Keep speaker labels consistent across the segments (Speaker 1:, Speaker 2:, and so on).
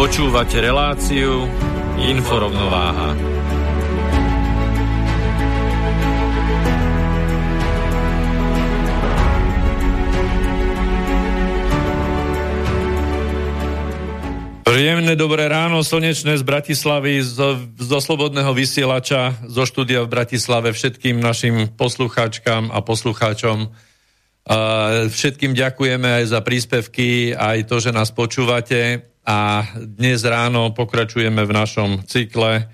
Speaker 1: Počúvate reláciu Inforovnováha. Príjemné dobré ráno, slnečné z Bratislavy, zo, zo Slobodného vysielača, zo štúdia v Bratislave všetkým našim poslucháčkam a poslucháčom. Všetkým ďakujeme aj za príspevky, aj to, že nás počúvate a dnes ráno pokračujeme v našom cykle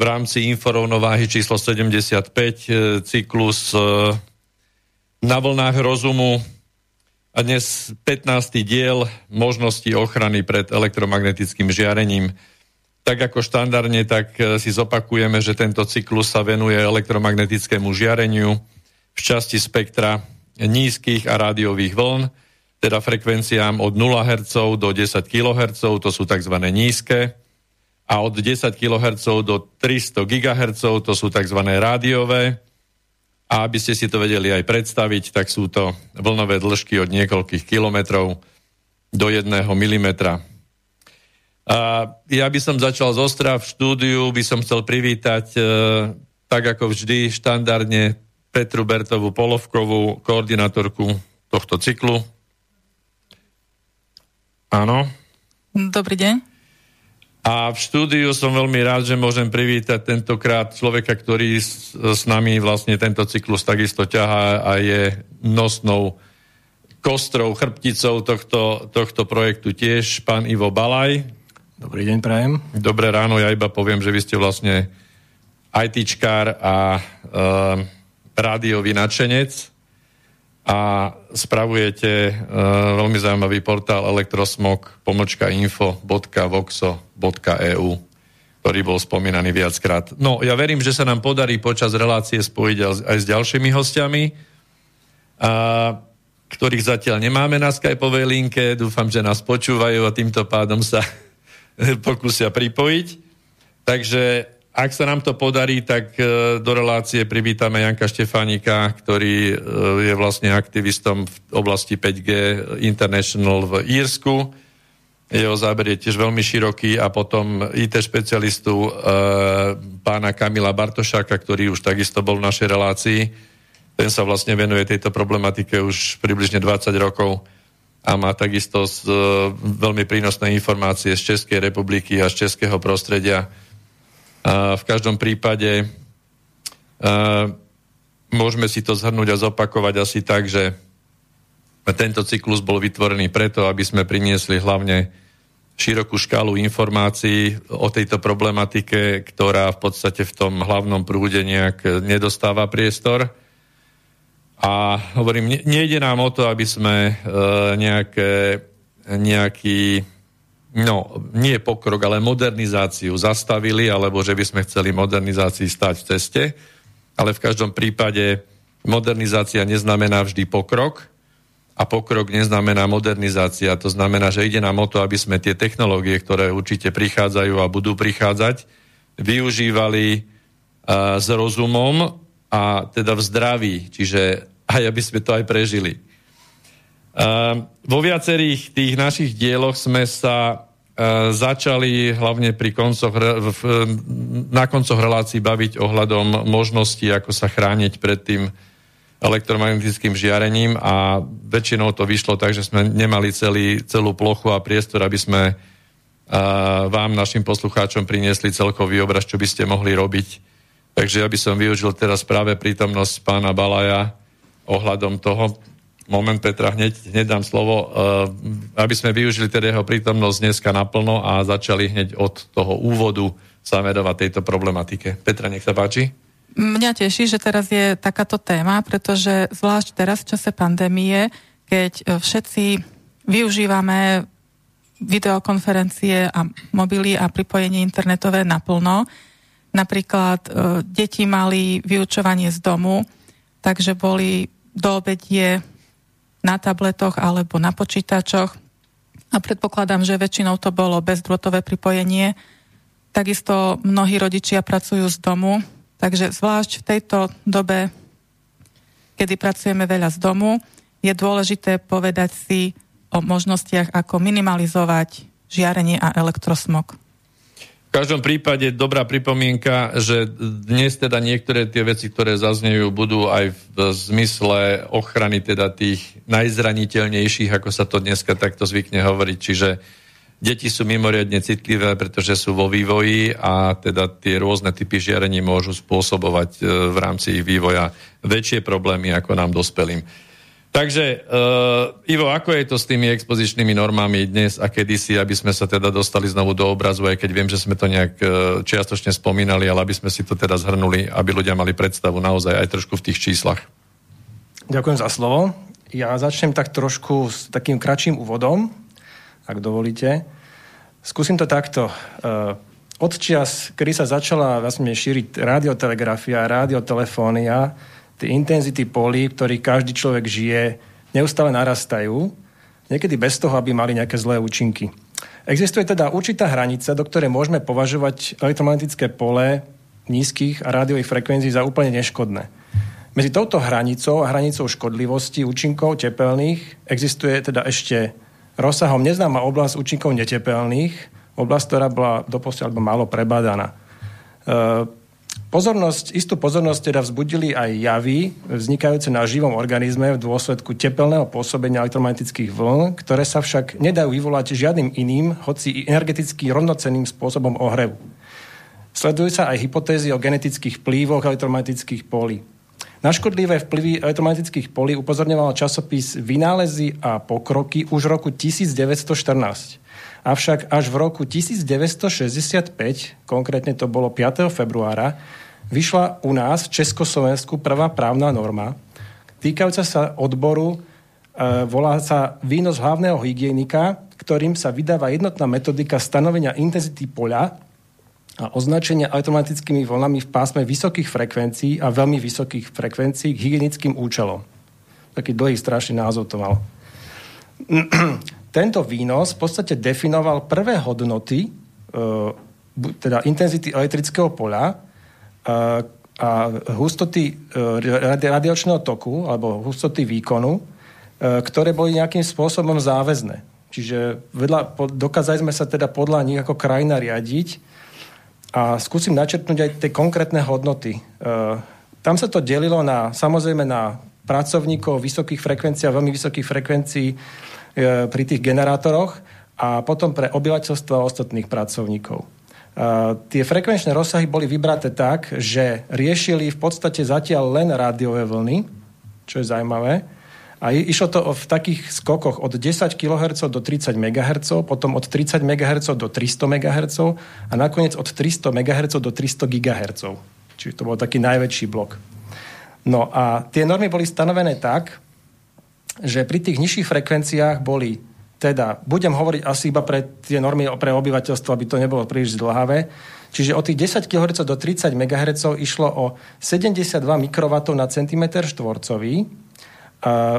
Speaker 1: v rámci inforovnováhy číslo 75, e, cyklus e, na vlnách rozumu a dnes 15. diel možnosti ochrany pred elektromagnetickým žiarením. Tak ako štandardne, tak e, si zopakujeme, že tento cyklus sa venuje elektromagnetickému žiareniu v časti spektra nízkych a rádiových vln, teda frekvenciám od 0 Hz do 10 kHz, to sú tzv. nízke, a od 10 kHz do 300 GHz, to sú tzv. rádiové. A aby ste si to vedeli aj predstaviť, tak sú to vlnové dĺžky od niekoľkých kilometrov do 1 mm. A ja by som začal z Ostra v štúdiu, by som chcel privítať e, tak ako vždy štandardne Petru Bertovú Polovkovú, koordinátorku tohto cyklu. Áno.
Speaker 2: Dobrý deň.
Speaker 1: A v štúdiu som veľmi rád, že môžem privítať tentokrát človeka, ktorý s, s nami vlastne tento cyklus takisto ťahá a je nosnou kostrou, chrbticou tohto, tohto projektu tiež, pán Ivo Balaj.
Speaker 3: Dobrý deň, prajem.
Speaker 1: Dobré ráno, ja iba poviem, že vy ste vlastne ITčkár a e, rádiový nadšenec a spravujete uh, veľmi zaujímavý portál elektrosmog pomočka info.voxo.eu ktorý bol spomínaný viackrát. No, ja verím, že sa nám podarí počas relácie spojiť aj s ďalšími hostiami, a, ktorých zatiaľ nemáme na Skypeovej linke. Dúfam, že nás počúvajú a týmto pádom sa pokúsia pripojiť. Takže ak sa nám to podarí, tak e, do relácie privítame Janka Štefánika, ktorý e, je vlastne aktivistom v oblasti 5G International v Írsku. Jeho záber je tiež veľmi široký a potom IT špecialistu e, pána Kamila Bartošáka, ktorý už takisto bol v našej relácii. Ten sa vlastne venuje tejto problematike už približne 20 rokov a má takisto z, veľmi prínosné informácie z Českej republiky a z českého prostredia v každom prípade môžeme si to zhrnúť a zopakovať asi tak, že tento cyklus bol vytvorený preto, aby sme priniesli hlavne širokú škálu informácií o tejto problematike, ktorá v podstate v tom hlavnom prúde nejak nedostáva priestor. A hovorím, nejde nám o to, aby sme e, nejaké, nejaký no, nie pokrok, ale modernizáciu zastavili, alebo že by sme chceli modernizácii stať v ceste, ale v každom prípade modernizácia neznamená vždy pokrok a pokrok neznamená modernizácia. To znamená, že ide nám o to, aby sme tie technológie, ktoré určite prichádzajú a budú prichádzať, využívali uh, s rozumom a teda v zdraví, čiže aj aby sme to aj prežili. Ehm, vo viacerých tých našich dieloch sme sa uh, začali hlavne pri koncoch, na koncoch relácií baviť ohľadom možností, ako sa chrániť pred tým elektromagnetickým žiarením a väčšinou to vyšlo tak, že sme nemali celý, celú plochu a priestor, aby sme vám, našim poslucháčom, priniesli celkový obraz, čo by ste mohli robiť. Takže ja by som využil teraz práve prítomnosť pána Balaja ohľadom toho. Moment, Petra, hneď, hneď dám slovo. Aby sme využili teda jeho prítomnosť dneska naplno a začali hneď od toho úvodu sa venovať tejto problematike. Petra, nech sa páči.
Speaker 2: Mňa teší, že teraz je takáto téma, pretože zvlášť teraz v čase pandémie, keď e, všetci využívame videokonferencie a mobily a pripojenie internetové naplno. Napríklad e, deti mali vyučovanie z domu, takže boli do obedie na tabletoch alebo na počítačoch a predpokladám, že väčšinou to bolo bezdrôtové pripojenie. Takisto mnohí rodičia pracujú z domu, Takže zvlášť v tejto dobe, kedy pracujeme veľa z domu, je dôležité povedať si o možnostiach, ako minimalizovať žiarenie a elektrosmog.
Speaker 1: V každom prípade dobrá pripomienka, že dnes teda niektoré tie veci, ktoré zaznejú, budú aj v zmysle ochrany teda tých najzraniteľnejších, ako sa to dneska takto zvykne hovoriť. Čiže Deti sú mimoriadne citlivé, pretože sú vo vývoji a teda tie rôzne typy žiarení môžu spôsobovať e, v rámci ich vývoja väčšie problémy ako nám dospelým. Takže, uh, Ivo, ako je to s tými expozičnými normami dnes a kedysi, aby sme sa teda dostali znovu do obrazu, aj keď viem, že sme to nejak uh, čiastočne spomínali, ale aby sme si to teda zhrnuli, aby ľudia mali predstavu naozaj aj trošku v tých číslach.
Speaker 3: Ďakujem za slovo. Ja začnem tak trošku s takým kratším úvodom, ak dovolíte. Skúsim to takto. Eh, od čias, kedy sa začala vlastne šíriť radiotelegrafia, radiotelefónia, tie intenzity polí, v ktorých každý človek žije, neustále narastajú, niekedy bez toho, aby mali nejaké zlé účinky. Existuje teda určitá hranica, do ktorej môžeme považovať elektromagnetické pole nízkych a rádiových frekvencií za úplne neškodné. Medzi touto hranicou a hranicou škodlivosti účinkov tepelných existuje teda ešte rozsahom neznáma oblasť účinkov netepelných, oblasť, ktorá bola doposiaľ málo prebádaná. E, pozornosť, istú pozornosť teda vzbudili aj javy vznikajúce na živom organizme v dôsledku tepelného pôsobenia elektromagnetických vln, ktoré sa však nedajú vyvolať žiadnym iným, hoci energeticky rovnocenným spôsobom ohrevu. Sledujú sa aj hypotézy o genetických vplyvoch elektromagnetických polí. Na škodlivé vplyvy elektromagnetických polí upozorňoval časopis Vynálezy a pokroky už v roku 1914. Avšak až v roku 1965, konkrétne to bolo 5. februára, vyšla u nás v Československu prvá právna norma, týkajúca sa odboru, e, volá sa výnos hlavného hygienika, ktorým sa vydáva jednotná metodika stanovenia intenzity poľa a označenia automatickými vlnami v pásme vysokých frekvencií a veľmi vysokých frekvencií k hygienickým účelom. Taký dlhý strašný názov to mal. Tento výnos v podstate definoval prvé hodnoty, e, teda intenzity elektrického poľa e, a hustoty e, radiačného toku alebo hustoty výkonu, ktoré boli nejakým spôsobom záväzné. Čiže vedľa, dokázali sme sa teda podľa nich ako krajina riadiť a skúsim načrtnúť aj tie konkrétne hodnoty. E, tam sa to delilo na, samozrejme na pracovníkov vysokých frekvencií a veľmi vysokých frekvencií e, pri tých generátoroch a potom pre obyvateľstvo a ostatných pracovníkov. E, tie frekvenčné rozsahy boli vybraté tak, že riešili v podstate zatiaľ len rádiové vlny, čo je zaujímavé, a išlo to v takých skokoch od 10 kHz do 30 MHz, potom od 30 MHz do 300 MHz a nakoniec od 300 MHz do 300 GHz. Čiže to bol taký najväčší blok. No a tie normy boli stanovené tak, že pri tých nižších frekvenciách boli teda, budem hovoriť asi iba pre tie normy pre obyvateľstvo, aby to nebolo príliš zdlhavé, čiže od tých 10 kHz do 30 MHz išlo o 72 mikrovatov na centimetr štvorcový,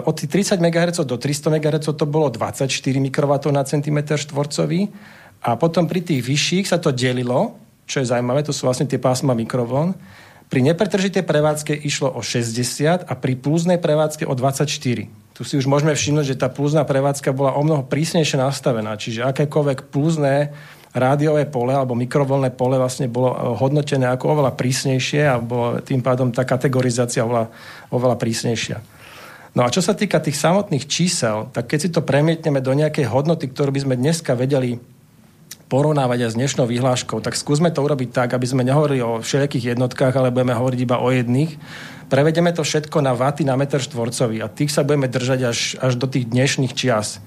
Speaker 3: Od tých 30 MHz do 300 MHz to bolo 24 mikrovatov na centimetr štvorcový a potom pri tých vyšších sa to delilo, čo je zaujímavé, to sú vlastne tie pásma mikrovln. Pri nepretržitej prevádzke išlo o 60 a pri plúznej prevádzke o 24. Tu si už môžeme všimnúť, že tá plúzna prevádzka bola o mnoho prísnejšie nastavená, čiže akékoľvek plúzne rádiové pole alebo mikrovlné pole vlastne bolo hodnotené ako oveľa prísnejšie a bolo tým pádom tá kategorizácia oveľa, oveľa prísnejšia. No a čo sa týka tých samotných čísel, tak keď si to premietneme do nejakej hodnoty, ktorú by sme dneska vedeli porovnávať aj s dnešnou vyhláškou, tak skúsme to urobiť tak, aby sme nehovorili o všelijakých jednotkách, ale budeme hovoriť iba o jedných. Prevedeme to všetko na vaty na meter štvorcový a tých sa budeme držať až, až do tých dnešných čias.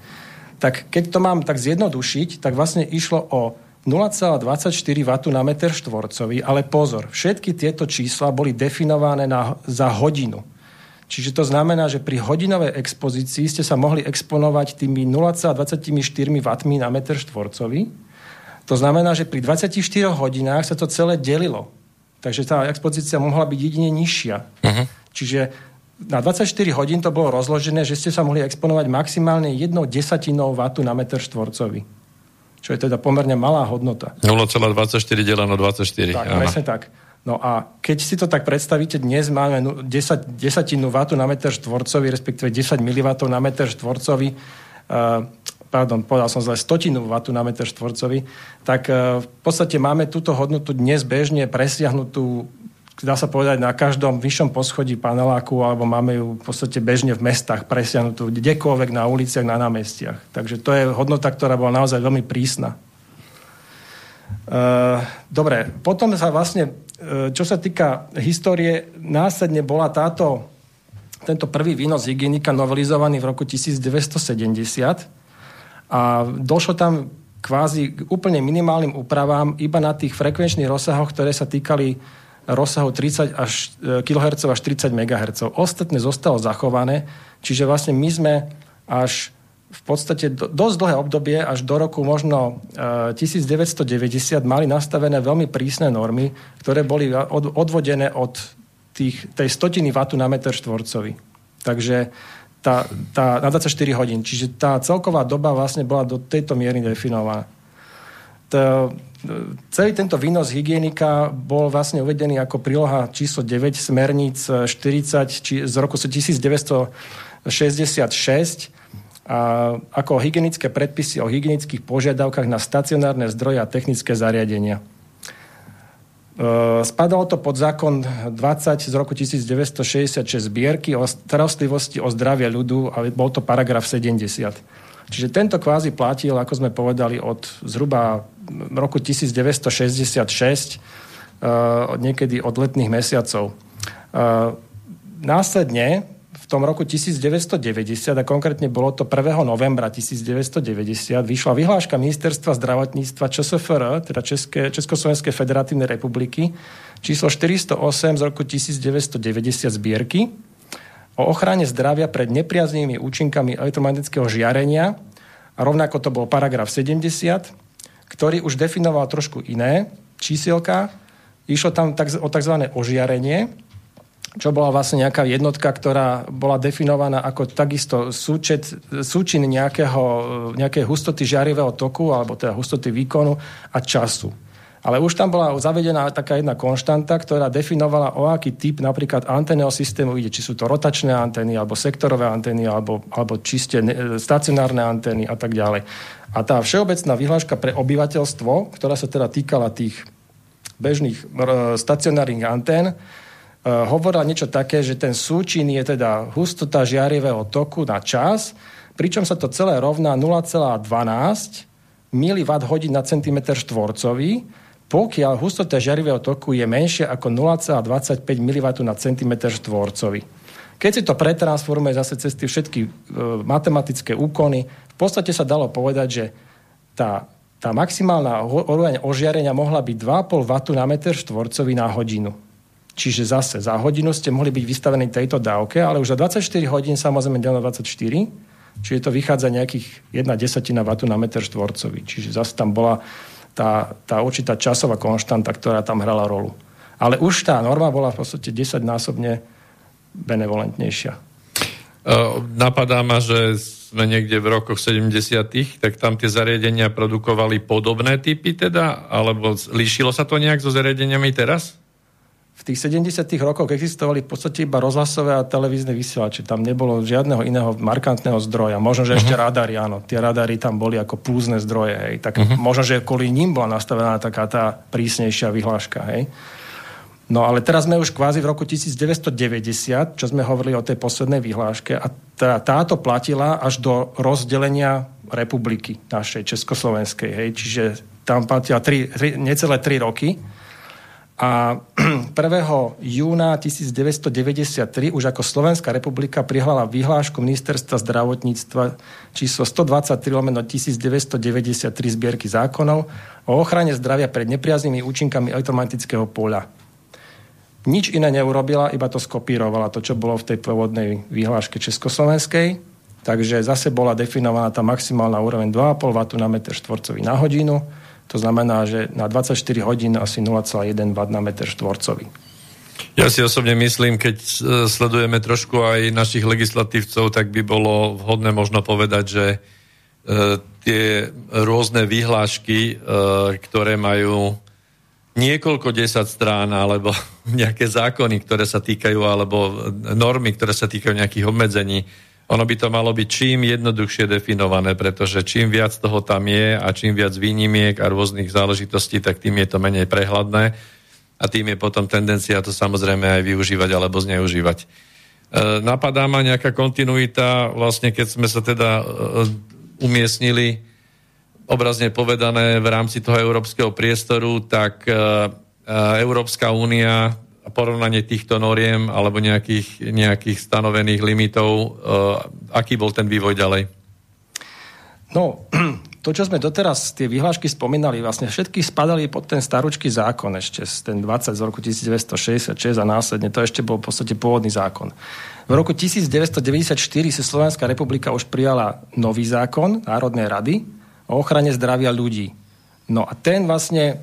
Speaker 3: Tak keď to mám tak zjednodušiť, tak vlastne išlo o 0,24 W na meter štvorcový, ale pozor, všetky tieto čísla boli definované na, za hodinu. Čiže to znamená, že pri hodinovej expozícii ste sa mohli exponovať tými 0,24 W na meter štvorcový. To znamená, že pri 24 hodinách sa to celé delilo. Takže tá expozícia mohla byť jedine nižšia. Uh-huh. Čiže na 24 hodín to bolo rozložené, že ste sa mohli exponovať maximálne jednou desatinou vatu na meter štvorcový. Čo je teda pomerne malá hodnota.
Speaker 1: 0,24 deleno 24.
Speaker 3: Tak, presne tak. No a keď si to tak predstavíte, dnes máme 10, desatinu vatu na meter štvorcový, respektíve 10 mW na meter štvorcový, uh, pardon, povedal som zle, stotinu vatu na meter štvorcový, tak uh, v podstate máme túto hodnotu dnes bežne presiahnutú dá sa povedať, na každom vyššom poschodí paneláku, alebo máme ju v podstate bežne v mestách presiahnutú, kdekoľvek na uliciach, na námestiach. Takže to je hodnota, ktorá bola naozaj veľmi prísna. Uh, dobre, potom sa vlastne čo sa týka histórie, následne bola táto, tento prvý výnos hygienika novelizovaný v roku 1970 a došlo tam kvázi k úplne minimálnym úpravám iba na tých frekvenčných rozsahoch, ktoré sa týkali rozsahu 30 až, e, kHz až 30 MHz. Ostatné zostalo zachované, čiže vlastne my sme až v podstate do, dosť dlhé obdobie, až do roku možno e, 1990 mali nastavené veľmi prísne normy, ktoré boli od, odvodené od tých, tej stotiny vatu na meter štvorcový. Takže tá, tá, na 24 hodín. Čiže tá celková doba vlastne bola do tejto miery definovaná. To, celý tento výnos hygienika bol vlastne uvedený ako príloha číslo 9 smerníc 40 či, z roku 1966 a ako hygienické predpisy o hygienických požiadavkách na stacionárne zdroje a technické zariadenia. E, spadalo to pod zákon 20 z roku 1966 zbierky o starostlivosti o zdravie ľudu a bol to paragraf 70. Čiže tento kvázi platil, ako sme povedali, od zhruba roku 1966, e, niekedy od letných mesiacov. E, následne v tom roku 1990, a konkrétne bolo to 1. novembra 1990, vyšla vyhláška Ministerstva zdravotníctva ČSFR, teda České, Československej federatívnej republiky, číslo 408 z roku 1990 zbierky o ochrane zdravia pred nepriaznými účinkami elektromagnetického žiarenia a rovnako to bol paragraf 70, ktorý už definoval trošku iné čísielka. Išlo tam o tzv. ožiarenie, čo bola vlastne nejaká jednotka, ktorá bola definovaná ako takisto súčet, súčin nejakého, nejakej hustoty žiarivého toku, alebo teda hustoty výkonu a času. Ale už tam bola zavedená taká jedna konštanta, ktorá definovala, o aký typ napríklad anténneho systému ide, či sú to rotačné antény, alebo sektorové antény, alebo, alebo čiste stacionárne antény a tak ďalej. A tá všeobecná vyhláška pre obyvateľstvo, ktorá sa teda týkala tých bežných stacionárnych antén, hovorila niečo také, že ten súčin je teda hustota žiarivého toku na čas, pričom sa to celé rovná 0,12 mW hodín na centimetr štvorcový, pokiaľ hustota žiarivého toku je menšia ako 0,25 mW na centimetr štvorcový. Keď si to pretransformuje zase cez tie všetky e, matematické úkony, v podstate sa dalo povedať, že tá, tá maximálna úroveň ožiarenia mohla byť 2,5 W na meter štvorcový na hodinu. Čiže zase za hodinu ste mohli byť vystavení tejto dávke, ale už za 24 hodín samozrejme delno 24, čiže to vychádza nejakých 1 desatina vatu na meter štvorcový. Čiže zase tam bola tá, tá určitá časová konštanta, ktorá tam hrala rolu. Ale už tá norma bola v podstate 10-násobne benevolentnejšia.
Speaker 1: Napadá ma, že sme niekde v rokoch 70 tak tam tie zariadenia produkovali podobné typy teda? Alebo líšilo sa to nejak so zariadeniami teraz?
Speaker 3: V tých 70. rokoch existovali v podstate iba rozhlasové a televízne vysielače. Tam nebolo žiadneho iného markantného zdroja. Možno, že uh-huh. ešte radary, áno. Tie radary tam boli ako púzne zdroje. Hej. Tak uh-huh. možno, že kvôli ním bola nastavená taká tá prísnejšia vyhláška. Hej. No ale teraz sme už kvázi v roku 1990, čo sme hovorili o tej poslednej vyhláške a tá, táto platila až do rozdelenia republiky našej Československej. Hej. Čiže tam platia 3, 3, necelé 3 roky. A 1. júna 1993 už ako Slovenská republika prihlala vyhlášku Ministerstva zdravotníctva číslo 123 lomeno 1993 zbierky zákonov o ochrane zdravia pred nepriaznými účinkami elektromagnetického poľa. Nič iné neurobila, iba to skopírovala, to, čo bolo v tej pôvodnej vyhláške Československej. Takže zase bola definovaná tá maximálna úroveň 2,5 W na meter štvorcový na hodinu to znamená, že na 24 hodín asi 0,1 W na meter štvorcový.
Speaker 1: Ja si osobne myslím, keď e, sledujeme trošku aj našich legislatívcov, tak by bolo vhodné možno povedať, že e, tie rôzne vyhlášky, e, ktoré majú niekoľko desať strán, alebo nejaké zákony, ktoré sa týkajú, alebo normy, ktoré sa týkajú nejakých obmedzení, ono by to malo byť čím jednoduchšie definované, pretože čím viac toho tam je a čím viac výnimiek a rôznych záležitostí, tak tým je to menej prehľadné a tým je potom tendencia to samozrejme aj využívať alebo zneužívať. E, napadá ma nejaká kontinuita, vlastne keď sme sa teda e, umiestnili obrazne povedané v rámci toho európskeho priestoru, tak e, Európska únia porovnanie týchto noriem alebo nejakých, nejakých stanovených limitov, uh, aký bol ten vývoj ďalej?
Speaker 3: No, to, čo sme doteraz, tie vyhlášky spomínali, vlastne všetky spadali pod ten staručký zákon ešte, ten 20 z roku 1966 a následne, to ešte bol v podstate pôvodný zákon. V roku 1994 si Slovenská republika už prijala nový zákon Národnej rady o ochrane zdravia ľudí. No a ten vlastne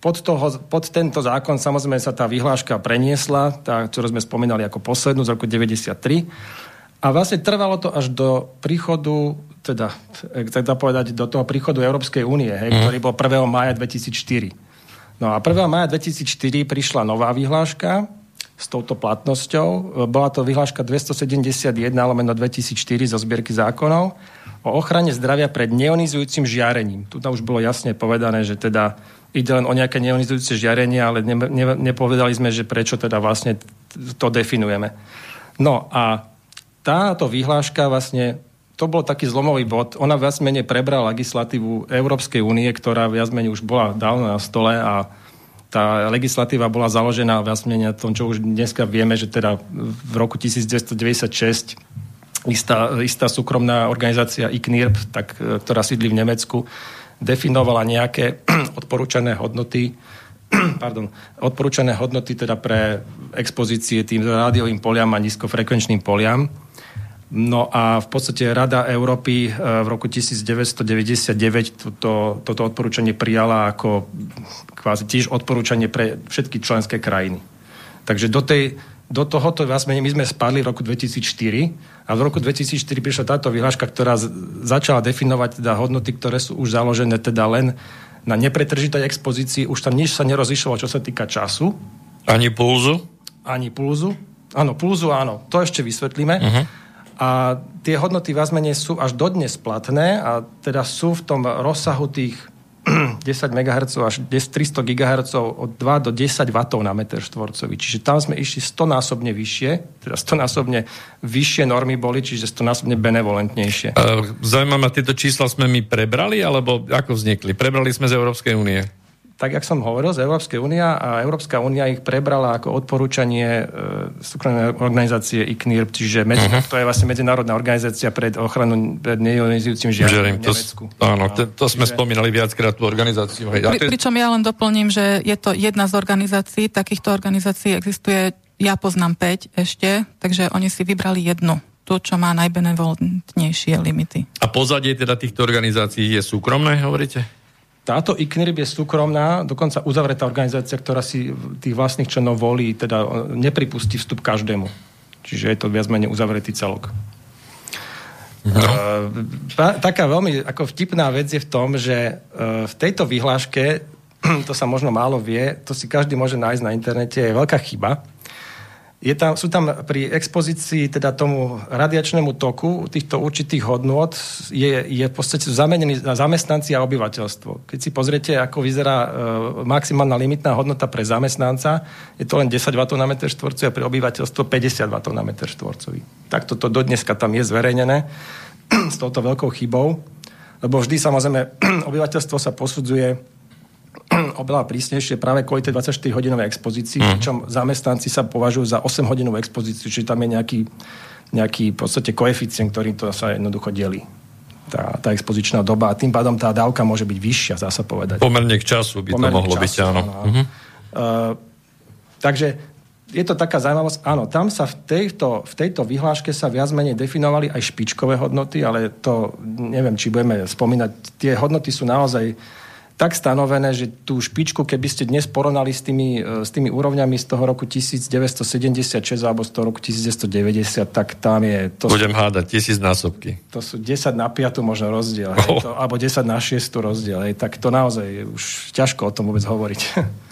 Speaker 3: pod, toho, pod tento zákon samozrejme sa tá vyhláška preniesla, tá, ktorú sme spomínali ako poslednú z roku 93. A vlastne trvalo to až do príchodu, teda, teda povedať, do toho príchodu Európskej únie, hej, mm. ktorý bol 1. mája 2004. No a 1. mája 2004 prišla nová vyhláška s touto platnosťou. Bola to vyhláška 271 lomeno 2004 zo zbierky zákonov o ochrane zdravia pred neonizujúcim žiarením. Tu už bolo jasne povedané, že teda ide len o nejaké neonizujúce žiarenie, ale ne, ne, nepovedali sme, že prečo teda vlastne to definujeme. No a táto vyhláška vlastne, to bol taký zlomový bod. Ona viac menej prebrala legislatívu Európskej únie, ktorá viac menej už bola dávno na stole a tá legislatíva bola založená viac menej na tom, čo už dneska vieme, že teda v roku 1996 istá, istá súkromná organizácia ICNIRP, tak, ktorá sídli v Nemecku, definovala nejaké odporúčané hodnoty, pardon, odporúčané hodnoty teda pre expozície tým rádiovým poliam a nízkofrekvenčným poliam. No a v podstate Rada Európy e, v roku 1999 toto, toto odporúčanie prijala ako kvázi tiež odporúčanie pre všetky členské krajiny. Takže do tej, do tohoto vlastne my sme spadli v roku 2004 a v roku 2004 prišla táto vyhláška, ktorá začala definovať teda hodnoty, ktoré sú už založené teda len na nepretržitej expozícii. Už tam nič sa nerozlišovalo, čo sa týka času.
Speaker 1: Ani pulzu?
Speaker 3: Ani pulzu. Áno, pulzu áno, to ešte vysvetlíme. Uh-huh. A tie hodnoty viac menej sú až dodnes platné a teda sú v tom rozsahu tých 10 MHz až 300 GHz od 2 do 10 W na meter štvorcový. Čiže tam sme išli 100 násobne vyššie, teda 100 násobne vyššie normy boli, čiže 100 násobne benevolentnejšie.
Speaker 1: Zaujímavé ma, tieto čísla sme my prebrali, alebo ako vznikli? Prebrali sme z Európskej únie
Speaker 3: tak, jak som hovoril, z Európskej únia a Európska únia ich prebrala ako odporúčanie e, súkromnej organizácie ICNIRP, čiže medzi, uh-huh. to je vlastne medzinárodná organizácia pred ochranu pred neionizujúcim žiarom v Nemecku.
Speaker 1: To, áno, to, to sme čiže... spomínali viackrát tú organizáciu.
Speaker 2: Hej. Pri, pričom ja len doplním, že je to jedna z organizácií, takýchto organizácií existuje, ja poznám 5 ešte, takže oni si vybrali jednu to, čo má najbenevolentnejšie limity.
Speaker 1: A pozadie teda týchto organizácií je súkromné, hovoríte?
Speaker 3: Táto ICNIRB je súkromná, dokonca uzavretá organizácia, ktorá si tých vlastných členov volí, teda pripustí vstup každému. Čiže je to viac menej uzavretý celok. No. Uh, taká veľmi ako vtipná vec je v tom, že uh, v tejto vyhláške, to sa možno málo vie, to si každý môže nájsť na internete, je veľká chyba, je tam, sú tam pri expozícii teda tomu radiačnému toku týchto určitých hodnôt je, je v podstate zamenený na zamestnanci a obyvateľstvo. Keď si pozriete, ako vyzerá e, maximálna limitná hodnota pre zamestnanca, je to len 10 W na meter štvorcový a pre obyvateľstvo 50 W na meter štvorcový. Tak toto dodneska tam je zverejnené s touto veľkou chybou. lebo vždy samozrejme obyvateľstvo sa posudzuje oveľa prísnejšie práve kvôli tej 24-hodinovej expozícii, mm. pričom zamestnanci sa považujú za 8-hodinovú expozíciu, čiže tam je nejaký, nejaký v podstate koeficient, ktorý to sa jednoducho delí. Tá, tá expozičná doba a tým pádom tá dávka môže byť vyššia, dá sa povedať.
Speaker 1: Pomerne k času by Pomerne to mohlo času, byť, áno. áno. Uh-huh.
Speaker 3: Uh, takže je to taká zaujímavosť. Áno, tam sa v tejto, v tejto vyhláške sa viac menej definovali aj špičkové hodnoty, ale to neviem, či budeme spomínať. Tie hodnoty sú naozaj tak stanovené, že tú špičku, keby ste dnes porovnali s tými, e, s tými úrovňami z toho roku 1976 alebo z toho roku 1990, tak tam je...
Speaker 1: To Budem sú, hádať, tisíc násobky.
Speaker 3: To sú 10 na 5 možno rozdiel, oh. hej, to, alebo 10 na 6 rozdiel. Hej, tak to naozaj už ťažko o tom vôbec hovoriť.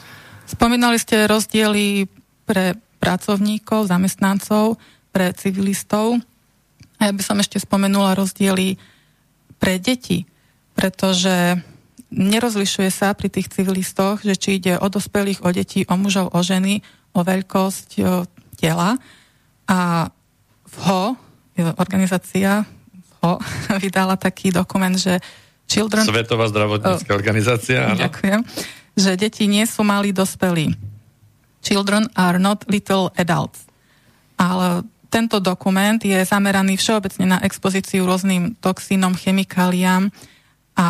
Speaker 2: Spomínali ste rozdiely pre pracovníkov, zamestnancov, pre civilistov. A ja by som ešte spomenula rozdiely pre deti, pretože nerozlišuje sa pri tých civilistoch, že či ide o dospelých, o detí, o mužov, o ženy, o veľkosť o tela. A v HO, organizácia HO, vydala taký dokument, že Children...
Speaker 1: Svetová zdravotnícka oh, organizácia, áno.
Speaker 2: Ďakujem. Že deti nie sú malí dospelí. Children are not little adults. Ale tento dokument je zameraný všeobecne na expozíciu rôznym toxínom, chemikáliám a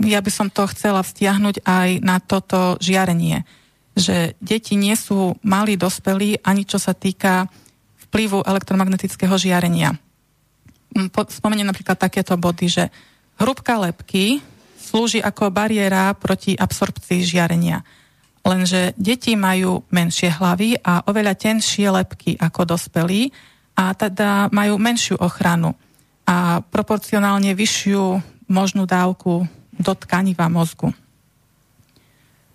Speaker 2: ja by som to chcela vztiahnuť aj na toto žiarenie, že deti nie sú malí dospelí ani čo sa týka vplyvu elektromagnetického žiarenia. Mm, spomeniem napríklad takéto body, že hrubka lepky slúži ako bariéra proti absorpcii žiarenia. Lenže deti majú menšie hlavy a oveľa tenšie lepky ako dospelí a teda majú menšiu ochranu a proporcionálne vyššiu možnú dávku do tkaniva mozgu.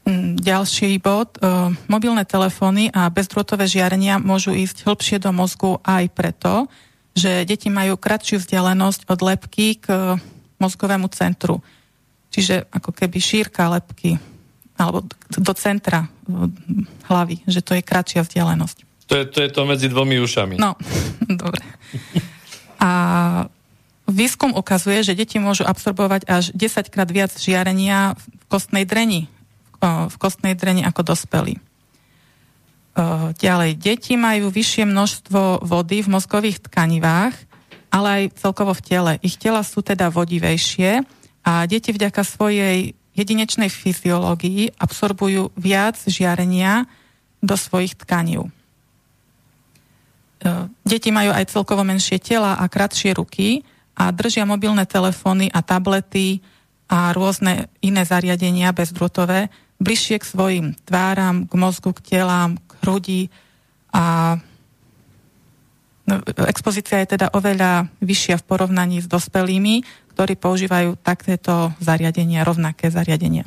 Speaker 2: Mm, ďalší bod. E, mobilné telefóny a bezdrôtové žiarenia môžu ísť hĺbšie do mozgu aj preto, že deti majú kratšiu vzdialenosť od lepky k mozgovému centru. Čiže ako keby šírka lepky alebo do centra hlavy, že to je kratšia vzdialenosť.
Speaker 1: To je, to je to medzi dvomi ušami.
Speaker 2: No, dobre. A Výskum ukazuje, že deti môžu absorbovať až 10 krát viac žiarenia v kostnej dreni, v kostnej dreni ako dospelí. Ďalej, deti majú vyššie množstvo vody v mozgových tkanivách, ale aj celkovo v tele. Ich tela sú teda vodivejšie a deti vďaka svojej jedinečnej fyziológii absorbujú viac žiarenia do svojich tkanív. Deti majú aj celkovo menšie tela a kratšie ruky, a držia mobilné telefóny a tablety a rôzne iné zariadenia bezdrôtové bližšie k svojim tváram, k mozgu, k telám, k hrudi a no, expozícia je teda oveľa vyššia v porovnaní s dospelými, ktorí používajú takéto zariadenia, rovnaké zariadenia.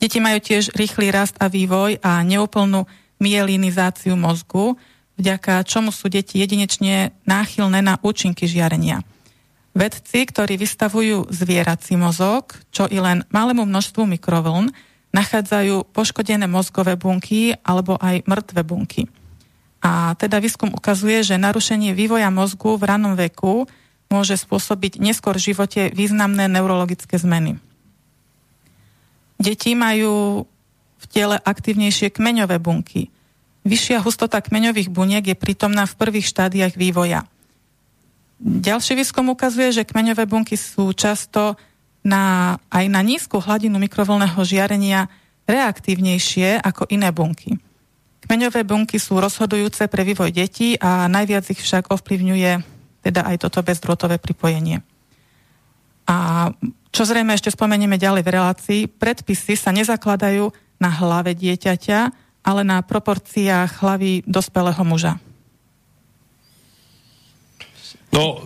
Speaker 2: Deti majú tiež rýchly rast a vývoj a neúplnú mielinizáciu mozgu, vďaka čomu sú deti jedinečne náchylné na účinky žiarenia. Vedci, ktorí vystavujú zvierací mozog, čo i len malému množstvu mikrovln, nachádzajú poškodené mozgové bunky alebo aj mŕtve bunky. A teda výskum ukazuje, že narušenie vývoja mozgu v ranom veku môže spôsobiť neskôr v živote významné neurologické zmeny. Deti majú v tele aktívnejšie kmeňové bunky – Vyššia hustota kmeňových buniek je prítomná v prvých štádiách vývoja. Ďalší výskum ukazuje, že kmeňové bunky sú často na, aj na nízku hladinu mikrovlného žiarenia reaktívnejšie ako iné bunky. Kmeňové bunky sú rozhodujúce pre vývoj detí a najviac ich však ovplyvňuje teda aj toto bezdrôtové pripojenie. A čo zrejme ešte spomenieme ďalej v relácii, predpisy sa nezakladajú na hlave dieťaťa, ale na proporciách hlavy dospelého muža.
Speaker 1: No,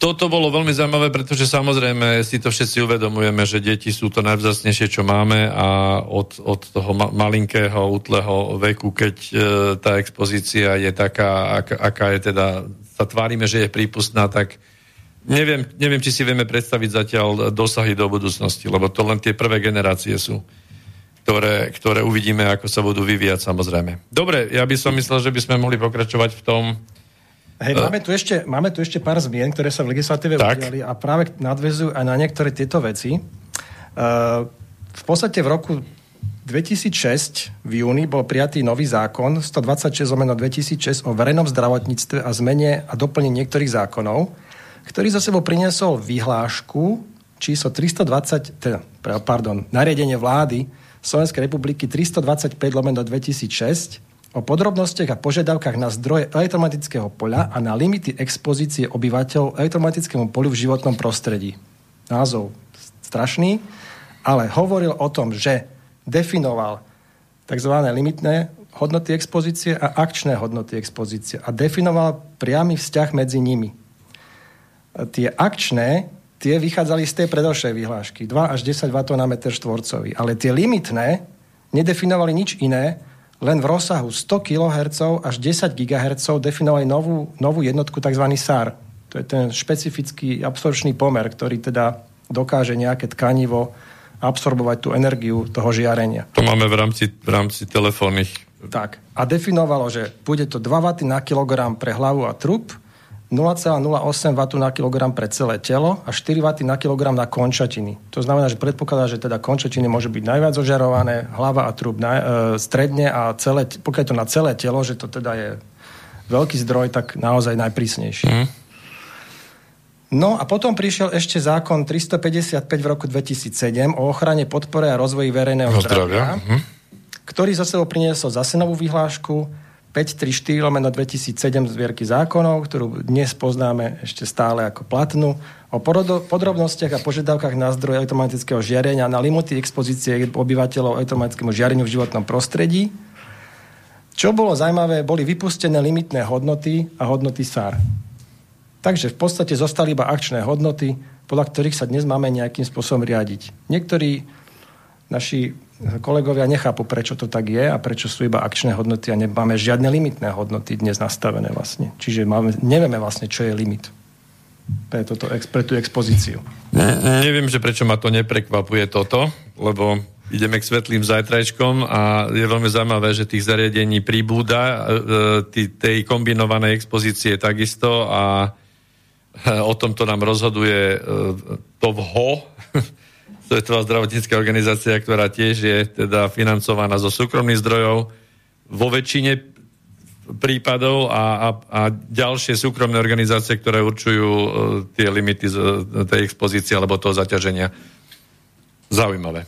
Speaker 1: toto bolo veľmi zaujímavé, pretože samozrejme si to všetci uvedomujeme, že deti sú to najvzácnejšie, čo máme a od, od toho ma- malinkého, útleho veku, keď e, tá expozícia je taká, ak, aká je teda, sa tvárime, že je prípustná, tak neviem, neviem, či si vieme predstaviť zatiaľ dosahy do budúcnosti, lebo to len tie prvé generácie sú ktoré, ktoré uvidíme, ako sa budú vyvíjať samozrejme. Dobre, ja by som myslel, že by sme mohli pokračovať v tom,
Speaker 3: Hej, uh, máme, tu ešte, máme tu ešte pár zmien, ktoré sa v legislatíve udiali a práve nadvezujú aj na niektoré tieto veci. Uh, v podstate v roku 2006 v júni bol prijatý nový zákon 126 omeno 2006 o verejnom zdravotníctve a zmene a doplnení niektorých zákonov, ktorý za sebou priniesol vyhlášku číslo 320, teda, pardon, nariadenie vlády Slovenskej republiky 325 lomeno 2006 o podrobnostiach a požiadavkách na zdroje elektromagnetického poľa a na limity expozície obyvateľov elektromagnetickému polu v životnom prostredí. Názov strašný, ale hovoril o tom, že definoval tzv. limitné hodnoty expozície a akčné hodnoty expozície a definoval priamy vzťah medzi nimi. Tie akčné, tie vychádzali z tej predošlej vyhlášky, 2 až 10 W na meter štvorcový, ale tie limitné nedefinovali nič iné, len v rozsahu 100 kHz až 10 GHz definovali novú, novú jednotku tzv. SAR. To je ten špecifický absorpčný pomer, ktorý teda dokáže nejaké tkanivo absorbovať tú energiu toho žiarenia.
Speaker 1: To máme v rámci, v rámci telefónnych.
Speaker 3: Tak. A definovalo, že bude to 2 W na kilogram pre hlavu a trup, 0,08 W na kilogram pre celé telo a 4 W na kilogram na končatiny. To znamená, že predpokladá, že teda končatiny môže byť najviac ožarované, hlava a trup na, e, stredne a celé, pokiaľ je to na celé telo, že to teda je veľký zdroj, tak naozaj najprísnejší. Mm. No a potom prišiel ešte zákon 355 v roku 2007 o ochrane, podpore a rozvoji verejného zdravia, zdravia. Mm. ktorý za sebou priniesol zase novú vyhlášku 534 lomeno 2007 zvierky zákonov, ktorú dnes poznáme ešte stále ako platnú, o podrobnostiach a požiadavkách na zdroj elektromagnetického žiarenia na limity expozície obyvateľov elektromagnetickému žiareniu v životnom prostredí. Čo bolo zaujímavé, boli vypustené limitné hodnoty a hodnoty SAR. Takže v podstate zostali iba akčné hodnoty, podľa ktorých sa dnes máme nejakým spôsobom riadiť. Niektorí naši kolegovia nechápu, prečo to tak je a prečo sú iba akčné hodnoty a nemáme žiadne limitné hodnoty dnes nastavené vlastne. Čiže máme, nevieme vlastne, čo je limit pre, toto, pre tú expozíciu.
Speaker 1: Ne, neviem, že prečo ma to neprekvapuje toto, lebo ideme k svetlým zajtrajčkom a je veľmi zaujímavé, že tých zariadení pribúda, e, tej kombinovanej expozície takisto a e, o tomto nám rozhoduje e, to VHO, Svetová zdravotnícká organizácia, ktorá tiež je teda financovaná zo súkromných zdrojov vo väčšine prípadov a, a, a ďalšie súkromné organizácie, ktoré určujú uh, tie limity z, uh, tej expozície alebo toho zaťaženia. Zaujímavé.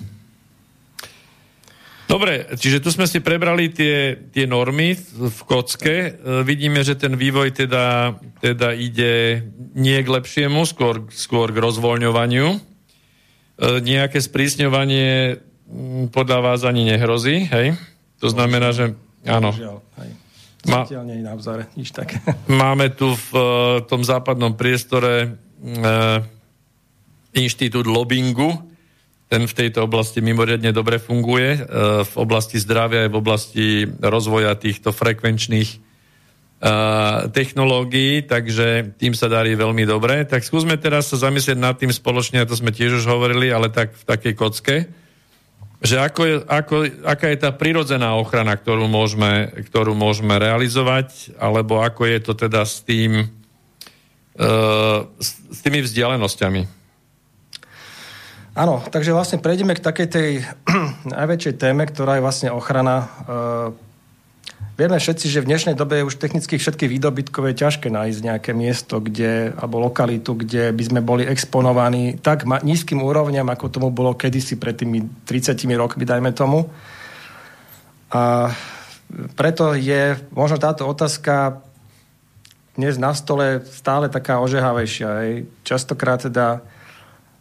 Speaker 1: Dobre, čiže tu sme si prebrali tie, tie normy v kocke. Uh, vidíme, že ten vývoj teda, teda ide nie k lepšiemu, skôr, skôr k rozvoľňovaniu. E, nejaké sprísňovanie mm, podľa vás ani nehrozí, hej? To znamená, že áno.
Speaker 3: Ma, nie je na vzore, nič také.
Speaker 1: Máme tu v uh, tom západnom priestore uh, inštitút lobbingu, ten v tejto oblasti mimoriadne dobre funguje, uh, v oblasti zdravia aj v oblasti rozvoja týchto frekvenčných technológií, takže tým sa darí veľmi dobre. Tak skúsme teraz sa zamyslieť nad tým spoločne, a to sme tiež už hovorili, ale tak v takej kocke, že ako je, ako, aká je tá prirodzená ochrana, ktorú môžeme, ktorú môžeme realizovať, alebo ako je to teda s tým, uh, s, tými vzdialenosťami.
Speaker 3: Áno, takže vlastne prejdeme k takej tej najväčšej téme, ktorá je vlastne ochrana uh, Vieme všetci, že v dnešnej dobe je už technicky všetky výdobytkové ťažké nájsť nejaké miesto, kde, alebo lokalitu, kde by sme boli exponovaní tak ma, nízkym úrovňam, ako tomu bolo kedysi pred tými 30 rokmi, dajme tomu. A preto je možno táto otázka dnes na stole stále taká ožehavejšia. Hej. Častokrát teda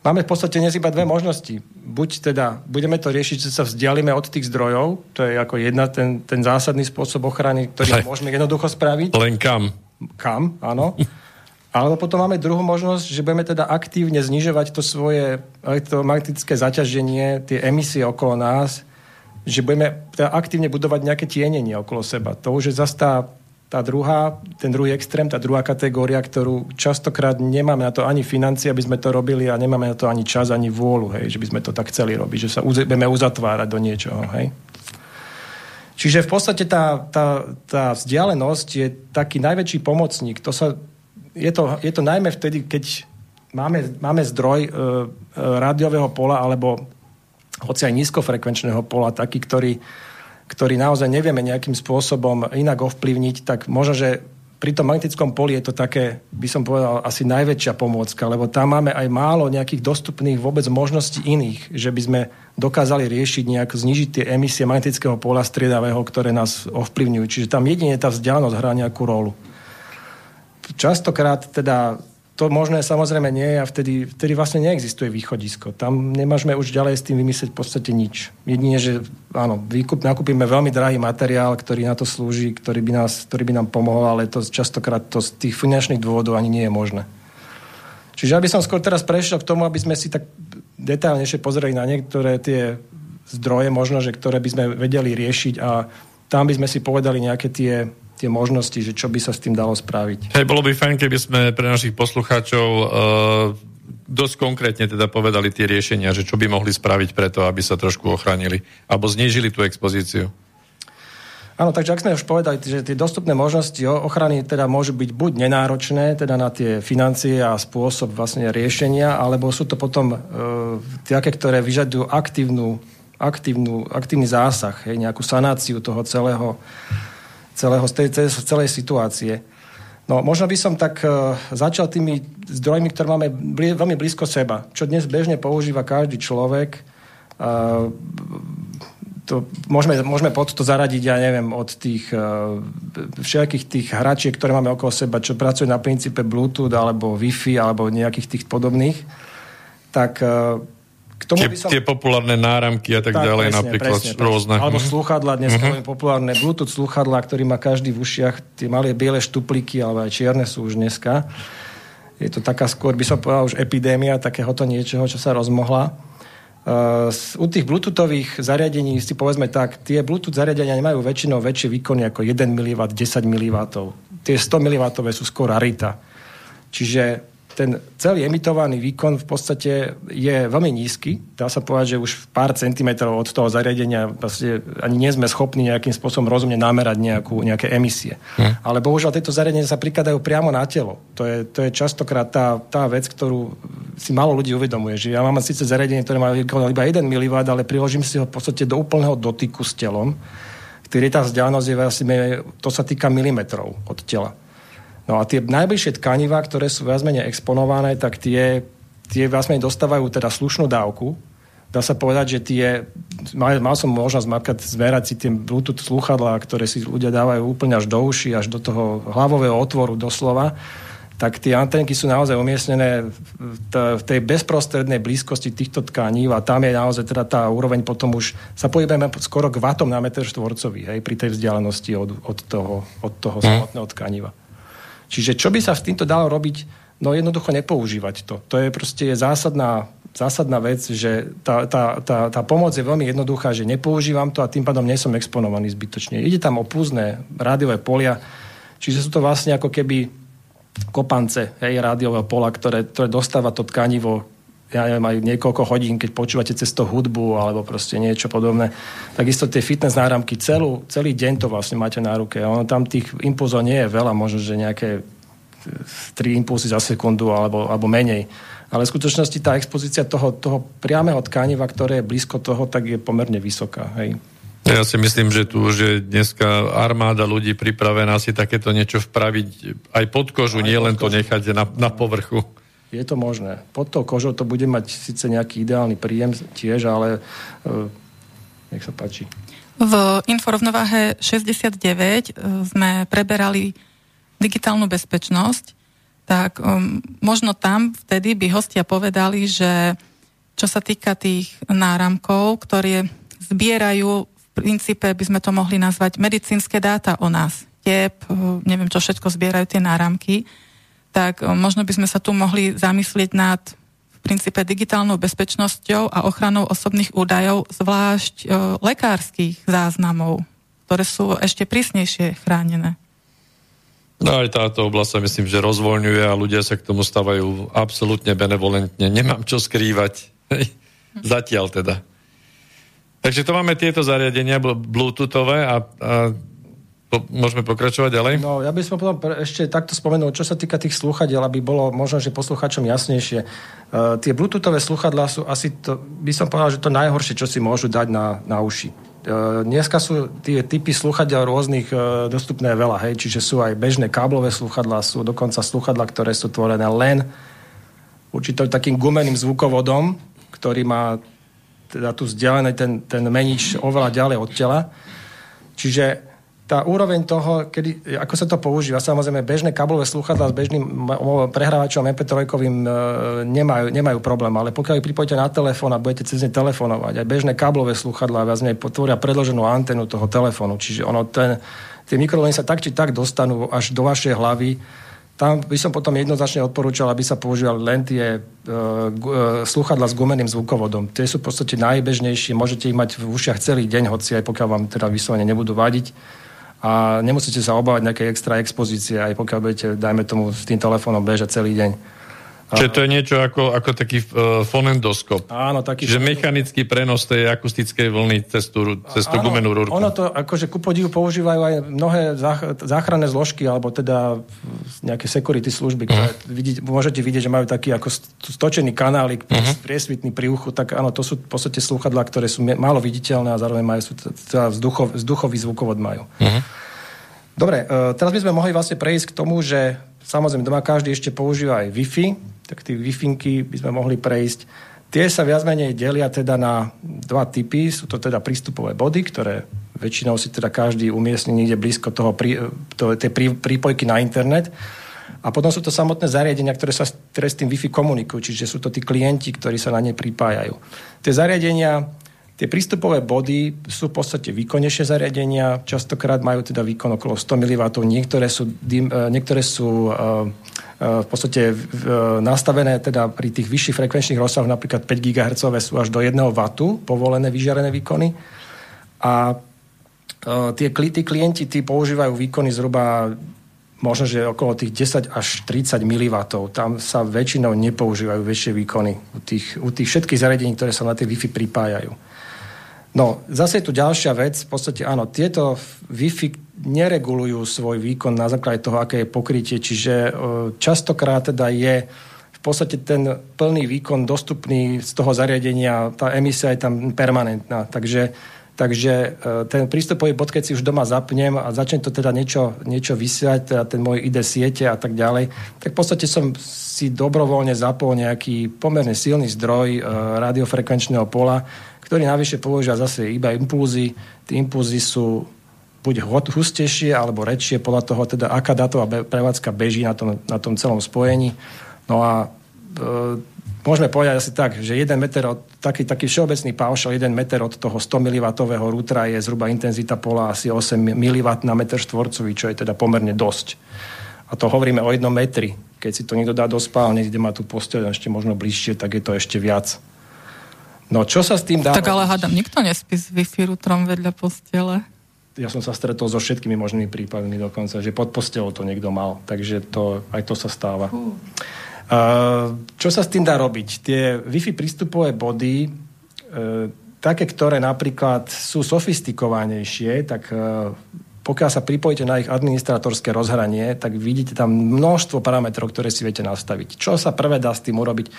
Speaker 3: Máme v podstate dnes iba dve možnosti. Buď teda budeme to riešiť, že sa vzdialíme od tých zdrojov, to je ako jedna ten, ten zásadný spôsob ochrany, ktorý Aj. môžeme jednoducho spraviť.
Speaker 1: Len kam?
Speaker 3: Kam, áno. Alebo potom máme druhú možnosť, že budeme teda aktívne znižovať to svoje elektromagnetické zaťaženie, tie emisie okolo nás, že budeme teda aktívne budovať nejaké tienenie okolo seba. To už je zase tá tá druhá, ten druhý extrém, tá druhá kategória, ktorú častokrát nemáme na to ani financie, aby sme to robili a nemáme na to ani čas, ani vôľu, hej, že by sme to tak chceli robiť, že sa budeme uzatvárať do niečoho. Hej. Čiže v podstate tá, tá, tá vzdialenosť je taký najväčší pomocník. To sa, je, to, je to najmä vtedy, keď máme, máme zdroj e, e, rádiového pola alebo hoci aj nízkofrekvenčného pola, taký, ktorý, ktorý naozaj nevieme nejakým spôsobom inak ovplyvniť, tak možno, že pri tom magnetickom poli je to také, by som povedal, asi najväčšia pomôcka, lebo tam máme aj málo nejakých dostupných vôbec možností iných, že by sme dokázali riešiť nejak, znižiť tie emisie magnetického pola striedavého, ktoré nás ovplyvňujú. Čiže tam jedine tá vzdialenosť hrá nejakú rolu. Častokrát teda to možné samozrejme nie je a vtedy, vtedy vlastne neexistuje východisko. Tam nemážeme už ďalej s tým vymyslieť v podstate nič. Jedine, že áno, výkup, nakúpime veľmi drahý materiál, ktorý na to slúži, ktorý by, nás, ktorý by nám pomohol, ale to častokrát to z tých finančných dôvodov ani nie je možné. Čiže aby som skôr teraz prešiel k tomu, aby sme si tak detailnejšie pozreli na niektoré tie zdroje, možno, že ktoré by sme vedeli riešiť a tam by sme si povedali nejaké tie tie možnosti, že čo by sa s tým dalo spraviť.
Speaker 1: Hej, bolo by fajn, keby sme pre našich poslucháčov uh, dosť konkrétne teda povedali tie riešenia, že čo by mohli spraviť preto, aby sa trošku ochránili alebo znížili tú expozíciu.
Speaker 3: Áno, takže ak sme už povedali, že tie dostupné možnosti ochrany teda môžu byť buď nenáročné, teda na tie financie a spôsob vlastne riešenia, alebo sú to potom e, také, ktoré vyžadujú aktívnu, aktívnu, aktívny zásah, hej, nejakú sanáciu toho celého celého, z tej, celej situácie. No, možno by som tak uh, začal tými zdrojmi, ktoré máme bli, veľmi blízko seba, čo dnes bežne používa každý človek. Uh, to môžeme, môžeme pod to zaradiť, ja neviem, od tých uh, všetkých tých hračiek, ktoré máme okolo seba, čo pracujú na princípe Bluetooth alebo Wi-Fi alebo nejakých tých podobných. Tak uh,
Speaker 1: k tomu tie, by som... tie populárne náramky a tak, tak ďalej, presne, napríklad presne, rôzne.
Speaker 3: Alebo mhm. slúchadla, dnes uh-huh. populárne Bluetooth slúchadla, ktorý má každý v ušiach, tie malé biele štupliky, alebo aj čierne sú už dneska. Je to taká skôr, by som povedal, už epidémia takéhoto niečoho, čo sa rozmohla. Uh, u tých bluetoothových zariadení si povedzme tak, tie bluetooth zariadenia nemajú väčšinou väčšie výkony ako 1 mW, 10 mW. Tie 100 mW sú skôr rarita. Čiže ten celý emitovaný výkon v podstate je veľmi nízky. Dá sa povedať, že už pár centimetrov od toho zariadenia vlastne ani nie sme schopní nejakým spôsobom rozumne namerať nejakú, nejaké emisie. Hm. Ale bohužiaľ tieto zariadenia sa prikladajú priamo na telo. To je, to je častokrát tá, tá vec, ktorú si málo ľudí uvedomuje. Že ja mám síce zariadenie, ktoré má výkon iba 1 mW, ale priložím si ho v podstate do úplného dotyku s telom, ktorý tá vzdialenosť je vlastne, to sa týka milimetrov od tela. No a tie najbližšie tkaniva, ktoré sú viac menej exponované, tak tie, tie viac menej dostávajú teda slušnú dávku. Dá sa povedať, že tie, mal, mal som možnosť mapkať, zmerať si tie Bluetooth sluchadlá, ktoré si ľudia dávajú úplne až do uši, až do toho hlavového otvoru doslova tak tie antenky sú naozaj umiestnené v tej bezprostrednej blízkosti týchto tkaní a tam je naozaj teda tá úroveň potom už sa pohybujeme skoro k vatom na meter štvorcový, hej, pri tej vzdialenosti od, od toho, od toho mm. samotného tkaniva. Čiže čo by sa s týmto dalo robiť? No jednoducho nepoužívať to. To je proste zásadná, zásadná vec, že tá, tá, tá, tá pomoc je veľmi jednoduchá, že nepoužívam to a tým pádom nie som exponovaný zbytočne. Ide tam o púzne rádiové polia, čiže sú to vlastne ako keby kopance hej, rádiového pola, ktoré, ktoré dostáva to tkanivo ja neviem, aj niekoľko hodín, keď počúvate cez to hudbu alebo proste niečo podobné. Takisto tie fitness náramky, celú, celý deň to vlastne máte na ruke. Ono tam tých impulzov nie je veľa, možno, že nejaké 3 impulsy za sekundu alebo, alebo menej. Ale v skutočnosti tá expozícia toho, toho priameho tkaniva, ktoré je blízko toho, tak je pomerne vysoká. Hej.
Speaker 1: Ja si myslím, že tu už je dneska armáda ľudí pripravená si takéto niečo vpraviť aj pod kožu, aj nie pod len kožu. to nechať na, na povrchu.
Speaker 3: Je to možné. Pod tou kožou to bude mať síce nejaký ideálny príjem tiež, ale uh, nech sa páči.
Speaker 2: V Inforovnováhe 69 e, sme preberali digitálnu bezpečnosť, tak um, možno tam vtedy by hostia povedali, že čo sa týka tých náramkov, ktoré zbierajú v princípe, by sme to mohli nazvať medicínske dáta o nás. Tep, neviem, čo všetko zbierajú tie náramky, tak e, možno by sme sa tu mohli zamyslieť nad v princípe digitálnou bezpečnosťou a ochranou osobných údajov, zvlášť e, lekárskych záznamov, ktoré sú ešte prísnejšie chránené.
Speaker 1: No aj táto oblasť sa myslím, že rozvoľňuje a ľudia sa k tomu stavajú absolútne benevolentne. Nemám čo skrývať. Zatiaľ teda. Takže to máme tieto zariadenia bluetoothové a, a po, môžeme pokračovať ďalej?
Speaker 3: No, ja by som potom ešte takto spomenul, čo sa týka tých slúchadiel, aby bolo možno, že posluchačom jasnejšie. Uh, tie bluetoothové sluchadlá sú asi, to, by som povedal, že to najhoršie, čo si môžu dať na, na uši. Uh, dneska sú tie typy sluchadiel rôznych uh, dostupné veľa, hej, čiže sú aj bežné káblové sluchadlá, sú dokonca sluchadlá, ktoré sú tvorené len určitým takým gumeným zvukovodom, ktorý má teda tu vzdialený ten, ten menič oveľa ďalej od tela. Čiže tá úroveň toho, kedy, ako sa to používa, samozrejme bežné kablové sluchadlá s bežným prehrávačom MP3 e, nemajú, nemajú problém, ale pokiaľ ich pripojíte na telefón a budete cez ne telefonovať, aj bežné kablové sluchadlá viac potvoria predloženú antenu toho telefónu, čiže ono ten, tie mikrovlny sa tak či tak dostanú až do vašej hlavy, tam by som potom jednoznačne odporúčal, aby sa používali len tie uh, uh, sluchadla s gumeným zvukovodom. Tie sú v podstate najbežnejšie, môžete ich mať v ušiach celý deň, hoci aj pokiaľ vám teda vyslovene nebudú vadiť a nemusíte sa obávať nejakej extra expozície, aj pokiaľ budete, dajme tomu, s tým telefónom bežať celý deň.
Speaker 1: Čiže to je niečo ako, ako taký uh, fonendoskop.
Speaker 3: Áno, taký...
Speaker 1: Čiže mechanický prenos tej akustickej vlny cez tú, cez tú áno, gumenú rúrku.
Speaker 3: Ono to, akože ku podivu používajú aj mnohé záchranné zložky, alebo teda nejaké security služby, ktoré uh-huh. vidí, môžete vidieť, že majú taký ako stočený kanálik, uh-huh. priesvitný pri uchu, tak áno, to sú v podstate slúchadlá, ktoré sú málo viditeľné a zároveň majú, sú, teda vzduchov, vzduchový zvukovod majú. Uh-huh. Dobre, uh, teraz by sme mohli vlastne prejsť k tomu, že samozrejme doma každý ešte používa aj Wi-Fi, tak tie wi by sme mohli prejsť. Tie sa viac menej delia teda na dva typy. Sú to teda prístupové body, ktoré väčšinou si teda každý umiestni niekde blízko toho, prí, to, tej prí, prípojky na internet. A potom sú to samotné zariadenia, ktoré sa ktoré s tým Wi-Fi komunikujú, čiže sú to tí klienti, ktorí sa na ne pripájajú. Tie zariadenia, tie prístupové body sú v podstate výkonnejšie zariadenia, častokrát majú teda výkon okolo 100 mW, niektoré sú, e, niektoré sú uh, v podstate nastavené teda pri tých vyšších frekvenčných rozsahoch, napríklad 5 GHz sú až do 1 W povolené vyžiarené výkony. A e, tie, tí klienti tí používajú výkony zhruba možno, že okolo tých 10 až 30 mW. Tam sa väčšinou nepoužívajú väčšie výkony u tých, u tých všetkých zariadení, ktoré sa na tie Wi-Fi pripájajú. No, zase je tu ďalšia vec. V podstate áno, tieto Wi-Fi neregulujú svoj výkon na základe toho, aké je pokrytie, čiže e, častokrát teda je v podstate ten plný výkon dostupný z toho zariadenia, tá emisia je tam permanentná. Takže, takže e, ten prístupový bod, keď si už doma zapnem a začne to teda niečo, niečo vysiať, teda ten môj ID siete a tak ďalej, tak v podstate som si dobrovoľne zapol nejaký pomerne silný zdroj e, radiofrekvenčného pola, ktorý navyše používa zase iba impulzy. Tie impulzy sú buď hustejšie alebo rečšie podľa toho, teda aká datová prevádzka beží na tom, na tom celom spojení. No a e, môžeme povedať asi tak, že 1 meter od, taký, taký všeobecný paušal, 1 meter od toho 100 mW rútra je zhruba intenzita pola asi 8 mW na meter štvorcový, čo je teda pomerne dosť. A to hovoríme o jednom metri. Keď si to niekto dá do spálne, kde má tú posteľ ešte možno bližšie, tak je to ešte viac. No čo sa s tým dá...
Speaker 2: Tak ale hádam, nikto nespí s Wi-Fi rútrom vedľa postele.
Speaker 3: Ja som sa stretol so všetkými možnými prípadmi dokonca, že pod postelou to niekto mal. Takže to, aj to sa stáva. Uh. Čo sa s tým dá robiť? Tie Wi-Fi prístupové body, uh, také, ktoré napríklad sú sofistikovanejšie, tak uh, pokiaľ sa pripojíte na ich administratorské rozhranie, tak vidíte tam množstvo parametrov, ktoré si viete nastaviť. Čo sa prvé dá s tým urobiť?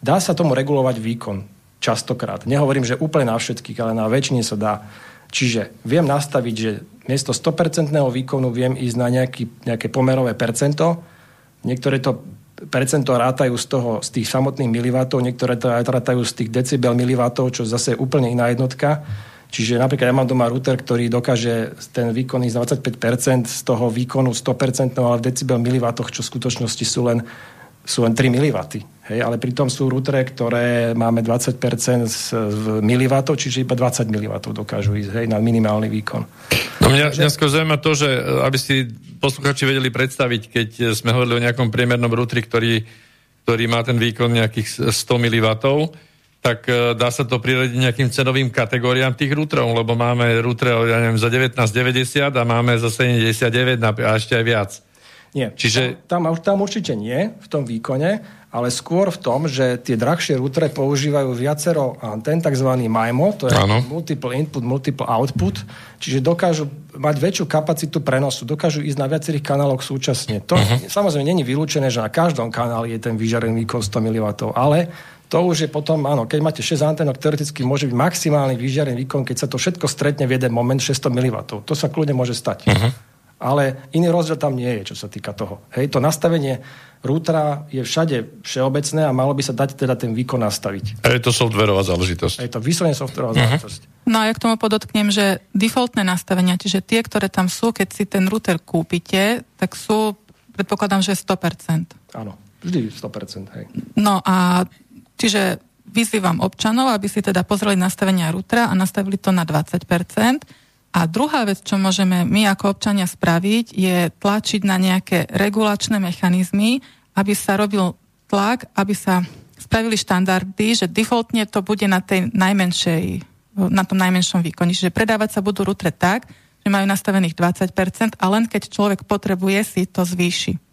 Speaker 3: Dá sa tomu regulovať výkon častokrát. Nehovorím, že úplne na všetkých, ale na väčšine sa dá. Čiže viem nastaviť, že miesto 100% výkonu viem ísť na nejaký, nejaké pomerové percento. Niektoré to percento rátajú z, toho, z tých samotných milivatov, niektoré to aj rátajú z tých decibel milivatov, čo zase je úplne iná jednotka. Čiže napríklad ja mám doma router, ktorý dokáže ten výkon ísť 25% z toho výkonu 100%, ale v decibel milivatoch, čo v skutočnosti sú len sú len 3 mW. Hej, ale pritom sú routere, ktoré máme 20% z, z mW, čiže iba 20 mW dokážu ísť hej, na minimálny výkon.
Speaker 1: No mňa, mňa skôr zaujíma to, že e, aby si posluchači vedeli predstaviť, keď sme hovorili o nejakom priemernom routeri, ktorý, ktorý má ten výkon nejakých 100 mW, tak e, dá sa to priradiť nejakým cenovým kategóriám tých routerov, lebo máme routere ja neviem, za 19,90 a máme za 79 a ešte aj viac.
Speaker 3: Nie, Čiže... tam, tam určite nie v tom výkone, ale skôr v tom, že tie drahšie routere používajú viacero antén, tzv. MIMO, to je ano. multiple input, multiple output, čiže dokážu mať väčšiu kapacitu prenosu, dokážu ísť na viacerých kanáloch súčasne. To uh-huh. samozrejme není vylúčené, že na každom kanáli je ten vyžarený výkon 100 mW, ale to už je potom, áno, keď máte 6 antenok, teoreticky môže byť maximálny vyžiarený výkon, keď sa to všetko stretne v jeden moment 600 mW. To sa kľudne môže stať. Uh-huh. Ale iný rozdiel tam nie je, čo sa týka toho. Hej, to nastavenie routera je všade všeobecné a malo by sa dať teda ten výkon nastaviť.
Speaker 1: A je to softverová záležitosť.
Speaker 3: A je to vyslovene softverová uh-huh. záležitosť.
Speaker 2: No a ja k tomu podotknem, že defaultné nastavenia, čiže tie, ktoré tam sú, keď si ten router kúpite, tak sú, predpokladám, že 100%.
Speaker 3: Áno, vždy 100%. Hej.
Speaker 2: No a Čiže vyzývam občanov, aby si teda pozreli nastavenia routera a nastavili to na 20%. A druhá vec, čo môžeme my ako občania spraviť, je tlačiť na nejaké regulačné mechanizmy, aby sa robil tlak, aby sa spravili štandardy, že defaultne to bude na tej najmenšej, na tom najmenšom výkone. Čiže predávať sa budú routere tak, že majú nastavených 20% a len keď človek potrebuje, si to zvýši.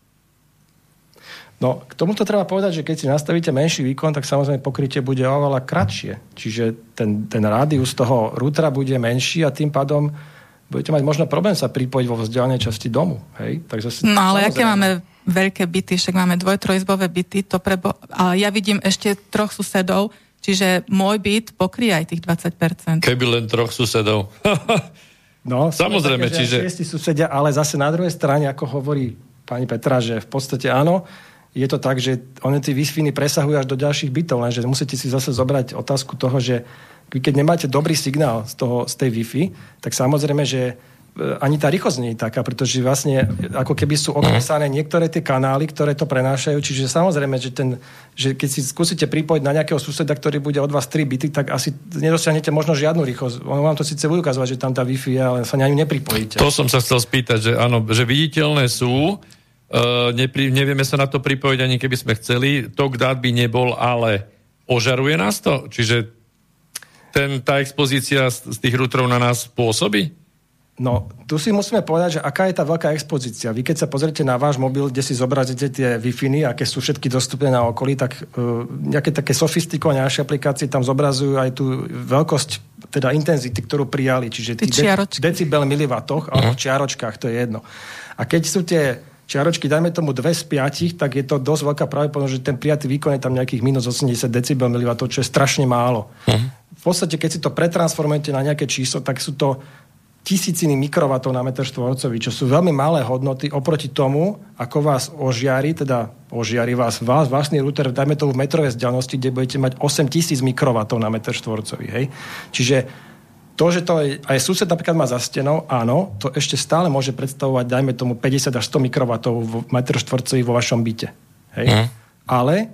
Speaker 3: No, k tomuto treba povedať, že keď si nastavíte menší výkon, tak samozrejme pokrytie bude oveľa kratšie. Čiže ten, ten rádius toho rútra bude menší a tým pádom budete mať možno problém sa pripojiť vo vzdialenej časti domu. Hej? Tak zase,
Speaker 2: no ale samozrejme... aké máme veľké byty, však máme dvoj, trojizbové byty, to prebo... ale ja vidím ešte troch susedov, čiže môj byt pokrie aj tých 20%.
Speaker 1: Keby len troch susedov.
Speaker 3: no,
Speaker 1: samozrejme,
Speaker 3: také,
Speaker 1: čiže...
Speaker 3: susedia, ale zase na druhej strane, ako hovorí pani Petra, že v podstate áno, je to tak, že oni tie wi presahujú až do ďalších bytov, lenže musíte si zase zobrať otázku toho, že vy keď nemáte dobrý signál z, toho, z tej Wi-Fi, tak samozrejme, že e, ani tá rýchlosť nie je taká, pretože vlastne ako keby sú okresané niektoré tie kanály, ktoré to prenášajú, čiže samozrejme, že, ten, že keď si skúsite pripojiť na nejakého suseda, ktorý bude od vás 3 byty, tak asi nedosiahnete možno žiadnu rýchlosť. Ono vám to síce bude ukazovať, že tam tá Wi-Fi je, ale sa na ňu nepripojíte.
Speaker 1: To som sa chcel spýtať, že áno, že viditeľné sú, nepri, nevieme sa na to pripojiť ani keby sme chceli. Tok dát by nebol, ale ožaruje nás to? Čiže ten, tá expozícia z, z tých routerov na nás pôsobí?
Speaker 3: No, tu si musíme povedať, že aká je tá veľká expozícia. Vy keď sa pozrite na váš mobil, kde si zobrazíte tie wi aké sú všetky dostupné na okolí, tak uh, nejaké také sofistikované naše aplikácie tam zobrazujú aj tú veľkosť, teda intenzity, ktorú prijali. Čiže tí de- decibel miliwatoch, uh-huh. alebo v čiaročkách, to je jedno. A keď sú tie čiaročky, dajme tomu 2 z 5, tak je to dosť veľká pravdepodobnosť, že ten prijatý výkon je tam nejakých minus 80 decibel mW, čo je strašne málo. Uh-huh. V podstate, keď si to pretransformujete na nejaké číslo, tak sú to tisíciny mikrovatov na meter štvorcový, čo sú veľmi malé hodnoty oproti tomu, ako vás ožiari, teda ožiari vás, vás vlastný router, dajme to v metrovej vzdialenosti, kde budete mať 8000 mikrovatov na meter štvorcový. Hej? Čiže to, že to aj, aj sused napríklad má za stenou, áno, to ešte stále môže predstavovať, dajme tomu, 50 až 100 mikrovatov v metr štvorcový vo vašom byte. Hej? Mm. Ale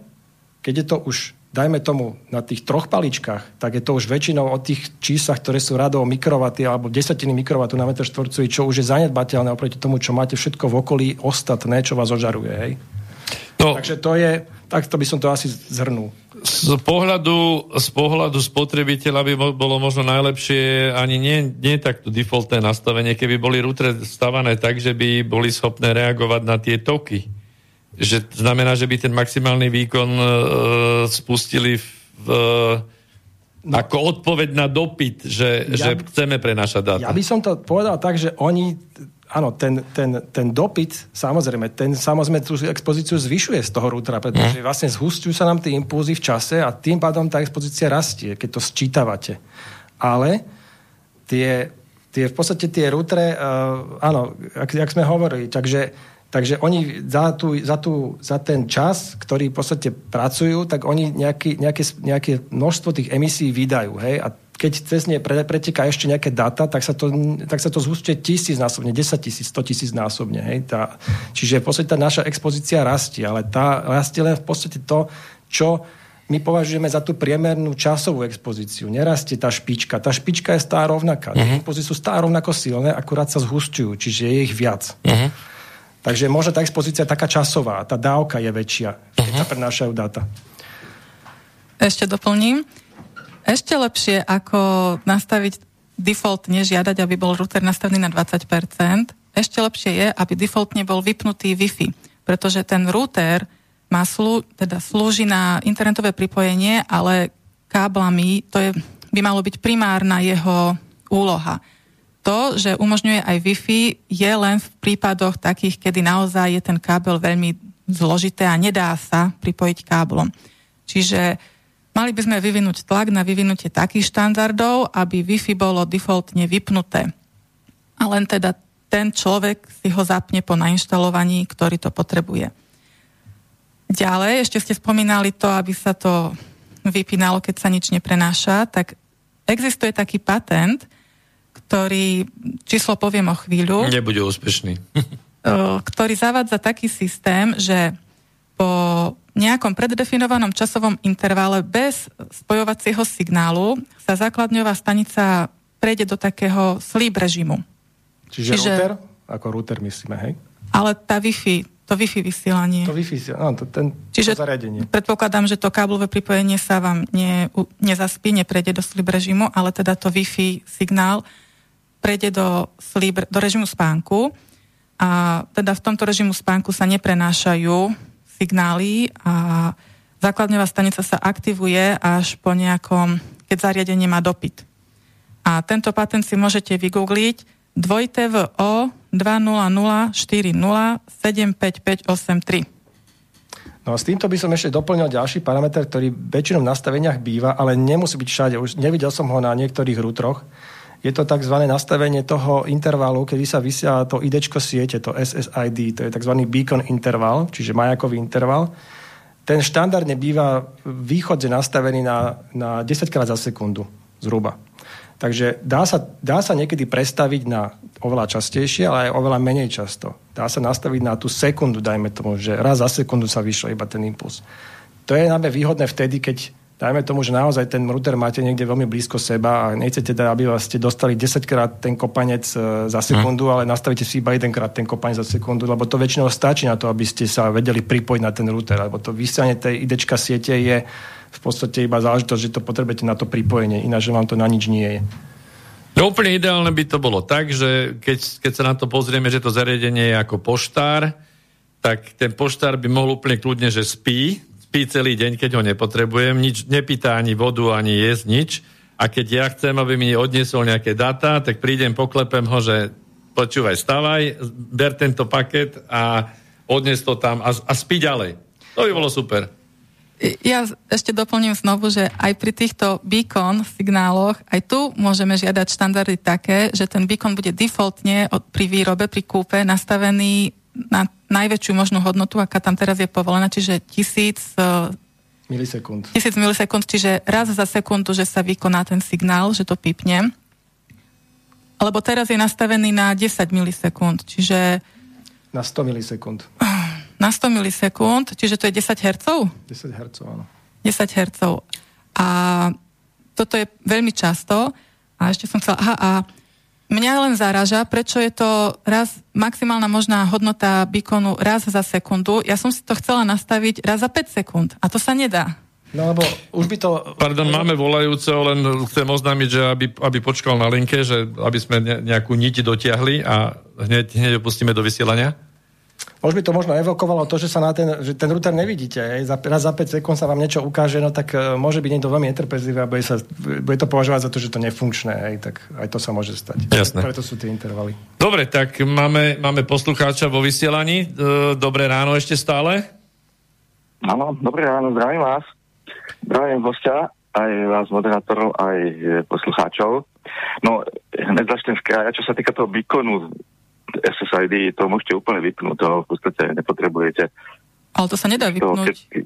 Speaker 3: keď je to už, dajme tomu, na tých troch paličkách, tak je to už väčšinou o tých číslach, ktoré sú radovo mikrovaty alebo desatiny mikrovatu na metr štvorcový, čo už je zanedbateľné oproti tomu, čo máte všetko v okolí ostatné, čo vás ožaruje. Hej? No. Takže to je, takto by som to asi zhrnul.
Speaker 1: Z pohľadu, z pohľadu spotrebiteľa by bolo možno najlepšie ani nie, nie takto defaultné nastavenie, keby boli routere stavané tak, že by boli schopné reagovať na tie toky. Že znamená, že by ten maximálny výkon e, spustili v, e, no. ako odpoveď na dopyt, že, ja, že chceme prenašať dáta.
Speaker 3: Ja by som to povedal tak, že oni áno, ten, ten, ten dopyt, samozrejme, ten samozrejme tú expozíciu zvyšuje z toho routera, pretože mm. vlastne zhustujú sa nám tie impulzy v čase a tým pádom tá expozícia rastie, keď to sčítavate. Ale tie, tie v podstate tie routere, uh, áno, ak, jak sme hovorili, takže Takže oni za, tú, za, tú, za ten čas, ktorý v podstate pracujú, tak oni nejaký, nejaké, nejaké množstvo tých emisí vydajú. Hej? A keď cez ne preteká ešte nejaké data, tak sa to, tak sa to zhustuje tisíc násobne, 10 tisíc, 100 tisíc násobne. Hej? Tá, čiže v podstate tá naša expozícia rastie, ale tá rastie len v podstate to, čo my považujeme za tú priemernú časovú expozíciu. Nerastie tá špička. Tá špička je stále rovnaká. Uh-huh. Impulzy sú stále rovnako silné, akurát sa zhustujú, čiže je ich viac. Uh-huh. Takže možno tá expozícia je taká časová, tá dávka je väčšia, keď uh-huh. sa prenášajú dáta.
Speaker 2: Ešte doplním. Ešte lepšie, ako nastaviť default, nežiadať, aby bol router nastavený na 20%, ešte lepšie je, aby defaultne bol vypnutý Wi-Fi, pretože ten router má slú, teda slúži na internetové pripojenie, ale káblami to je, by malo byť primárna jeho úloha. To, že umožňuje aj Wi-Fi, je len v prípadoch takých, kedy naozaj je ten kábel veľmi zložité a nedá sa pripojiť káblom. Čiže mali by sme vyvinúť tlak na vyvinutie takých štandardov, aby Wi-Fi bolo defaultne vypnuté. A len teda ten človek si ho zapne po nainštalovaní, ktorý to potrebuje. Ďalej, ešte ste spomínali to, aby sa to vypínalo, keď sa nič neprenáša, tak existuje taký patent, ktorý, číslo poviem o chvíľu.
Speaker 1: Nebude úspešný.
Speaker 2: ktorý zavádza taký systém, že po nejakom preddefinovanom časovom intervale bez spojovacieho signálu sa základňová stanica prejde do takého sleep režimu.
Speaker 3: Čiže, Čiže router? Ako router myslíme, hej?
Speaker 2: Ale tá Wi-Fi, to Wi-Fi vysielanie.
Speaker 3: To Wi-Fi, no, to, ten, Čiže to zariadenie.
Speaker 2: predpokladám, že to káblové pripojenie sa vám ne, nezaspí, neprejde do sleep režimu, ale teda to Wi-Fi signál prejde do, sleep, do režimu spánku a teda v tomto režimu spánku sa neprenášajú signály a základňová stanica sa aktivuje až po nejakom, keď zariadenie má dopyt. A tento patent si môžete vygoogliť dvojtvo 200407553.
Speaker 3: No a s týmto by som ešte doplnil ďalší parameter, ktorý väčšinou v nastaveniach býva, ale nemusí byť všade. Už nevidel som ho na niektorých routroch je to tzv. nastavenie toho intervalu, kedy sa vysiela to ID siete, to SSID, to je tzv. beacon interval, čiže majakový interval. Ten štandardne býva východze nastavený na, na 10 krát za sekundu zhruba. Takže dá sa, dá sa niekedy prestaviť na oveľa častejšie, ale aj oveľa menej často. Dá sa nastaviť na tú sekundu, dajme tomu, že raz za sekundu sa vyšlo iba ten impuls. To je najmä výhodné vtedy, keď dajme tomu, že naozaj ten router máte niekde veľmi blízko seba a nechcete teda, aby ste dostali 10 krát ten kopanec e, za sekundu, mm. ale nastavíte si iba jedenkrát ten kopanec za sekundu, lebo to väčšinou stačí na to, aby ste sa vedeli pripojiť na ten router, lebo to vysielanie tej idečka siete je v podstate iba záležitosť, že to potrebujete na to pripojenie, ináč vám to na nič nie je.
Speaker 1: No úplne ideálne by to bolo tak, že keď, keď sa na to pozrieme, že to zariadenie je ako poštár, tak ten poštár by mohol úplne kľudne, že spí, spí celý deň, keď ho nepotrebujem, nič, nepýta ani vodu, ani jesť, nič. A keď ja chcem, aby mi odniesol nejaké data, tak prídem, poklepem ho, že počúvaj, stavaj, ber tento paket a odnes to tam a, a spí ďalej. To by bolo super.
Speaker 2: Ja ešte doplním znovu, že aj pri týchto beacon signáloch, aj tu môžeme žiadať štandardy také, že ten beacon bude defaultne od, pri výrobe, pri kúpe nastavený na najväčšiu možnú hodnotu, aká tam teraz je povolená, čiže tisíc
Speaker 3: e, milisekúnd.
Speaker 2: Tisíc milisekúnd, čiže raz za sekundu, že sa vykoná ten signál, že to pipne. Lebo teraz je nastavený na 10 milisekúnd, čiže...
Speaker 3: Na 100 milisekúnd.
Speaker 2: Na 100 milisekúnd, čiže to je 10 Hz?
Speaker 3: 10 Hz, áno.
Speaker 2: 10 Hz. A toto je veľmi často. A ešte som chcela... Aha, a Mňa len zaraža, prečo je to raz maximálna možná hodnota bikonu raz za sekundu. Ja som si to chcela nastaviť raz za 5 sekúnd a to sa nedá.
Speaker 3: No lebo už by to...
Speaker 1: Pardon, máme volajúceho, len chcem oznámiť, že aby, aby počkal na linke, že aby sme nejakú niti dotiahli a hneď, hneď opustíme do vysielania.
Speaker 3: Už by to možno evokovalo to, že sa na ten, že ten router nevidíte. Hej. Za, raz za 5 sekúnd sa vám niečo ukáže, no tak uh, môže byť niekto veľmi netrpezlivý a bude, sa, bude to považovať za to, že to nefunkčné. Hej. Tak aj to sa môže stať.
Speaker 1: Jasné.
Speaker 3: Preto sú tie intervaly.
Speaker 1: Dobre, tak máme, máme poslucháča vo vysielaní. E, dobré ráno ešte stále.
Speaker 4: Áno, dobré ráno, zdravím vás. Zdravím hostia, aj vás moderátorov, aj poslucháčov. No, hneď začnem z kraja, čo sa týka toho beaconu SSID, to môžete úplne vypnúť, to v podstate nepotrebujete.
Speaker 2: Ale to sa nedá vypnúť.
Speaker 4: To,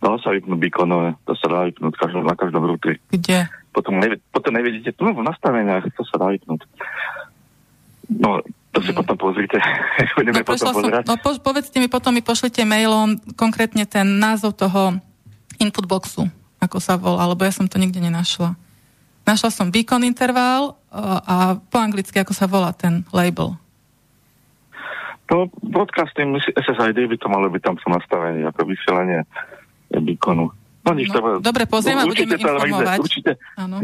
Speaker 4: dá sa vypnúť beaconové, to sa dá vypnúť každom, na každom routeri.
Speaker 2: Kde?
Speaker 4: Potom, nevi, potom nevidíte, tu v nastaveniach, to sa dá vypnúť. No, to si mm. potom pozrite.
Speaker 2: no, potom som, no po, povedzte mi, potom mi pošlite mailom konkrétne ten názov toho input boxu, ako sa volá, alebo ja som to nikde nenašla. Našla som beacon interval a po anglicky, ako sa volá ten label.
Speaker 4: To broadcasting SSID by to malo byť tam som nastavenie, ako vysielanie beaconu.
Speaker 2: No, nič, no, to, dobre, pozriem a budeme informovať.
Speaker 4: Niekde, určite,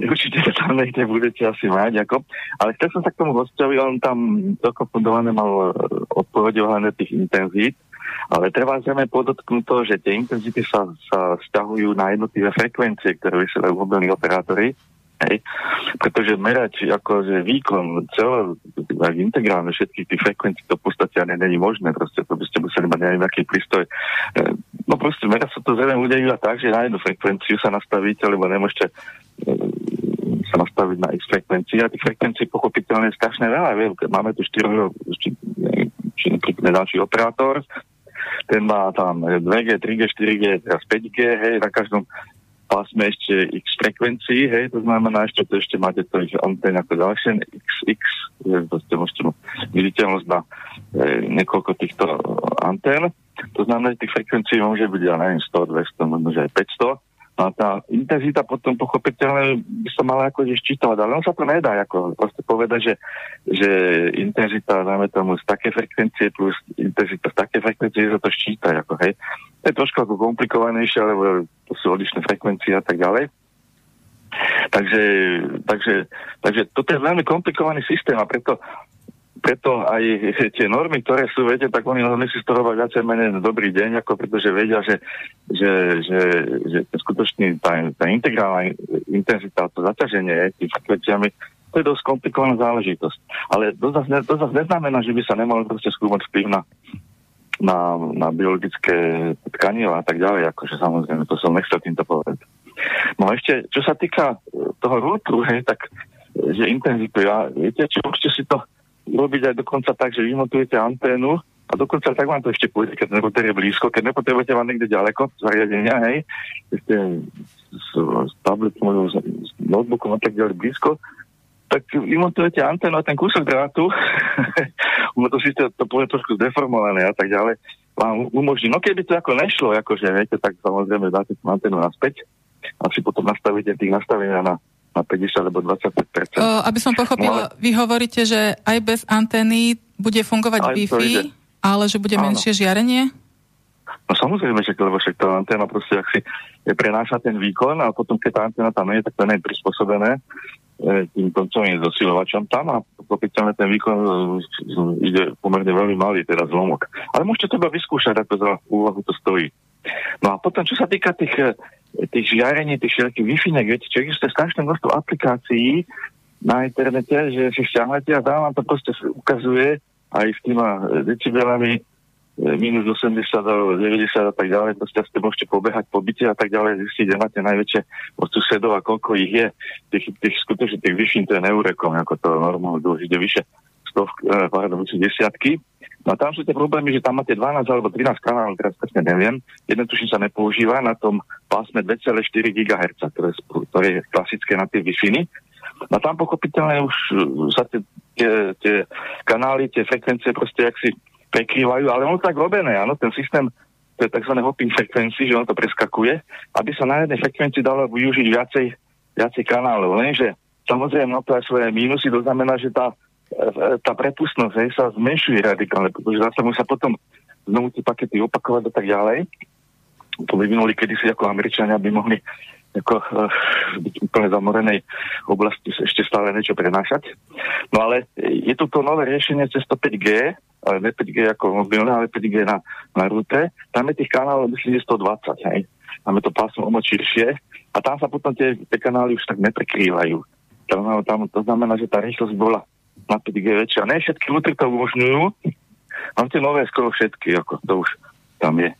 Speaker 4: určite tam niekde budete asi mať. Ako, ale chcel som sa k tomu hostovi, on tam dokopundované mal e, odpovede ohľadne tých intenzít, ale treba zrejme podotknúť to, že tie intenzity sa, sa vzťahujú na jednotlivé frekvencie, ktoré vysielajú mobilní operátori Hej. Pretože merať akože výkon celé, integrálne všetkých tých frekvencií, to v podstate ani není možné, proste to by ste museli mať neviem aký prístroj. E, no proste merať sa to zrejme ľudia iba tak, že na jednu frekvenciu sa nastavíte, lebo nemôžete e, sa nastaviť na x frekvencii a tých frekvencií pochopiteľne je strašne veľa. Máme tu 4 či, či ďalší operátor, ten má tam 2G, 3G, 4G, teraz 5G, hej, na každom pásme ešte x frekvencií, hej, to znamená ešte, to ešte máte to antén ako ďalšie, XX, to ste môžete viditeľnosť na e, niekoľko týchto antén. To znamená, že tých frekvencií môže byť, ja neviem, 100, 200, možno že aj 500 a tá intenzita potom pochopiteľne by sa mala akože ščítavať, ale on sa to nedá ako proste povedať, že, že intenzita, dáme tomu, z také frekvencie plus intenzita z také frekvencie, že sa to ščíta, ako hej. To je trošku ako komplikovanejšie, lebo to sú odlišné frekvencie a tak ďalej. Takže, takže, takže toto je veľmi komplikovaný systém a preto preto aj tie normy, ktoré sú, viete, tak oni hlavne si z toho viacej menej dobrý deň, ako pretože vedia, že, že, že, že skutočný tá, tá integrálna intenzita, to zaťaženie tých frekvenciami, to je dosť komplikovaná záležitosť. Ale to zase, to zase neznamená, že by sa nemalo proste skúmať vplyv na, na, na biologické tkaniva a tak ďalej, akože samozrejme, to som nechcel týmto povedať. No a ešte, čo sa týka toho rútru, hej, tak že intenzitu, ja, viete, či určite si to robiť aj dokonca tak, že vymontujete anténu a dokonca tak vám to ešte pôjde, keď router je blízko, keď nepotrebujete vám niekde ďaleko zariadenia, hej, ste s, s tabletom, s notebookom a tak ďalej blízko, tak vymontujete anténu a ten kúsok drátu, to síce to bude trošku zdeformované a tak ďalej, vám umožní, no keby to ako nešlo, akože viete, tak samozrejme dáte tú anténu naspäť a si potom nastavíte tých nastavenia na na 50 alebo 25
Speaker 2: o, Aby som pochopila, no, vy hovoríte, že aj bez antény bude fungovať Wi-Fi, ale že bude Áno. menšie žiarenie?
Speaker 4: No samozrejme, že lebo však tá anténa proste ak si prenáša ten výkon a potom keď tá anténa tam je, tak to nie je prispôsobené tým koncovým zosilovačom tam a pochopiteľne ten výkon e, ide pomerne veľmi malý, teda zlomok. Ale môžete to iba vyskúšať, ako za úvahu to stojí. No a potom, čo sa týka tých e, tých žiarení, tých všetkých wi viete, čo existuje strašné množstvo aplikácií na internete, že si stiahnete a tam vám to proste ukazuje aj s týma decibelami e, minus 80 alebo 90 a tak ďalej, proste ste môžete pobehať po byte a tak ďalej, zistiť, kde máte najväčšie od susedov a koľko ich je, tých, tých skutočne tých vyšším, to je neurekom, ako to normálne dôležite vyše stovky, pardon, desiatky. No a tam sú tie problémy, že tam máte 12 alebo 13 kanálov, teraz presne neviem. Jeden tuším sa nepoužíva na tom pásme 2,4 GHz, ktoré, ktoré je klasické na tie wi No a tam pochopiteľne už sa tie, tie, tie kanály, tie frekvencie proste jak si prekrývajú, ale ono tak robené, áno, ten systém to je tzv. hopping frekvencií, že on to preskakuje, aby sa na jednej frekvencii dalo využiť viacej, viacej kanálov. Lenže samozrejme, no to aj svoje mínusy, to znamená, že tá tá prepustnosť hej, sa zmenšuje radikálne, pretože zase musia potom znovu tie pakety opakovať a tak ďalej. To vyvinuli kedysi ako Američania, aby mohli ako, uh, byť úplne zamorenej oblasti ešte stále niečo prenášať. No ale je tu to nové riešenie cez 5G, ale ne 5G ako mobilné, ale 5G na, na rúte. Tam je tých kanálov, myslím, že 120, hej. Tam je to pásmo o moc širšie a tam sa potom tie, tie kanály už tak neprekrývajú. Tam, tam, to znamená, že tá rýchlosť bola na 5G väčšia. Ne všetky útry to umožňujú, mám tie nové skoro všetky, ako to už tam je.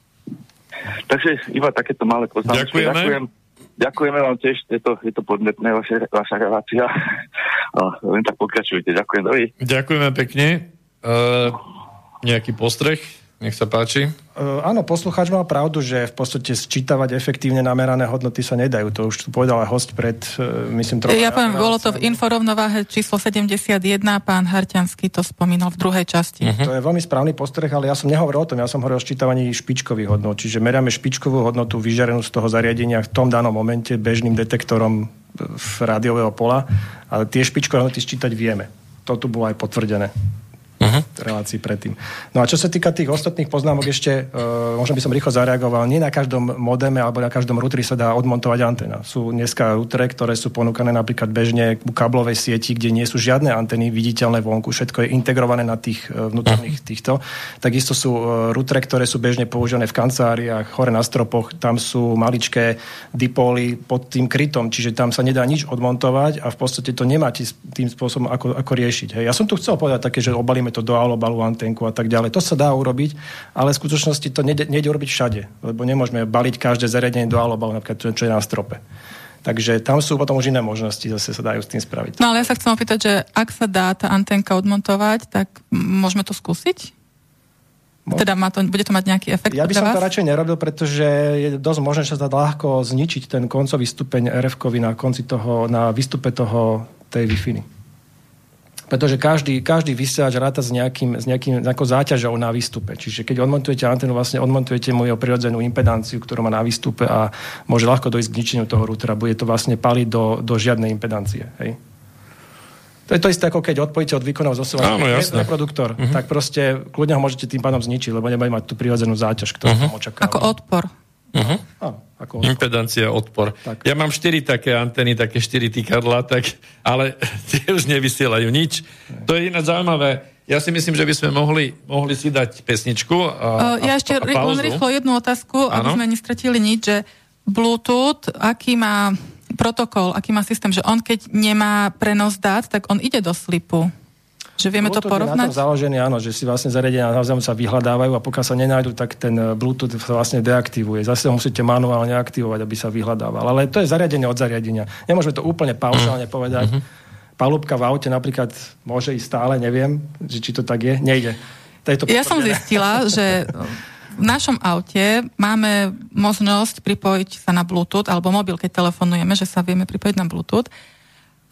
Speaker 4: Takže iba takéto malé poznámky.
Speaker 1: Ďakujeme. Ďakujem.
Speaker 4: Ďakujeme vám tiež, je to, je to podnetné vaše, vaša relácia. A len tak pokračujte. Ďakujem. Dovi.
Speaker 1: Ďakujeme pekne. Uh, nejaký postreh? Nech sa páči.
Speaker 3: Uh, áno, poslucháč mal pravdu, že v podstate sčítavať efektívne namerané hodnoty sa nedajú. To už tu povedal aj host pred, uh, myslím, trochu.
Speaker 2: Ja poviem, bolo to v inforovnováhe číslo 71, pán Harťanský to spomínal v druhej časti.
Speaker 3: Uh-huh. To je veľmi správny postreh, ale ja som nehovoril o tom, ja som hovoril o ščítavaní špičkových hodnot, čiže meráme špičkovú hodnotu vyžarenú z toho zariadenia v tom danom momente bežným detektorom v rádiového pola, ale tie špičkové hodnoty sčítať vieme. To tu bolo aj potvrdené. uh-huh. Relácii predtým. No a čo sa týka tých ostatných poznámok ešte, uh, možno by som rýchlo zareagoval, nie na každom modeme alebo na každom routeri sa dá odmontovať antena. Sú dneska routery, ktoré sú ponúkané napríklad bežne u káblovej sieti, kde nie sú žiadne anteny viditeľné vonku, všetko je integrované na tých uh, vnútorných týchto. Takisto sú uh, routery, ktoré sú bežne používané v kanceláriách, hore na stropoch, tam sú maličké dipóly pod tým krytom, čiže tam sa nedá nič odmontovať a v podstate to nemáte tým spôsobom, ako, ako riešiť. Hej. Ja som tu chcel povedať také, že obalíme to do alobalu, antenku a tak ďalej. To sa dá urobiť, ale v skutočnosti to nejde, nejde urobiť všade, lebo nemôžeme baliť každé zariadenie do alobalu, napríklad čo, je na strope. Takže tam sú potom už iné možnosti, zase sa dajú s tým spraviť.
Speaker 2: No ale ja sa chcem opýtať, že ak sa dá tá antenka odmontovať, tak môžeme to skúsiť? No. Teda má to, bude to mať nejaký efekt
Speaker 3: Ja by som vás? to radšej nerobil, pretože je dosť možné, že sa dá ľahko zničiť ten koncový stupeň rf na konci toho, na výstupe toho, tej Wi-Fi pretože každý, každý vysielač ráta s, nejakým, s nejakým, nejakou záťažou na výstupe. Čiže keď odmontujete antenu, vlastne odmontujete mu jeho prirodzenú impedanciu, ktorú má na výstupe a môže ľahko dojsť k ničeniu toho routera. Bude to vlastne paliť do, do žiadnej impedancie. Hej? To je to isté, ako keď odpojíte od výkonov zosúvača reproduktor, uh-huh. tak proste kľudne ho môžete tým pádom zničiť, lebo nebude mať tú prirodzenú záťaž, ktorú uh-huh. tam očakáva.
Speaker 2: Ako odpor.
Speaker 1: Uh-huh. Ako odpor. Impedancia, odpor. Tak. Ja mám štyri také anteny, také štyri týkadla, tak, ale tie už nevysielajú nič. Ne. To je iné zaujímavé. Ja si myslím, že by sme mohli, mohli si dať pesničku. A,
Speaker 2: ja a, ešte a len rýchlo jednu otázku, ano? aby sme nestratili nič, že Bluetooth, aký má protokol, aký má systém, že on keď nemá prenos dát, tak on ide do slipu. Že vieme Bluetooth to porovnať?
Speaker 3: Je na to založený, áno, že si vlastne zariadenia naozaj sa vyhľadávajú a pokiaľ sa nenájdu, tak ten eh, Bluetooth sa vlastne deaktivuje. Zase ho musíte manuálne aktivovať, aby sa vyhľadával. Ale to je zariadenie od zariadenia. Nemôžeme to úplne paušálne mm. povedať. Mm-hmm. Palúbka v aute napríklad môže ísť stále, neviem, či to tak je. Nejde.
Speaker 2: To ja som zistila, že v našom aute máme možnosť pripojiť sa na Bluetooth, alebo mobil, keď telefonujeme, že sa vieme pripojiť na Bluetooth.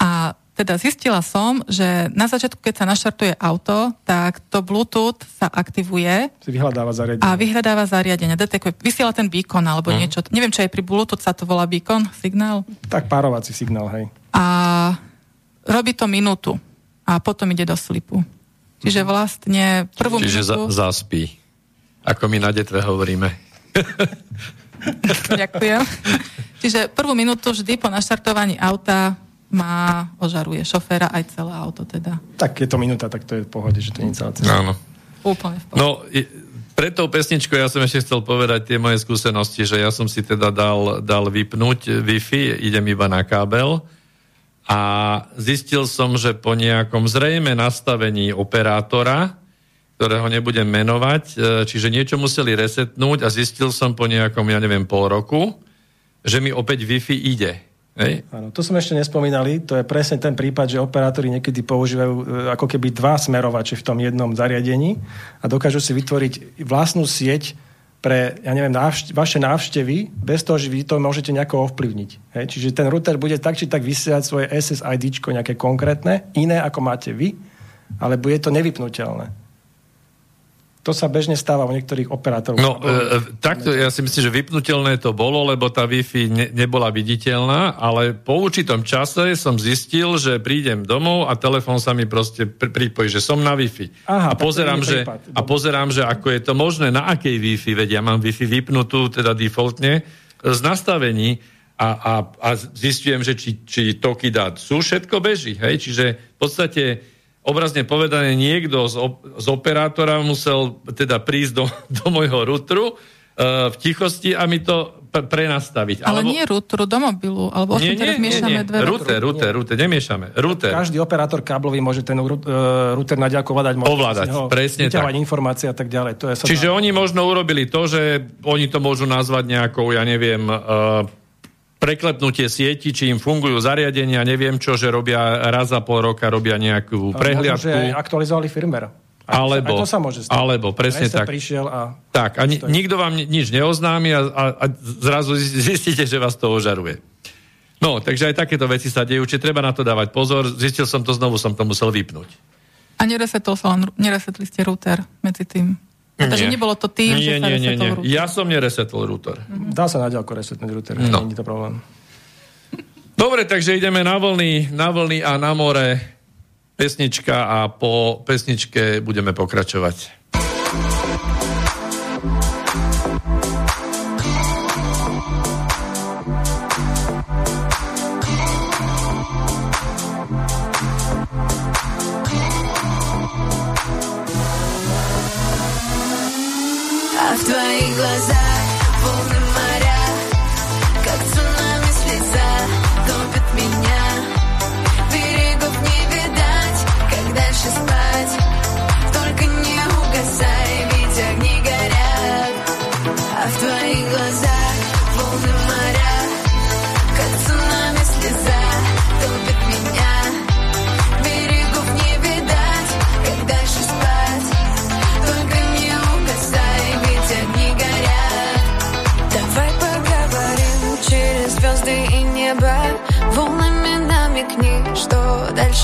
Speaker 2: A teda zistila som, že na začiatku, keď sa naštartuje auto, tak to Bluetooth sa aktivuje.
Speaker 3: Si vyhľadáva zariadenie.
Speaker 2: A vyhľadáva zariadenie. Detekuje, vysiela ten beacon alebo uh-huh. niečo. Neviem, či aj pri Bluetooth sa to volá beacon, signál.
Speaker 3: Tak párovací signál, hej.
Speaker 2: A robí to minútu. A potom ide do slipu. Čiže mhm. vlastne prvú
Speaker 1: Čiže
Speaker 2: minútu...
Speaker 1: Za, zaspí. Ako my na detve hovoríme.
Speaker 2: Ďakujem. Čiže prvú minútu vždy po naštartovaní auta má, ožaruje šoféra aj celé auto teda.
Speaker 3: Tak je to minúta, tak to je v pohode, že to nie je celá
Speaker 1: Áno.
Speaker 2: Úplne v pohode.
Speaker 1: No, pre tou pesničkou ja som ešte chcel povedať tie moje skúsenosti, že ja som si teda dal, dal vypnúť Wi-Fi, idem iba na kábel a zistil som, že po nejakom zrejme nastavení operátora, ktorého nebudem menovať, e, čiže niečo museli resetnúť a zistil som po nejakom, ja neviem, pol roku, že mi opäť Wi-Fi ide. Hej.
Speaker 3: Áno, to sme ešte nespomínali, to je presne ten prípad, že operátori niekedy používajú e, ako keby dva smerovače v tom jednom zariadení a dokážu si vytvoriť vlastnú sieť pre, ja neviem, návšte- vaše návštevy, bez toho, že vy to môžete nejako ovplyvniť. Hej. Čiže ten router bude tak či tak vysielať svoje SSID nejaké konkrétne, iné ako máte vy, ale bude to nevypnutelné. To sa bežne stáva u niektorých operátorov.
Speaker 1: No, e, e, takto ja si myslím, že vypnutelné to bolo, lebo tá Wi-Fi ne, nebola viditeľná, ale po určitom čase som zistil, že prídem domov a telefón sa mi proste pripojí, že som na Wi-Fi. Aha, a, pozerám, že, a pozerám, že ako je to možné, na akej Wi-Fi, veď ja mám Wi-Fi vypnutú, teda defaultne, z nastavení a, a, a zistujem, že či, či toky dát sú, všetko beží. Hej? Čiže v podstate obrazne povedané, niekto z, op- z operátora musel teda prísť do, do môjho routeru uh, v tichosti a mi to pre- prenastaviť.
Speaker 2: Ale alebo... nie routeru, do mobilu, alebo nie, nie, nie, nie. dve
Speaker 1: router, router, router, nemiešame. Router.
Speaker 3: Každý operátor káblový môže ten router na ďalku ovládať.
Speaker 1: Ovládať, presne tak.
Speaker 3: informácie a tak ďalej. To je
Speaker 1: Čiže dá... oni možno urobili to, že oni to môžu nazvať nejakou, ja neviem, uh, preklepnutie sieti, či im fungujú zariadenia, neviem čo, že robia raz za pol roka robia nejakú prehliadku. Možno,
Speaker 3: že aktualizovali firmware.
Speaker 1: Aj alebo,
Speaker 3: to sa, aj to sa môže stať.
Speaker 1: Alebo, presne tak.
Speaker 3: prišiel a...
Speaker 1: Tak, a ni- nikto vám nič neoznámi a, a, a zrazu zistíte, že vás to ožaruje. No, takže aj takéto veci sa dejú, či treba na to dávať pozor. Zistil som to, znovu som to musel vypnúť.
Speaker 2: A neresetol sa len, neresetli ste router medzi tým? Takže nebolo to tým, nie, že sa nie, nie, nie. router.
Speaker 1: Ja som neresetol router.
Speaker 3: Mm-hmm. Dá sa na ďalko resetnúť router, no. nie je to problém.
Speaker 1: Dobre, takže ideme na vlny, na vlny a na more. pesnička a po pesničke budeme pokračovať.
Speaker 5: твоих глазах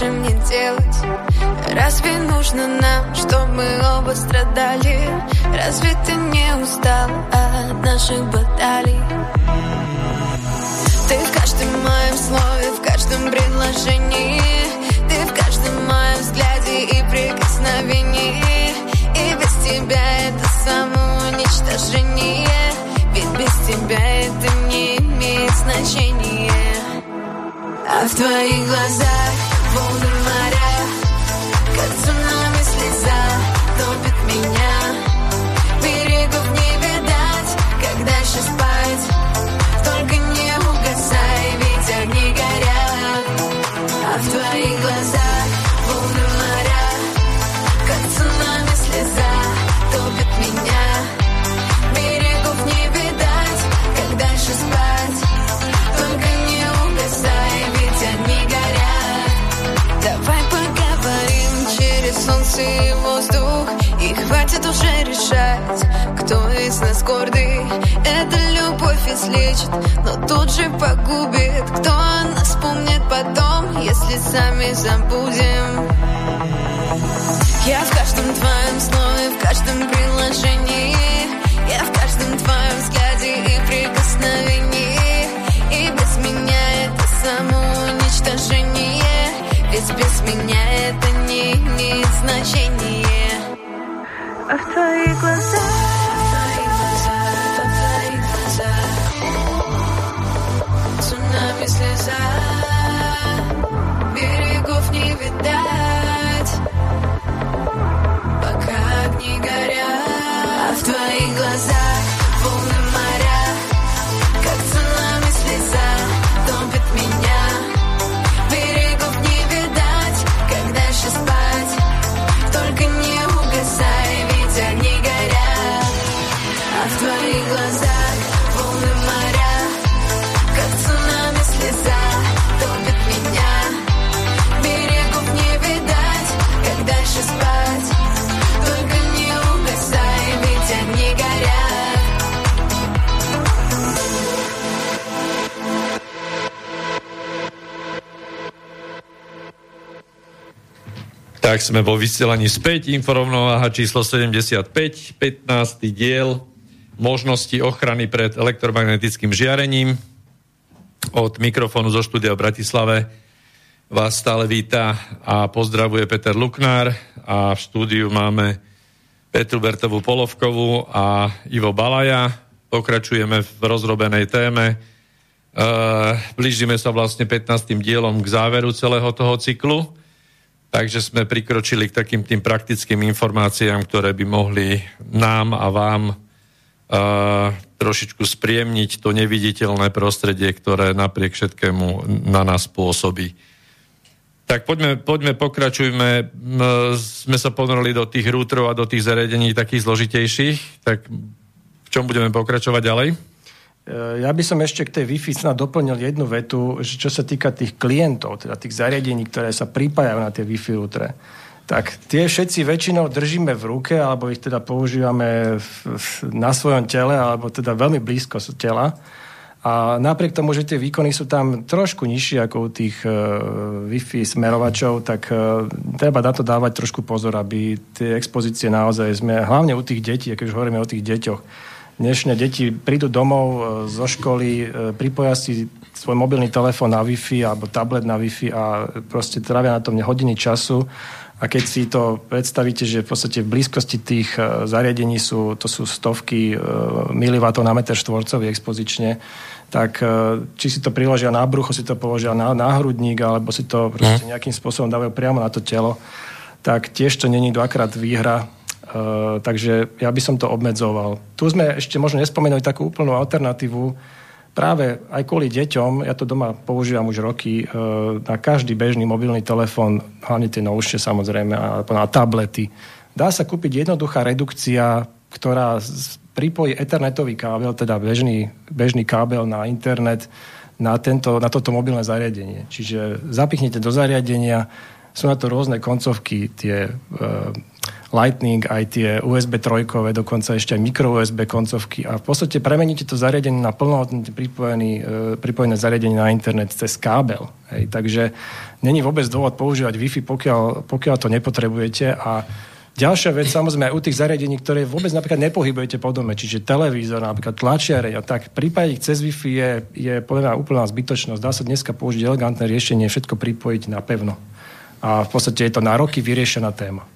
Speaker 5: дальше мне делать Разве нужно нам, чтобы мы оба страдали? Разве ты не устал от наших баталий? Ты в каждом моем слове, в каждом предложении Ты в каждом моем взгляде и прикосновении И без тебя это самоуничтожение Ведь без тебя это не имеет значения А в твоих глазах волны моря Как цунами слеза топит меня и воздух И хватит уже решать, кто из нас гордый. Эта любовь излечит, но тут же погубит. Кто о нас помнит потом, если сами забудем? Я в каждом твоем слове, в каждом приложении. Я в каждом твоем взгляде и прикосновении. И без меня это самоуничтожение Ведь без меня это не имеет значения А в твоих глазах
Speaker 1: Tak sme vo vysielaní späť, informovnováha číslo 75, 15. diel možnosti ochrany pred elektromagnetickým žiarením. Od mikrofónu zo štúdia v Bratislave vás stále víta a pozdravuje Peter Luknár a v štúdiu máme Petru Bertovú Polovkovú a Ivo Balaja. Pokračujeme v rozrobenej téme. E, blížime sa vlastne 15. dielom k záveru celého toho cyklu. Takže sme prikročili k takým tým praktickým informáciám, ktoré by mohli nám a vám uh, trošičku spriemniť to neviditeľné prostredie, ktoré napriek všetkému na nás pôsobí. Tak poďme, poďme pokračujme. Sme sa ponorili do tých rútrov a do tých zariadení takých zložitejších. Tak v čom budeme pokračovať ďalej?
Speaker 3: Ja by som ešte k tej Wi-Fi snad doplnil jednu vetu, že čo sa týka tých klientov, teda tých zariadení, ktoré sa pripájajú na tie Wi-Fi routere, tak tie všetci väčšinou držíme v ruke, alebo ich teda používame na svojom tele, alebo teda veľmi blízko tela. A napriek tomu, že tie výkony sú tam trošku nižšie ako u tých uh, Wi-Fi smerovačov, tak uh, treba na to dávať trošku pozor, aby tie expozície naozaj sme, hlavne u tých detí, keď už hovoríme o tých deťoch, dnešné deti prídu domov e, zo školy, e, pripoja si svoj mobilný telefón na Wi-Fi alebo tablet na Wi-Fi a proste trávia na tom hodiny času a keď si to predstavíte, že v podstate v blízkosti tých e, zariadení sú, to sú stovky milivatov na meter štvorcový expozične, tak či si to priložia na brucho, si to položia na, na hrudník, alebo si to proste mhm. nejakým spôsobom dávajú priamo na to telo, tak tiež to není dvakrát výhra. Uh, takže ja by som to obmedzoval. Tu sme ešte možno nespomenuli takú úplnú alternatívu, práve aj kvôli deťom, ja to doma používam už roky, e, na každý bežný mobilný telefón, hlavne tie novšie samozrejme, alebo na tablety, dá sa kúpiť jednoduchá redukcia, ktorá pripojí ethernetový kábel, teda bežný, bežný kábel na internet, na, tento, na toto mobilné zariadenie. Čiže zapichnete do zariadenia, sú na to rôzne koncovky, tie uh, Lightning, aj tie USB trojkové, dokonca ešte aj micro USB koncovky a v podstate premeníte to zariadenie na plnohodnotne pripojený, uh, pripojené zariadenie na internet cez kábel. Hej. Takže není vôbec dôvod používať Wi-Fi, pokiaľ, pokiaľ to nepotrebujete a Ďalšia vec, samozrejme, aj u tých zariadení, ktoré vôbec napríklad nepohybujete po dome, čiže televízor, napríklad tlačiare a tak, ich cez Wi-Fi je, je podľa úplná zbytočnosť. Dá sa dneska použiť elegantné riešenie, všetko pripojiť na pevno a v podstate je to na roky vyriešená téma.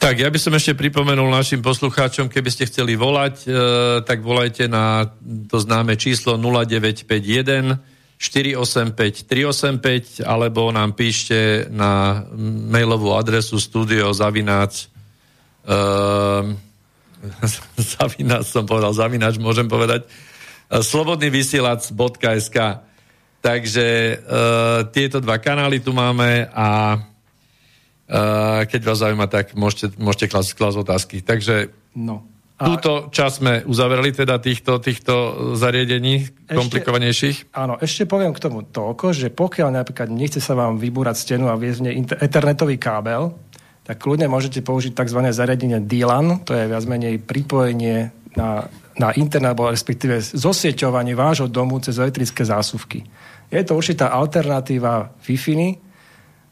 Speaker 1: Tak, ja by som ešte pripomenul našim poslucháčom, keby ste chceli volať, e, tak volajte na to známe číslo 0951 485 385 alebo nám píšte na mailovú adresu studio zavináč e, zavináč som povedal, zavináč môžem povedať slobodný vysielač.sk Takže uh, tieto dva kanály tu máme a uh, keď vás zaujíma, tak môžete, môžete klasť, klas otázky. Takže no. A... túto čas sme uzavreli, teda týchto, týchto zariadení ešte, komplikovanejších.
Speaker 3: Áno, ešte poviem k tomu toľko, že pokiaľ napríklad nechce sa vám vybúrať stenu a viesť internetový kábel, tak kľudne môžete použiť tzv. zariadenie DLAN, to je viac menej pripojenie na, na internet, alebo respektíve zosieťovanie vášho domu cez elektrické zásuvky. Je to určitá alternatíva Wi-Fi.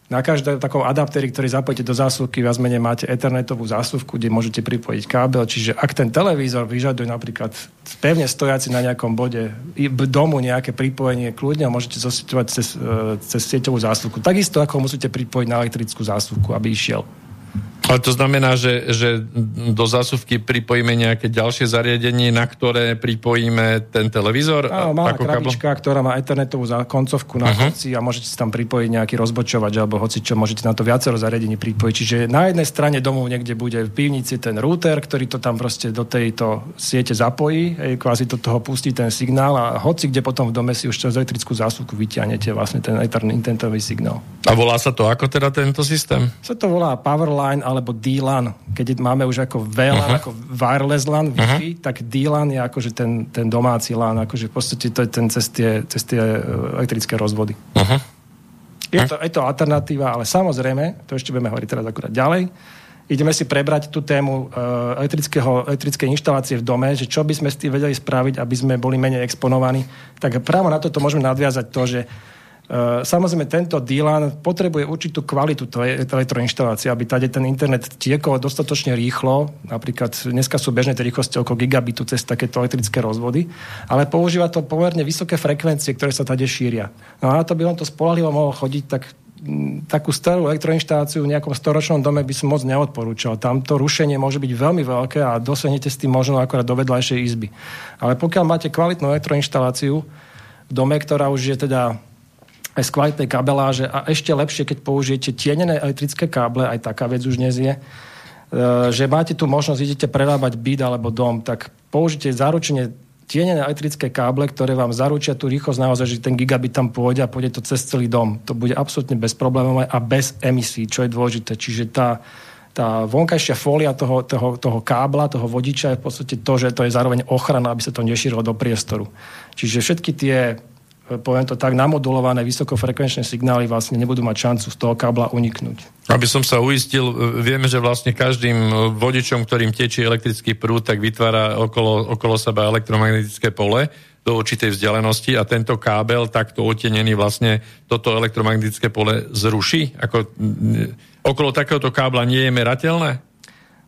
Speaker 3: Na každom takom adapteri, ktorý zapojíte do zásuvky, viac menej máte ethernetovú zásuvku, kde môžete pripojiť kábel. Čiže ak ten televízor vyžaduje napríklad pevne stojaci na nejakom bode domu nejaké pripojenie, kľudne môžete zosieťovať cez, e, cez sieťovú zásuvku. Takisto ako musíte pripojiť na elektrickú zásuvku, aby išiel.
Speaker 1: Ale to znamená, že, že do zásuvky pripojíme nejaké ďalšie zariadenie, na ktoré pripojíme ten televízor?
Speaker 3: Áno, malá krabička, kabel? ktorá má ethernetovú koncovku na uh-huh. a môžete si tam pripojiť nejaký rozbočovač alebo hoci čo, môžete na to viacero zariadení pripojiť. Čiže na jednej strane domu niekde bude v pivnici ten router, ktorý to tam proste do tejto siete zapojí, hej, kvázi do toho pustí ten signál a hoci kde potom v dome si už cez elektrickú zásuvku vyťahnete vlastne ten internetový signál.
Speaker 1: A volá sa to ako teda tento systém?
Speaker 3: Sa to volá Powerline, ale alebo D-LAN. Keď máme už ako VLAN, uh-huh. ako wireless LAN, Wi-Fi, uh-huh. tak D-LAN je akože ten, ten domáci LAN, akože v podstate to je ten cez tie, cez tie e, elektrické rozvody. Uh-huh. Je, to, je to alternatíva, ale samozrejme, to ešte budeme hovoriť teraz akurát ďalej, ideme si prebrať tú tému uh, elektrického, elektrickej inštalácie v dome, že čo by sme s tým vedeli spraviť, aby sme boli menej exponovaní. Tak práve na toto môžeme nadviazať to, že samozrejme, tento DLAN potrebuje určitú kvalitu elektroinštalácie, aby tady ten internet tiekol dostatočne rýchlo. Napríklad dneska sú bežné tie rýchlosti okolo gigabitu cez takéto elektrické rozvody, ale používa to pomerne vysoké frekvencie, ktoré sa tady šíria. No a na to by on to spolahlivo mohol chodiť, tak mm, takú starú elektroinštaláciu v nejakom storočnom dome by som moc neodporúčal. Tam to rušenie môže byť veľmi veľké a dosiahnete s tým možno akorát do vedľajšej izby. Ale pokiaľ máte kvalitnú elektroinštaláciu v dome, ktorá už je teda aj z kvalitnej kabeláže a ešte lepšie, keď použijete tienené elektrické káble, aj taká vec už dnes je, e, že máte tu možnosť, idete prerábať byt alebo dom, tak použite zaručenie tienené elektrické káble, ktoré vám zaručia tú rýchlosť naozaj, že ten gigabit tam pôjde a pôjde to cez celý dom. To bude absolútne bezproblémové a bez emisí, čo je dôležité. Čiže tá, tá vonkajšia fólia toho, toho, toho kábla, toho vodiča je v podstate to, že to je zároveň ochrana, aby sa to nešírilo do priestoru. Čiže všetky tie poviem to tak, namodulované vysokofrekvenčné signály vlastne nebudú mať šancu z toho kábla uniknúť.
Speaker 1: Aby som sa uistil, vieme, že vlastne každým vodičom, ktorým tečie elektrický prúd, tak vytvára okolo, okolo seba elektromagnetické pole do určitej vzdialenosti a tento kábel takto otenený vlastne toto elektromagnetické pole zruší? Ako, okolo takéhoto kábla nie je merateľné?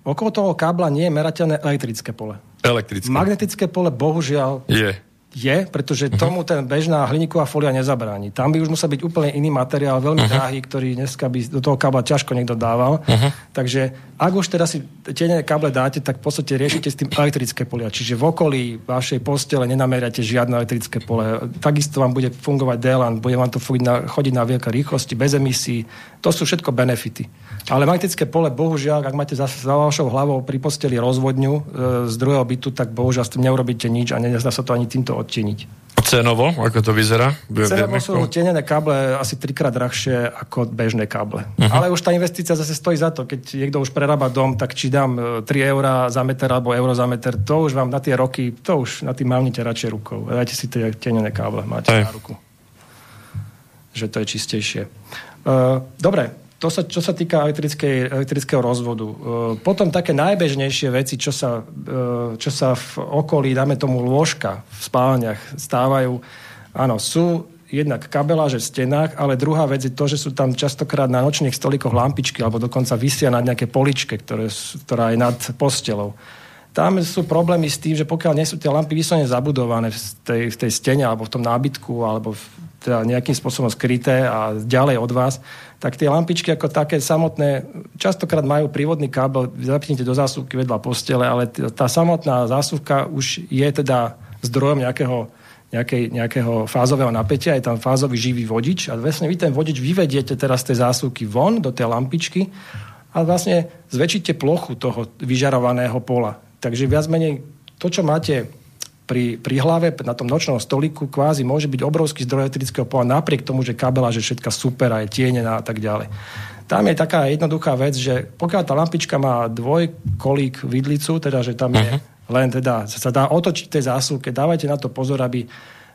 Speaker 3: Okolo toho kábla nie je merateľné elektrické pole.
Speaker 1: Elektrické.
Speaker 3: Magnetické pole bohužiaľ
Speaker 1: je
Speaker 3: je, pretože tomu ten bežná hliníková folia nezabráni. Tam by už musel byť úplne iný materiál, veľmi uh-huh. drahý, ktorý dneska by do toho kábla ťažko niekto dával. Uh-huh. Takže ak už teraz si tie káble dáte, tak v podstate riešite s tým elektrické polia. Čiže v okolí vašej postele nenameriate žiadne elektrické pole. Takisto vám bude fungovať DLAN, bude vám to chodiť na, chodiť na veľké rýchlosti, bez emisí. To sú všetko benefity. Ale magnetické pole, bohužiaľ, ak máte za, za vašou hlavou pri posteli rozvodňu e, z druhého bytu, tak bohužiaľ s tým neurobíte nič a nedá sa to ani týmto odteniť.
Speaker 1: Cenovo, ako to vyzerá?
Speaker 3: Cenovo sú tenené káble asi trikrát drahšie ako bežné káble. Uh-huh. Ale už tá investícia zase stojí za to. Keď niekto už prerába dom, tak či dám 3 e, eurá za meter alebo euro za meter, to už vám na tie roky, to už na tým mávnite radšej rukou. Dajte si tie tenené káble, máte Aj. na ruku. Že to je čistejšie. Uh, dobre, to sa, čo sa týka elektrického rozvodu. E, potom také najbežnejšie veci, čo sa, e, čo sa v okolí, dáme tomu lôžka v spálniach stávajú, áno, sú jednak kabeláže v stenách, ale druhá vec je to, že sú tam častokrát na nočných stolikoch lampičky alebo dokonca vysia nad nejaké poličke, ktoré, ktorá je nad postelou. Tam sú problémy s tým, že pokiaľ nie sú tie lampy vyslovene zabudované v tej, v tej stene alebo v tom nábytku alebo v, teda nejakým spôsobom skryté a ďalej od vás, tak tie lampičky ako také samotné, častokrát majú prívodný kábel, zapnite do zásuvky vedľa postele, ale tá samotná zásuvka už je teda zdrojom nejakého, nejakej, nejakého fázového napätia, je tam fázový živý vodič a vlastne vy ten vodič vyvediete teraz z zásuvky von do tej lampičky a vlastne zväčšíte plochu toho vyžarovaného pola. Takže viac menej to, čo máte pri, pri hlave na tom nočnom stoliku kvázi môže byť obrovský zdroj elektrického pola napriek tomu, že kabela, že všetka super a je tienená a tak ďalej. Tam je taká jednoduchá vec, že pokiaľ tá lampička má dvojkolík vidlicu, teda že tam je uh-huh. len teda, sa dá otočiť tej zásuvke, dávajte na to pozor, aby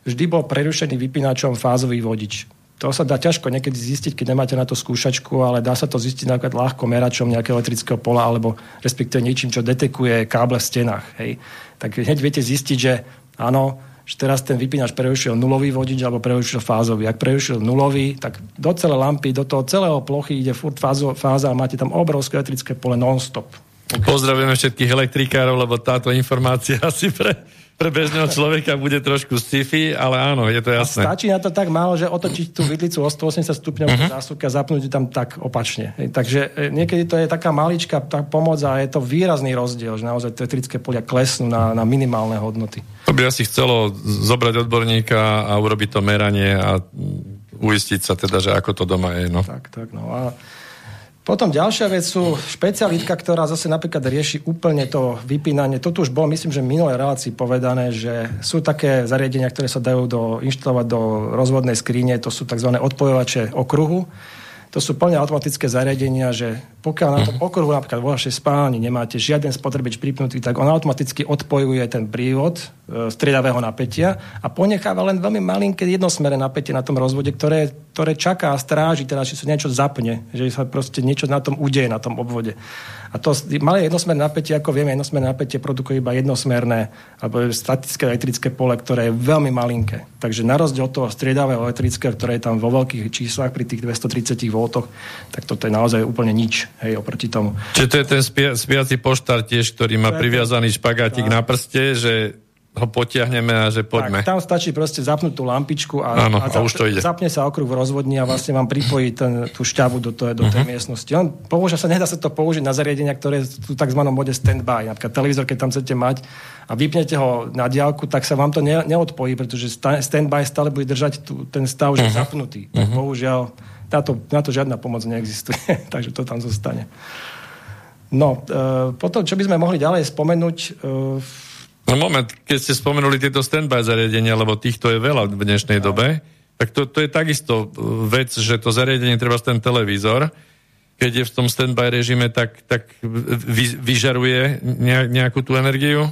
Speaker 3: vždy bol prerušený vypínačom fázový vodič. To sa dá ťažko niekedy zistiť, keď nemáte na to skúšačku, ale dá sa to zistiť napríklad ľahko meračom nejakého elektrického pola alebo respektíve niečím, čo detekuje káble v stenách. Hej tak hneď viete zistiť, že áno, že teraz ten vypínač prerušil nulový vodič alebo prerušil fázový. Ak prerušil nulový, tak do celé lampy, do toho celého plochy ide furt fázo, fáza a máte tam obrovské elektrické pole non-stop.
Speaker 1: Okay. Pozdravujeme všetkých elektrikárov, lebo táto informácia asi pre pre bežného človeka bude trošku sci-fi, ale áno, je to jasné.
Speaker 3: A stačí na to tak málo, že otočiť tú vidlicu o 180 stupňov uh-huh. zásuvky a zapnúť ju tam tak opačne. Takže e, niekedy to je taká maličká tá pomoc a je to výrazný rozdiel, že naozaj elektrické polia klesnú na, na minimálne hodnoty.
Speaker 1: To by asi chcelo zobrať odborníka a urobiť to meranie a uistiť sa teda, že ako to doma je. No.
Speaker 3: Tak, tak, no a potom ďalšia vec sú špecialitka, ktorá zase napríklad rieši úplne to vypínanie. Toto už bolo, myslím, že v minulej relácii povedané, že sú také zariadenia, ktoré sa dajú do, inštalovať do rozvodnej skrine, to sú tzv. odpojovače okruhu. To sú plne automatické zariadenia, že pokiaľ na tom okruhu napríklad vo vašej spálni nemáte žiaden spotrebič pripnutý, tak on automaticky odpojuje ten prívod e, striedavého napätia a ponecháva len veľmi malinké jednosmerné napätie na tom rozvode, ktoré, ktoré čaká a stráži, teda, že sa niečo zapne, že sa proste niečo na tom udeje, na tom obvode. A to malé jednosmerné napätie, ako vieme, jednosmerné napätie produkuje iba jednosmerné alebo statické elektrické pole, ktoré je veľmi malinké. Takže na rozdiel od toho striedavého elektrického, ktoré je tam vo veľkých číslach pri tých 230 V, tak toto je naozaj úplne nič hej, oproti tomu.
Speaker 1: Čiže to je ten spia, spiaci poštár tiež, ktorý má priviazaný špagátik na prste, že ho potiahneme a že poďme.
Speaker 3: Tak, tam stačí proste zapnúť tú lampičku a,
Speaker 1: Áno, a, zap, a už to ide.
Speaker 3: zapne sa okruh v rozvodni a vlastne vám pripojí ten, tú šťavu do, to, do tej uh-huh. miestnosti. On použia sa, nedá sa to použiť na zariadenia, ktoré sú v tzv. mode stand-by. Napríklad televízor, keď tam chcete mať a vypnete ho na diálku, tak sa vám to ne, neodpojí, pretože stand-by stále bude držať tú, ten stav, že uh-huh. zapnutý. Uh-huh. bohužiaľ na to, na to žiadna pomoc neexistuje, takže to tam zostane. No, e, potom, čo by sme mohli ďalej spomenúť...
Speaker 1: E, no moment, keď ste spomenuli tieto standby zariadenia, lebo týchto je veľa v dnešnej no. dobe, tak to, to je takisto vec, že to zariadenie treba ten televízor, keď je v tom standby režime, tak, tak vy, vyžaruje nejakú tú energiu?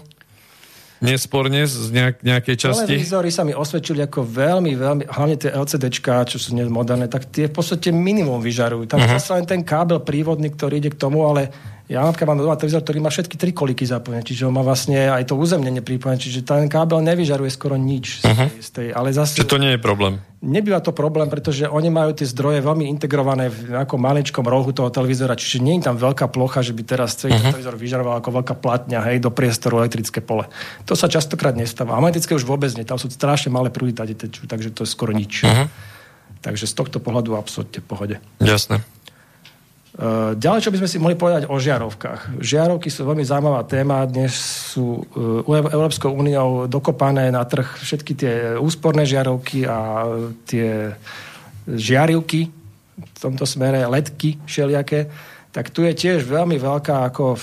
Speaker 1: nesporne z nejak, nejakej časti?
Speaker 3: Televízory sa mi osvedčili ako veľmi, veľmi, hlavne tie LCDčka, čo sú dnes moderné, tak tie v podstate minimum vyžarujú. Tam uh-huh. len ten kábel prívodný, ktorý ide k tomu, ale Ja napríklad mám doma televízor, ktorý má všetky tri koliky zapojené, čiže on má vlastne aj to uzemnenie pripojené, čiže ten kábel nevyžaruje skoro nič. Z tej, z tej, ale zase,
Speaker 1: Čiže to nie je problém.
Speaker 3: Nebýva to problém, pretože oni majú tie zdroje veľmi integrované v nejakom maličkom rohu toho televízora, čiže nie je tam veľká plocha, že by teraz celý uh-huh. televízor vyžaroval ako veľká platňa hej, do priestoru elektrické pole. To sa častokrát nestáva. A magnetické už vôbec nie, tam sú strašne malé prúdy, takže to je skoro nič. Uh-huh. Takže z tohto pohľadu absolútne pohode.
Speaker 1: Jasné.
Speaker 3: Uh, ďalej, čo by sme si mohli povedať o žiarovkách. Žiarovky sú veľmi zaujímavá téma. Dnes sú uh, Európskou úniou dokopané na trh všetky tie úsporné žiarovky a tie žiarivky v tomto smere, ledky všelijaké. Tak tu je tiež veľmi veľká, ako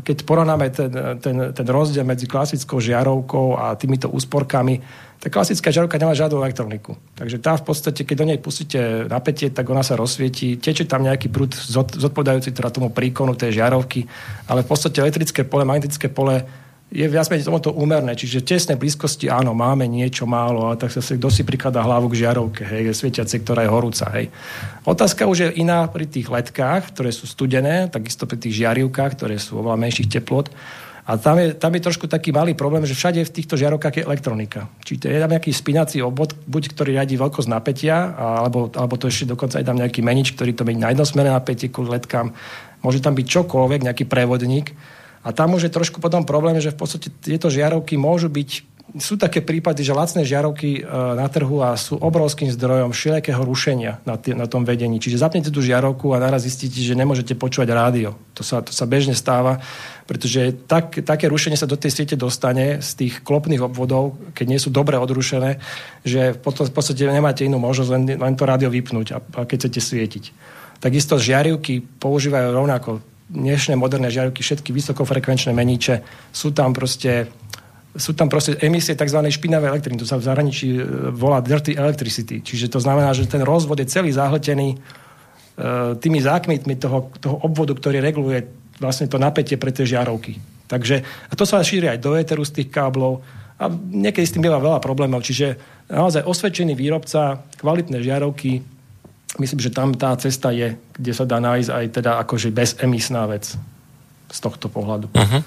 Speaker 3: keď porovnáme ten, ten, ten rozdiel medzi klasickou žiarovkou a týmito úsporkami, tá klasická žiarovka nemá žiadnu elektroniku. Takže tá v podstate, keď do nej pustíte napätie, tak ona sa rozsvieti. Teče tam nejaký prúd zodpovedajúci teda tomu príkonu tej žiarovky, ale v podstate elektrické pole, magnetické pole je viac menej tomuto úmerné. Čiže tesnej blízkosti áno, máme niečo málo, ale tak sa kto si prikladá hlavu k žiarovke, hej, svietiacej, ktorá je horúca. Hej. Otázka už je iná pri tých letkách, ktoré sú studené, takisto pri tých žiarivkách, ktoré sú oveľa menších teplot. A tam je, tam je trošku taký malý problém, že všade v týchto žiarovkách je elektronika. Čiže je tam nejaký spinací obvod, buď ktorý riadi veľkosť napätia, alebo, alebo to ešte dokonca je tam nejaký menič, ktorý to mení na jednosmerné napätie kvôli letkám. Môže tam byť čokoľvek, nejaký prevodník. A tam už je trošku potom problém, že v podstate tieto žiarovky môžu byť sú také prípady, že lacné žiarovky na trhu a sú obrovským zdrojom všelijakého rušenia na, tý, na tom vedení. Čiže zapnete tú žiarovku a naraz zistíte, že nemôžete počúvať rádio. To sa, to sa bežne stáva, pretože tak, také rušenie sa do tej siete dostane z tých klopných obvodov, keď nie sú dobre odrušené, že potom v podstate nemáte inú možnosť len, len to rádio vypnúť a, a keď chcete svietiť. Takisto žiarivky používajú rovnako dnešné moderné žiarivky, všetky vysokofrekvenčné meníče, sú tam proste sú tam proste emisie tzv. špinavé elektriny. To sa v zahraničí volá dirty electricity. Čiže to znamená, že ten rozvod je celý zahletený uh, tými zákmitmi toho, toho obvodu, ktorý reguluje vlastne to napätie pre tie žiarovky. Takže, a to sa šíri aj do éteru z tých káblov a niekedy s tým býva veľa problémov. Čiže naozaj osvedčený výrobca, kvalitné žiarovky, myslím, že tam tá cesta je, kde sa dá nájsť aj teda akože bezemisná vec z tohto pohľadu.
Speaker 1: Uh-huh.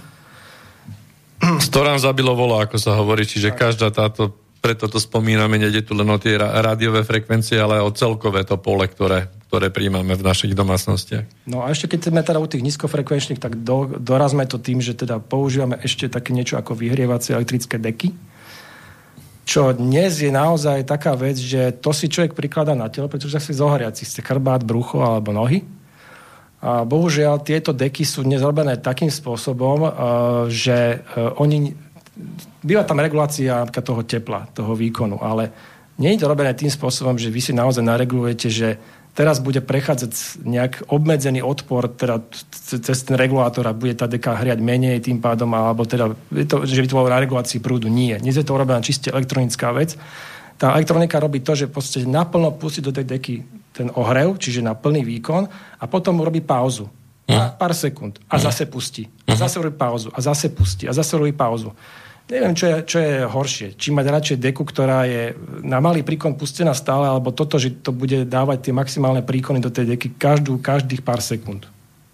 Speaker 1: Storán zabilo vola, ako sa hovorí, čiže každá táto, preto to spomíname, nejde tu len o tie rádiové frekvencie, ale o celkové to pole, ktoré, ktoré príjmame v našich domácnostiach.
Speaker 3: No a ešte keď sme teda u tých nízkofrekvenčných, tak do, dorazme to tým, že teda používame ešte také niečo ako vyhrievacie elektrické deky, čo dnes je naozaj taká vec, že to si človek prikladá na telo, pretože si zohoriaci, ste chrbát, brucho alebo nohy, a bohužiaľ tieto deky sú dnes robené takým spôsobom, že oni... Býva tam regulácia toho tepla, toho výkonu, ale nie je to robené tým spôsobom, že vy si naozaj naregulujete, že teraz bude prechádzať nejak obmedzený odpor teda cez ten regulátor a bude tá deka hriať menej tým pádom, alebo teda, to, že by to bolo na regulácii prúdu. Nie. Dnes je to urobená čiste elektronická vec. Tá elektronika robí to, že podstate naplno pustí do tej deky ten ohrev, čiže na plný výkon a potom robí pauzu. Na pár sekúnd. A zase pustí. A zase robí pauzu. A zase pustí. A zase robí pauzu. Neviem, čo je, čo je horšie. Či mať radšej deku, ktorá je na malý príkon pustená stále, alebo toto, že to bude dávať tie maximálne príkony do tej deky každú, každých pár sekúnd.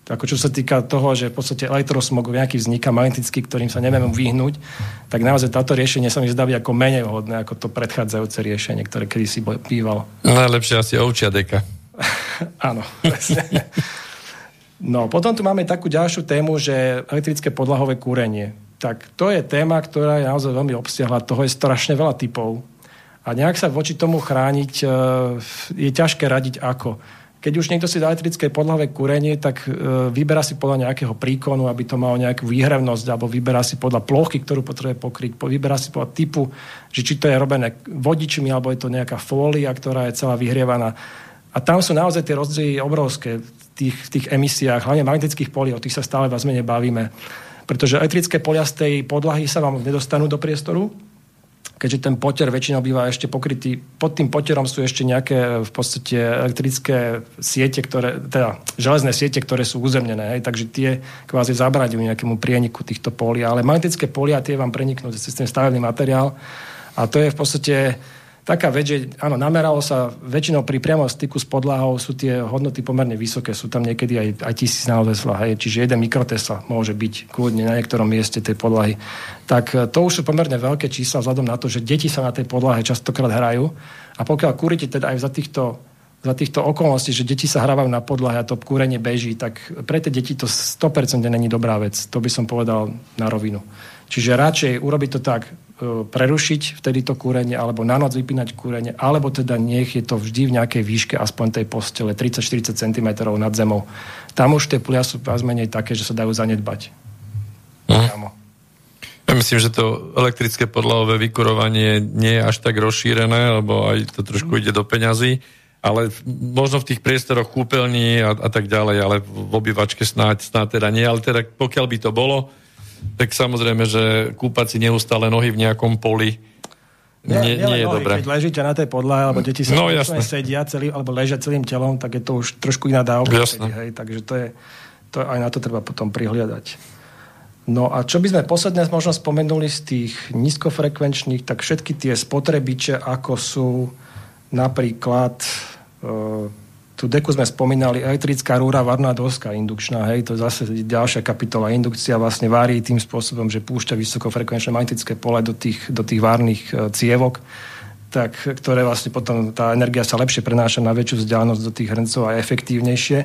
Speaker 3: Ako čo sa týka toho, že v podstate elektrosmog nejaký vzniká magnetický, ktorým sa nevieme vyhnúť, tak naozaj táto riešenie sa mi zdá byť ako menej vhodné ako to predchádzajúce riešenie, ktoré kedysi bývalo.
Speaker 1: Najlepšie asi ovčia deka.
Speaker 3: Áno, presne. No, potom tu máme takú ďalšiu tému, že elektrické podlahové kúrenie. Tak to je téma, ktorá je naozaj veľmi obsiahla. Toho je strašne veľa typov. A nejak sa voči tomu chrániť je ťažké radiť ako keď už niekto si dá elektrické podlahové kúrenie, tak e, vyberá si podľa nejakého príkonu, aby to malo nejakú výhrevnosť, alebo vyberá si podľa plochy, ktorú potrebuje pokryť, vyberá si podľa typu, že či to je robené vodičmi, alebo je to nejaká fólia, ktorá je celá vyhrievaná. A tam sú naozaj tie rozdiely obrovské v tých, v tých emisiách, hlavne magnetických polí, o tých sa stále vás menej bavíme. Pretože elektrické polia z tej podlahy sa vám nedostanú do priestoru, keďže ten poter väčšinou býva ešte pokrytý. Pod tým poterom sú ešte nejaké v podstate elektrické siete, ktoré, teda železné siete, ktoré sú uzemnené, hej, takže tie kvázi zabraďujú nejakému prieniku týchto polí. Ale magnetické polia tie vám preniknú cez ten stavebný materiál a to je v podstate taká vec, že áno, nameralo sa väčšinou pri priamo styku s podlahou sú tie hodnoty pomerne vysoké, sú tam niekedy aj, aj tisíc naozaj hej, čiže jeden mikrotesla môže byť kľudne na niektorom mieste tej podlahy. Tak e, to už sú pomerne veľké čísla vzhľadom na to, že deti sa na tej podlahe častokrát hrajú a pokiaľ kúrite teda aj za týchto za týchto okolností, že deti sa hrávajú na podlahe a to kúrenie beží, tak pre tie deti to 100% není dobrá vec. To by som povedal na rovinu. Čiže radšej urobiť to tak, prerušiť vtedy to kúrenie, alebo na noc vypínať kúrenie, alebo teda nech je to vždy v nejakej výške aspoň tej postele 30-40 cm nad zemou. Tam už tie pulia sú viac menej také, že sa dajú zanedbať.
Speaker 1: Hm. Ja myslím, že to elektrické podlahové vykurovanie nie je až tak rozšírené, lebo aj to trošku ide do peňazí, ale možno v tých priestoroch kúpeľní a, a tak ďalej, ale v obývačke snáď, snáď teda nie, ale teda pokiaľ by to bolo, tak samozrejme, že kúpať si neustále nohy v nejakom poli nie, nie, nie je nohy, dobré.
Speaker 3: Keď ležíte na tej podlahe, alebo deti sa no, sedia celý, alebo ležia celým telom, tak je to už trošku iná dávka. Hej, takže to je, to aj na to treba potom prihliadať. No a čo by sme posledne možno spomenuli z tých nízkofrekvenčných, tak všetky tie spotrebiče, ako sú napríklad e, tú deku sme spomínali, elektrická rúra, varná doska indukčná, hej, to je zase ďalšia kapitola. Indukcia vlastne varí tým spôsobom, že púšťa vysokofrekvenčné magnetické pole do tých, do tých várnych e, cievok, tak, ktoré vlastne potom tá energia sa lepšie prenáša na väčšiu vzdialenosť do tých hrncov a efektívnejšie,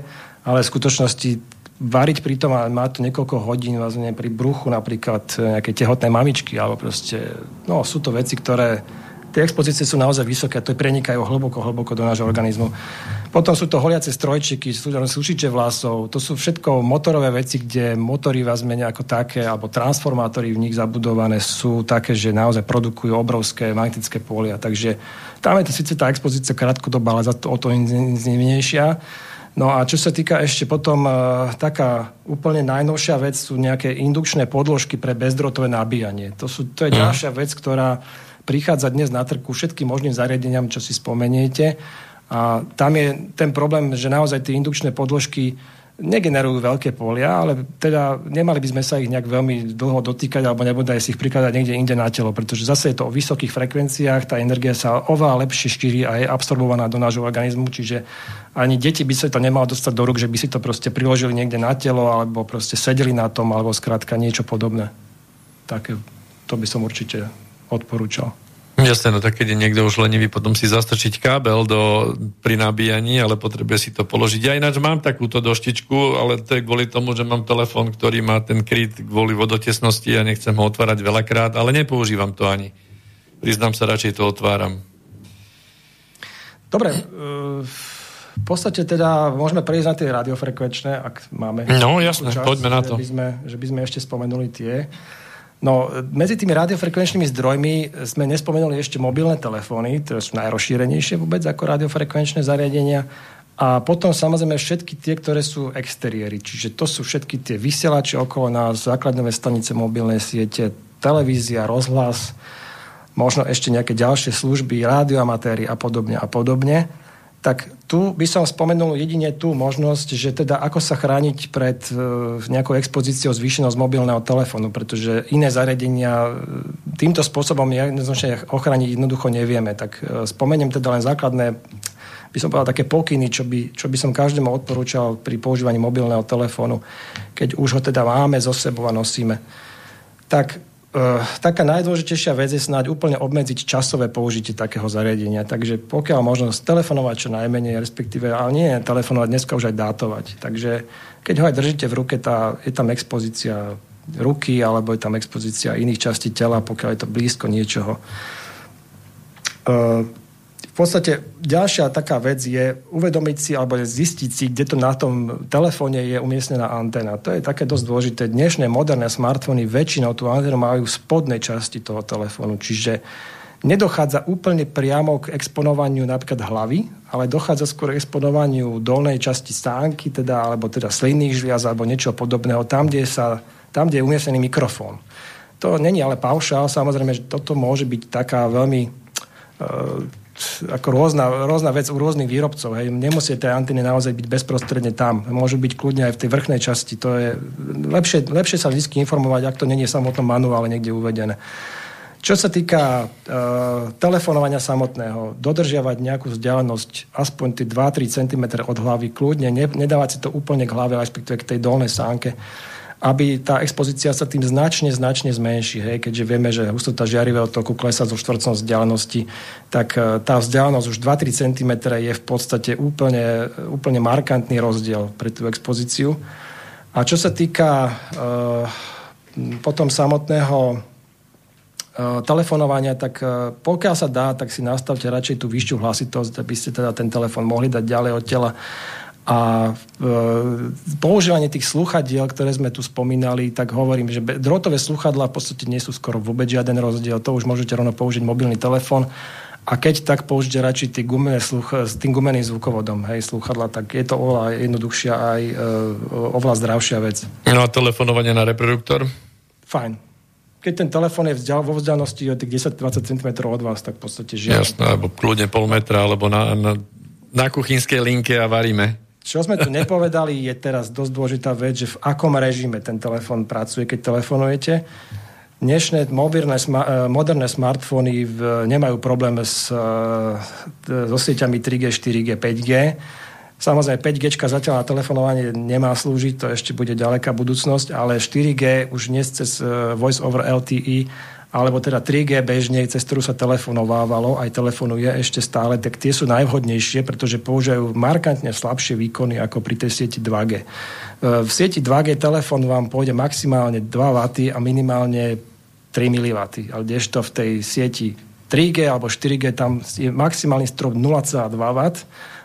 Speaker 3: ale v skutočnosti variť pri tom a má to niekoľko hodín vlastne pri bruchu napríklad e, nejaké tehotné mamičky alebo proste, no sú to veci, ktoré tie expozície sú naozaj vysoké to prenikajú hlboko, hlboko do nášho organizmu. Potom sú to holiace strojčiky, sú sušiče vlasov, to sú všetko motorové veci, kde motory vás menia ako také, alebo transformátory v nich zabudované sú také, že naozaj produkujú obrovské magnetické pólia. Takže tam je to síce tá expozícia krátkodobá, ale za to o to intenzívnejšia. No a čo sa týka ešte potom, uh, taká úplne najnovšia vec sú nejaké indukčné podložky pre bezdrotové nabíjanie. To, sú, to je mhm. ďalšia vec, ktorá prichádza dnes na trh ku všetkým možným zariadeniam, čo si spomeniete. A tam je ten problém, že naozaj tie indukčné podložky negenerujú veľké polia, ale teda nemali by sme sa ich nejak veľmi dlho dotýkať alebo nebude si ich prikladať niekde inde na telo, pretože zase je to o vysokých frekvenciách, tá energia sa oveľa lepšie šíri a je absorbovaná do nášho organizmu, čiže ani deti by sa to nemalo dostať do rúk, že by si to proste priložili niekde na telo alebo proste sedeli na tom alebo skrátka niečo podobné. Také, to by som určite odporúčal.
Speaker 1: Jasne, no tak keď je niekto už lenivý, potom si zastrčiť kábel do, pri nabíjaní, ale potrebuje si to položiť. Ja ináč mám takúto doštičku, ale to je kvôli tomu, že mám telefón, ktorý má ten kryt kvôli vodotesnosti a nechcem ho otvárať veľakrát, ale nepoužívam to ani. Priznám sa, radšej to otváram.
Speaker 3: Dobre, v podstate teda môžeme prejsť na tie radiofrekvenčné, ak máme...
Speaker 1: No jasne, čas, poďme na to.
Speaker 3: Že by, sme, že by sme ešte spomenuli tie. No, medzi tými radiofrekvenčnými zdrojmi sme nespomenuli ešte mobilné telefóny, ktoré sú najrozšírenejšie vôbec ako radiofrekvenčné zariadenia. A potom samozrejme všetky tie, ktoré sú exteriéry, čiže to sú všetky tie vysielače okolo nás, základné stanice mobilné siete, televízia, rozhlas, možno ešte nejaké ďalšie služby, rádioamatéry a podobne a podobne tak tu by som spomenul jedine tú možnosť, že teda ako sa chrániť pred e, nejakou expozíciou zvýšenou z mobilného telefónu, pretože iné zariadenia e, týmto spôsobom jednoznačne ochrániť jednoducho nevieme. Tak e, spomeniem teda len základné by som povedal také pokyny, čo by, čo by som každému odporúčal pri používaní mobilného telefónu, keď už ho teda máme zo sebou a nosíme. Tak taká najdôležitejšia vec je snáď úplne obmedziť časové použitie takého zariadenia. Takže pokiaľ možno telefonovať čo najmenej, respektíve, ale nie telefonovať, dneska už aj dátovať. Takže keď ho aj držíte v ruke, tá, je tam expozícia ruky, alebo je tam expozícia iných častí tela, pokiaľ je to blízko niečoho. Uh, v podstate ďalšia taká vec je uvedomiť si alebo zistiť si, kde to na tom telefóne je umiestnená antena. To je také dosť dôležité. Dnešné moderné smartfóny väčšinou tú antenu majú v spodnej časti toho telefónu, čiže nedochádza úplne priamo k exponovaniu napríklad hlavy, ale dochádza skôr k exponovaniu dolnej časti stánky, teda, alebo teda slinných žliaz, alebo niečo podobného, tam, kde, sa, tam, kde je umiestnený mikrofón. To není ale paušál, samozrejme, že toto môže byť taká veľmi uh, ako rôzna, rôzna vec u rôznych výrobcov. Hej. Nemusí tie anteny naozaj byť bezprostredne tam. Môžu byť kľudne aj v tej vrchnej časti. To je lepšie, lepšie sa vždy informovať, ak to není v samotnom manuále niekde uvedené. Čo sa týka uh, telefonovania samotného, dodržiavať nejakú vzdialenosť aspoň tie 2-3 cm od hlavy, kľudne, ne, nedávať si to úplne k hlave, respektíve k tej dolnej sánke, aby tá expozícia sa tým značne, značne zmenší. Hej? Keďže vieme, že hustota žiarivého toku klesá zo štvorcom vzdialenosti, tak uh, tá vzdialenosť už 2-3 cm je v podstate úplne, úplne markantný rozdiel pre tú expozíciu. A čo sa týka uh, potom samotného Eh, telefonovania, tak eh, pokiaľ sa dá, tak si nastavte radšej tú vyššiu hlasitosť, aby ste teda ten telefon mohli dať ďalej od tela. A e, používanie tých sluchadiel, ktoré sme tu spomínali, tak hovorím, že drotové sluchadla v podstate nie sú skoro vôbec žiaden rozdiel. To už môžete rovno použiť mobilný telefon. A keď tak použite radšej tý gumené sluch, s tým gumeným zvukovodom, hej, sluchadla, tak je to oveľa jednoduchšia aj e, oveľa zdravšia vec.
Speaker 1: No a telefonovanie na reproduktor?
Speaker 3: Fajn keď ten telefón je vzdial, vo vzdialenosti od tých 10-20 cm od vás, tak v podstate žiaľ.
Speaker 1: Jasné, alebo kľudne pol metra, alebo na, na, na kuchynskej linke a varíme.
Speaker 3: Čo sme tu nepovedali, je teraz dosť dôležitá vec, že v akom režime ten telefón pracuje, keď telefonujete. Dnešné mobilné, eh, moderné smartfóny nemajú problém s, eh, so sieťami 3G, 4G, 5G Samozrejme 5G zatiaľ na telefonovanie nemá slúžiť, to ešte bude ďaleká budúcnosť, ale 4G už dnes cez e, Voice over LTE alebo teda 3G bežne, cez ktorú sa telefonovávalo, aj telefonuje ešte stále, tak tie sú najvhodnejšie, pretože používajú markantne slabšie výkony ako pri tej sieti 2G. E, v sieti 2G telefon vám pôjde maximálne 2 W a minimálne 3 mW, ale kdežto v tej sieti 3G alebo 4G tam je maximálny strop 0,2 W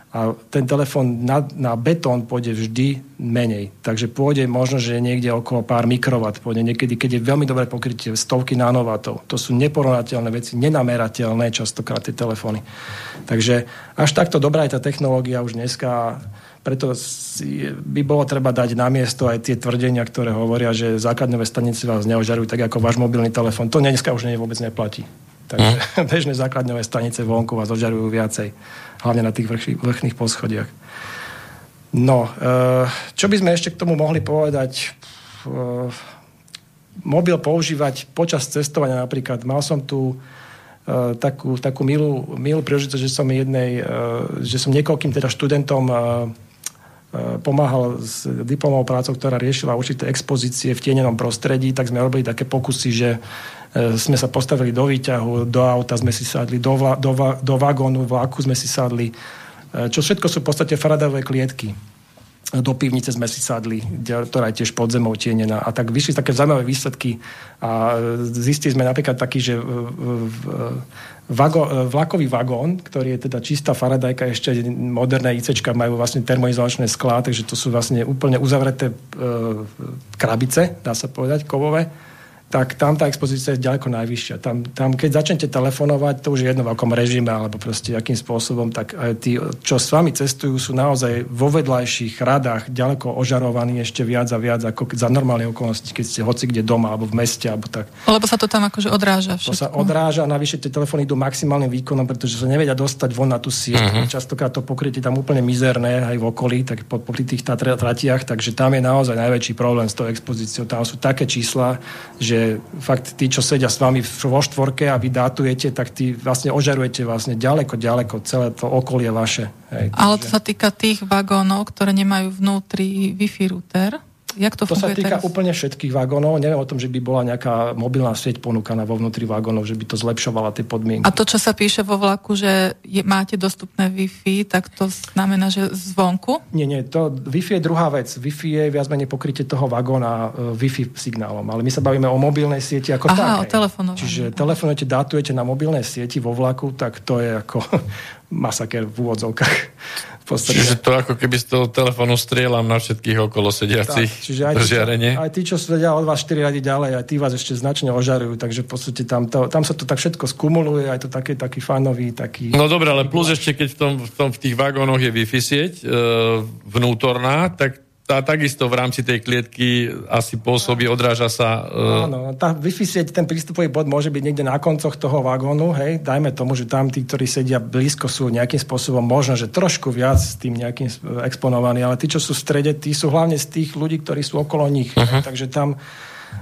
Speaker 3: a ten telefón na, na betón pôjde vždy menej. Takže pôjde možno, že niekde okolo pár mikrowatt, pôjde niekedy, keď je veľmi dobré pokrytie, stovky nanovatov. To sú neporovnateľné veci, nenamerateľné častokrát tie telefóny. Takže až takto dobrá je tá technológia už dneska preto by bolo treba dať na miesto aj tie tvrdenia, ktoré hovoria, že základňové stanice vás neožarujú tak ako váš mobilný telefón. To dneska už nie, vôbec neplatí. Takže hm. bežné základňové stanice vonku vás ožarujú viacej hlavne na tých vrchných, vrchných poschodiach. No, eh, čo by sme ešte k tomu mohli povedať? Eh, mobil používať počas cestovania napríklad. Mal som tu eh, takú, takú milú, milú príležitosť, že som jednej, že som niekoľkým teda študentom pomáhal s diplomovou prácou, ktorá riešila určité expozície v tienenom prostredí, tak sme robili také pokusy, že E, sme sa postavili do výťahu, do auta sme si sadli, do, vla, do, va, do vagónu, vlaku sme si sadli, e, čo všetko sú v podstate faradové klietky. Do pivnice sme si sadli, ktorá je tiež pod zemou tienená. A tak vyšli také zaujímavé výsledky a zistili sme napríklad taký, že vago, vlakový vagón, ktorý je teda čistá faradajka, ešte moderné ICčka majú vlastne termoizolačné sklá, takže to sú vlastne úplne uzavreté e, krabice, dá sa povedať, kovové tak tam tá expozícia je ďaleko najvyššia. Tam, tam keď začnete telefonovať, to už je jedno v akom režime, alebo proste akým spôsobom, tak aj tí, čo s vami cestujú, sú naozaj vo vedľajších radách ďaleko ožarovaní ešte viac a viac ako za normálne okolnosti, keď ste hoci kde doma, alebo v meste, alebo tak.
Speaker 2: Lebo sa to tam akože odráža
Speaker 3: všetko. To sa odráža, navyše tie telefóny idú maximálnym výkonom, pretože sa nevedia dostať von na tú sieť. Uh-huh. Častokrát to pokrytie tam úplne mizerné aj v okolí, tak po, po tých tratiach, takže tam je naozaj najväčší problém s tou expozíciou. Tam sú také čísla, že fakt tí, čo sedia s vami vo štvorke a vy dátujete, tak tí vlastne ožarujete vlastne ďaleko, ďaleko celé to okolie vaše.
Speaker 2: Hej, Ale to sa týka tých vagónov, ktoré nemajú vnútri Wi-Fi router, Jak to,
Speaker 3: to sa týka
Speaker 2: teraz?
Speaker 3: úplne všetkých vagónov. Neviem o tom, že by bola nejaká mobilná sieť ponúkaná vo vnútri vagónov, že by to zlepšovala tie podmienky.
Speaker 2: A to, čo sa píše vo vlaku, že je, máte dostupné Wi-Fi, tak to znamená, že zvonku?
Speaker 3: Nie, nie, to Wi-Fi je druhá vec. Wi-Fi je viac menej pokrytie toho vagóna uh, Wi-Fi signálom, ale my sa bavíme o mobilnej sieti ako
Speaker 2: Aha,
Speaker 3: tak.
Speaker 2: o telefonovaní.
Speaker 3: Čiže telefonujete, dátujete na mobilnej sieti vo vlaku, tak to je ako masaker v úvodzovkách
Speaker 1: podstate. Čiže to ako keby z toho telefónu strieľam na všetkých okolo sediacich tak, čiže aj tí, žiarenie.
Speaker 3: Aj tí, čo sedia od vás 4 rady ďalej, aj tí vás ešte značne ožarujú, takže v podstate tam, to, tam sa to tak všetko skumuluje, aj to také, taký fanový, taký...
Speaker 1: No dobre, ale plus ešte, keď v, tom, v, tom, v tých vagónoch je Wi-Fi sieť e, vnútorná, tak tá takisto v rámci tej klietky asi pôsobí, odráža sa...
Speaker 3: Uh... Áno, tá Wi-Fi sieť, ten prístupový bod môže byť niekde na koncoch toho vagónu, hej, dajme tomu, že tam tí, ktorí sedia blízko, sú nejakým spôsobom možno, že trošku viac s tým nejakým exponovaní, ale tí, čo sú v strede, tí sú hlavne z tých ľudí, ktorí sú okolo nich, uh-huh. takže tam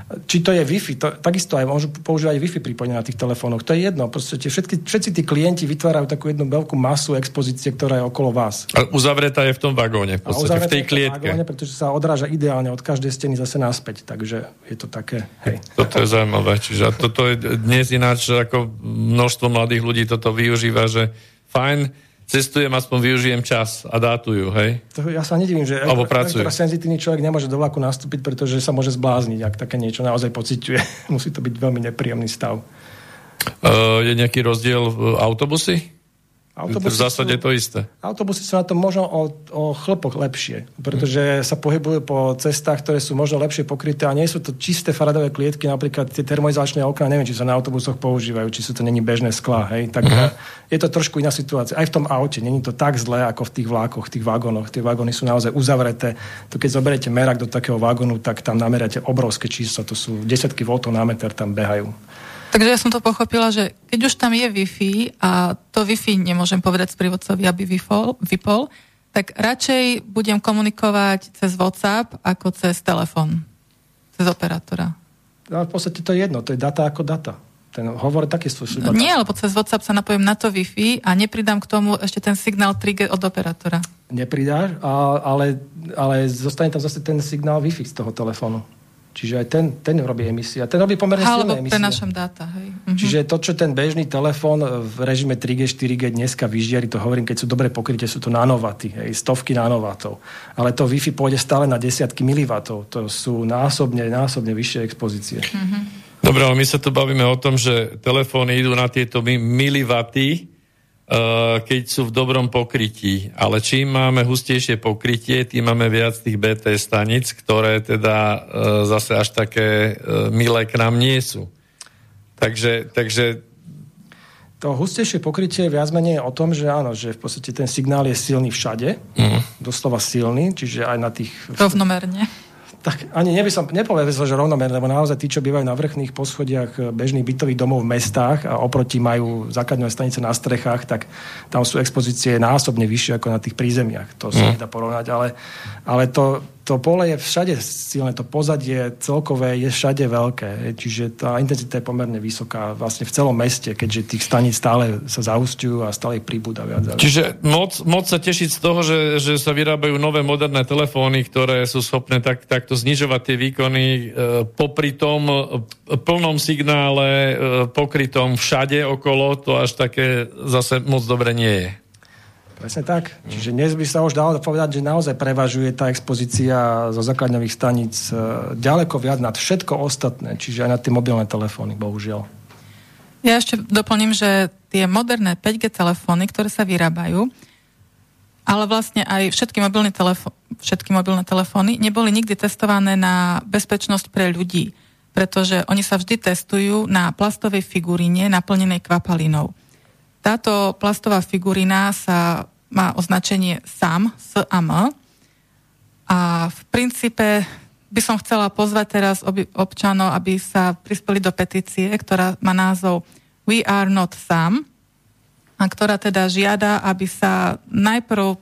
Speaker 3: či to je Wi-Fi, to, takisto aj môžu používať Wi-Fi pripojenie na tých telefónoch. To je jedno. Proste všetky, všetci tí klienti vytvárajú takú jednu veľkú masu expozície, ktorá je okolo vás.
Speaker 1: A uzavretá je v tom vagóne, v podstate, v tej klietke. Vagóne,
Speaker 3: pretože sa odráža ideálne od každej steny zase naspäť. Takže je to také, hej.
Speaker 1: Toto je zaujímavé. Čiže toto je dnes ináč, ako množstvo mladých ľudí toto využíva, že fajn, cestujem, aspoň využijem čas a dátujú, hej?
Speaker 3: To, ja sa nedivím, že
Speaker 1: Alebo pracujú.
Speaker 3: senzitívny človek nemôže do vlaku nastúpiť, pretože sa môže zblázniť, ak také niečo naozaj pociťuje. Musí to byť veľmi nepríjemný stav.
Speaker 1: Uh, je nejaký rozdiel v autobusy?
Speaker 3: Autobusy
Speaker 1: v zásade sú, to isté.
Speaker 3: Autobusy sú na tom možno o, o chlpoch lepšie, pretože sa pohybujú po cestách, ktoré sú možno lepšie pokryté a nie sú to čisté faradové klietky, napríklad tie termoizolačné okná, neviem, či sa na autobusoch používajú, či sú to není bežné sklá, hej, tak uh-huh. je to trošku iná situácia. Aj v tom aute, není to tak zlé, ako v tých vlákoch, v tých vagónoch. Tie vagóny sú naozaj uzavreté. To keď zoberiete merak do takého vagónu, tak tam nameráte obrovské čísla, to sú desiatky voltov na meter tam behajú.
Speaker 2: Takže ja som to pochopila, že keď už tam je Wi-Fi a to Wi-Fi nemôžem povedať sprievodcovi, aby vypol, vypol, tak radšej budem komunikovať cez WhatsApp ako cez telefon, cez operátora.
Speaker 3: No, v podstate to je jedno, to je data ako data. Ten hovor taký sú
Speaker 2: no, Nie, lebo cez WhatsApp sa napojím na to Wi-Fi a nepridám k tomu ešte ten signál 3G od operátora.
Speaker 3: Nepridáš, ale, ale zostane tam zase ten signál Wi-Fi z toho telefónu. Čiže aj ten, ten robí emisie. A ten robí pomerne silné emisie.
Speaker 2: prenašam dáta, hej. Uh-huh.
Speaker 3: Čiže to, čo ten bežný telefón v režime 3G, 4G dneska vyžiari, to hovorím, keď sú dobre pokryté, sú to nanovaty, hej, stovky nanovatov. Ale to Wi-Fi pôjde stále na desiatky milivatov. To sú násobne, násobne vyššie expozície. Uh-huh.
Speaker 1: Dobre, ale my sa tu bavíme o tom, že telefóny idú na tieto milivaty, keď sú v dobrom pokrytí. Ale čím máme hustejšie pokrytie, tým máme viac tých BT stanic, ktoré teda eh, zase až také eh, milé k nám nie sú. Takže, takže
Speaker 3: to hustejšie pokrytie je viac menej o tom, že áno, že v podstate ten signál je silný všade, mm. doslova silný, čiže aj na tých...
Speaker 2: Rovnomerne
Speaker 3: tak ani neby som nepovedal, že rovnomerné, lebo naozaj tí, čo bývajú na vrchných poschodiach eh, bežných bytových domov v mestách a oproti majú základné stanice na strechách, tak tam sú expozície násobne vyššie ako na tých prízemiach. To sa mm. nedá porovnať, ale, ale to, to pole je všade silné, to pozadie celkové je všade veľké, čiže tá intenzita je pomerne vysoká vlastne v celom meste, keďže tých staníc stále sa zaústujú a stále ich pribúda viac.
Speaker 1: Čiže moc, moc sa tešiť z toho, že, že sa vyrábajú nové moderné telefóny, ktoré sú schopné tak, takto znižovať tie výkony e, popri tom e, plnom signále, e, pokrytom všade okolo, to až také zase moc dobre nie je.
Speaker 3: Presne tak. Čiže dnes by sa už dalo povedať, že naozaj prevažuje tá expozícia zo základňových staníc e, ďaleko viac nad všetko ostatné, čiže aj na tie mobilné telefóny, bohužiaľ.
Speaker 2: Ja ešte doplním, že tie moderné 5G telefóny, ktoré sa vyrábajú, ale vlastne aj všetky mobilné, telefó- všetky mobilné telefóny neboli nikdy testované na bezpečnosť pre ľudí, pretože oni sa vždy testujú na plastovej figuríne naplnenej kvapalinou. Táto plastová figurina sa má označenie SAM, S a M. A v princípe by som chcela pozvať teraz občanov, aby sa prispeli do petície, ktorá má názov We are not SAM, a ktorá teda žiada, aby sa najprv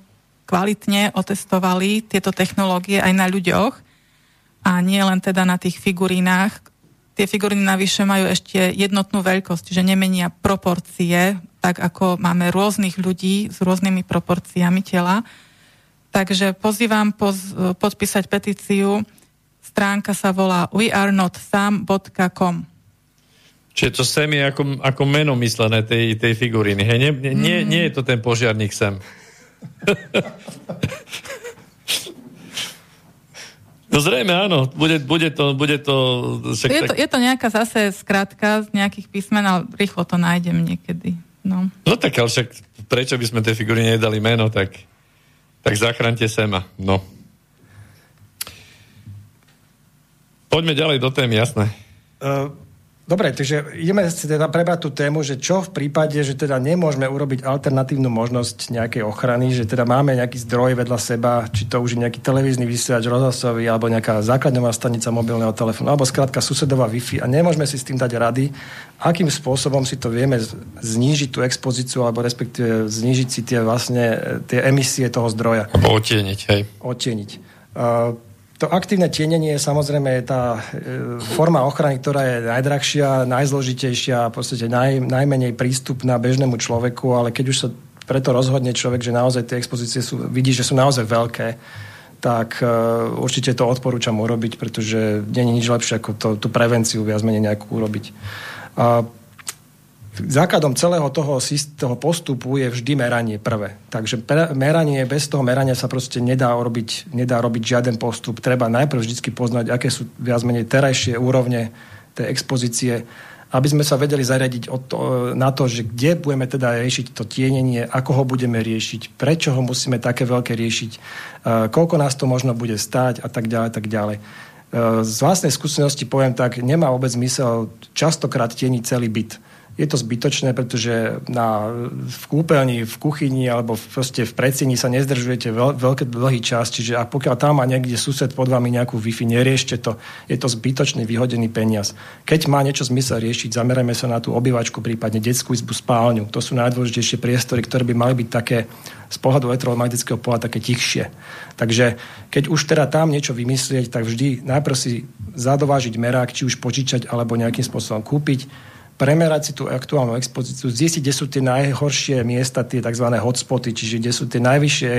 Speaker 2: kvalitne otestovali tieto technológie aj na ľuďoch a nie len teda na tých figurínach. Tie figuríny navyše majú ešte jednotnú veľkosť, že nemenia proporcie tak ako máme rôznych ľudí s rôznymi proporciami tela. Takže pozývam poz, podpísať petíciu. Stránka sa volá wearenotsam.com
Speaker 1: Čiže to sem je ako, ako meno myslené tej, tej figuríny. Hej? Nie, nie, mm. nie je to ten požiarník sem. No zrejme áno, bude, bude to... Bude to,
Speaker 2: je, to je to nejaká zase skratka z nejakých písmen, ale rýchlo to nájdem niekedy. No.
Speaker 1: no tak ale však prečo by sme tej figúry nedali meno, tak, tak zachránte Sema. No. Poďme ďalej do témy, jasné.
Speaker 3: Uh, Dobre, takže ideme si teda prebrať tú tému, že čo v prípade, že teda nemôžeme urobiť alternatívnu možnosť nejakej ochrany, že teda máme nejaký zdroj vedľa seba, či to už je nejaký televízny vysielač rozhlasový, alebo nejaká základňová stanica mobilného telefónu, alebo skrátka susedová Wi-Fi a nemôžeme si s tým dať rady, akým spôsobom si to vieme znížiť tú expozíciu, alebo respektíve znížiť si tie vlastne tie emisie toho zdroja.
Speaker 1: Alebo otieniť, hej.
Speaker 3: Otieniť. Uh, to aktívne tienenie je samozrejme tá e, forma ochrany, ktorá je najdrahšia, najzložitejšia, v podstate naj, najmenej prístupná bežnému človeku, ale keď už sa preto rozhodne človek, že naozaj tie expozície sú, vidí, že sú naozaj veľké, tak uh, určite to odporúčam urobiť, pretože nie je nič lepšie ako to, tú prevenciu viac menej nejakú urobiť. Uh, základom celého toho, toho postupu je vždy meranie prvé. Takže meranie, bez toho merania sa proste nedá robiť, nedá robiť žiaden postup. Treba najprv vždy poznať, aké sú viac menej terajšie úrovne tej expozície, aby sme sa vedeli zariadiť to, na to, že kde budeme teda riešiť to tienenie, ako ho budeme riešiť, prečo ho musíme také veľké riešiť, koľko nás to možno bude stáť a tak ďalej, tak ďalej. Z vlastnej skúsenosti poviem tak, nemá vôbec zmysel častokrát tieniť celý byt je to zbytočné, pretože na, v kúpeľni, v kuchyni alebo v, proste v predsení sa nezdržujete veľ, veľký dlhý čas, čiže a pokiaľ tam má niekde sused pod vami nejakú Wi-Fi, neriešte to. Je to zbytočný vyhodený peniaz. Keď má niečo zmysel riešiť, zamerajme sa na tú obývačku, prípadne detskú izbu, spálňu. To sú najdôležitejšie priestory, ktoré by mali byť také z pohľadu elektromagnetického pola také tichšie. Takže keď už teda tam niečo vymyslieť, tak vždy najprv si zadovážiť merák, či už požičať alebo nejakým spôsobom kúpiť premerať si tú aktuálnu expozíciu, zistiť, kde sú tie najhoršie miesta, tie tzv. hotspoty, čiže kde sú tie najvyššie,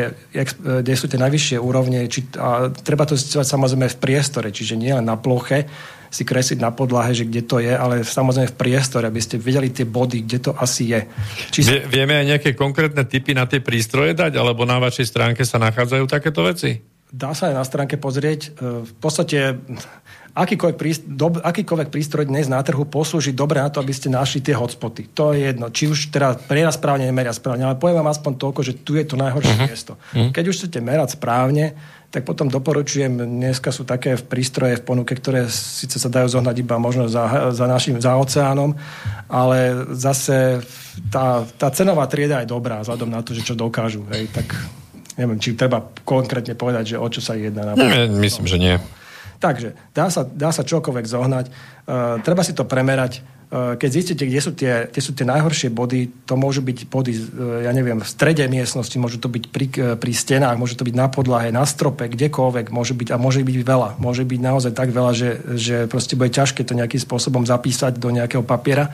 Speaker 3: kde sú tie najvyššie úrovne. Či, a treba to zistovať samozrejme v priestore, čiže nie len na ploche, si kresliť na podlahe, že kde to je, ale samozrejme v priestore, aby ste videli tie body, kde to asi je.
Speaker 1: Či Vie, vieme aj nejaké konkrétne typy na tie prístroje dať, alebo na vašej stránke sa nachádzajú takéto veci?
Speaker 3: Dá sa aj na stránke pozrieť. E, v podstate akýkoľvek, prístroj, do, akýkoľvek prístroj dnes na trhu poslúži dobre na to, aby ste našli tie hotspoty. To je jedno. Či už teraz meria správne, nemeria správne, ale poviem vám aspoň toľko, že tu je to najhoršie uh-huh. miesto. Uh-huh. Keď už chcete merať správne, tak potom doporučujem, dneska sú také prístroje v ponuke, ktoré síce sa dajú zohnať iba možno za, za našim, za oceánom, ale zase tá, tá cenová trieda je dobrá, vzhľadom na to, že čo dokážu. Hej, tak neviem, či treba konkrétne povedať, že o čo sa jedná.
Speaker 1: Nie, myslím, že nie.
Speaker 3: Takže dá sa, dá sa čokoľvek zohnať. Uh, treba si to premerať. Uh, keď zistíte, kde sú, tie, kde sú tie najhoršie body, to môžu byť body, uh, ja neviem, v strede miestnosti, môžu to byť pri, pri stenách, môže to byť na podlahe, na strope, kdekoľvek, môže byť, a môže byť veľa. Môže byť naozaj tak veľa, že, že proste bude ťažké to nejakým spôsobom zapísať do nejakého papiera,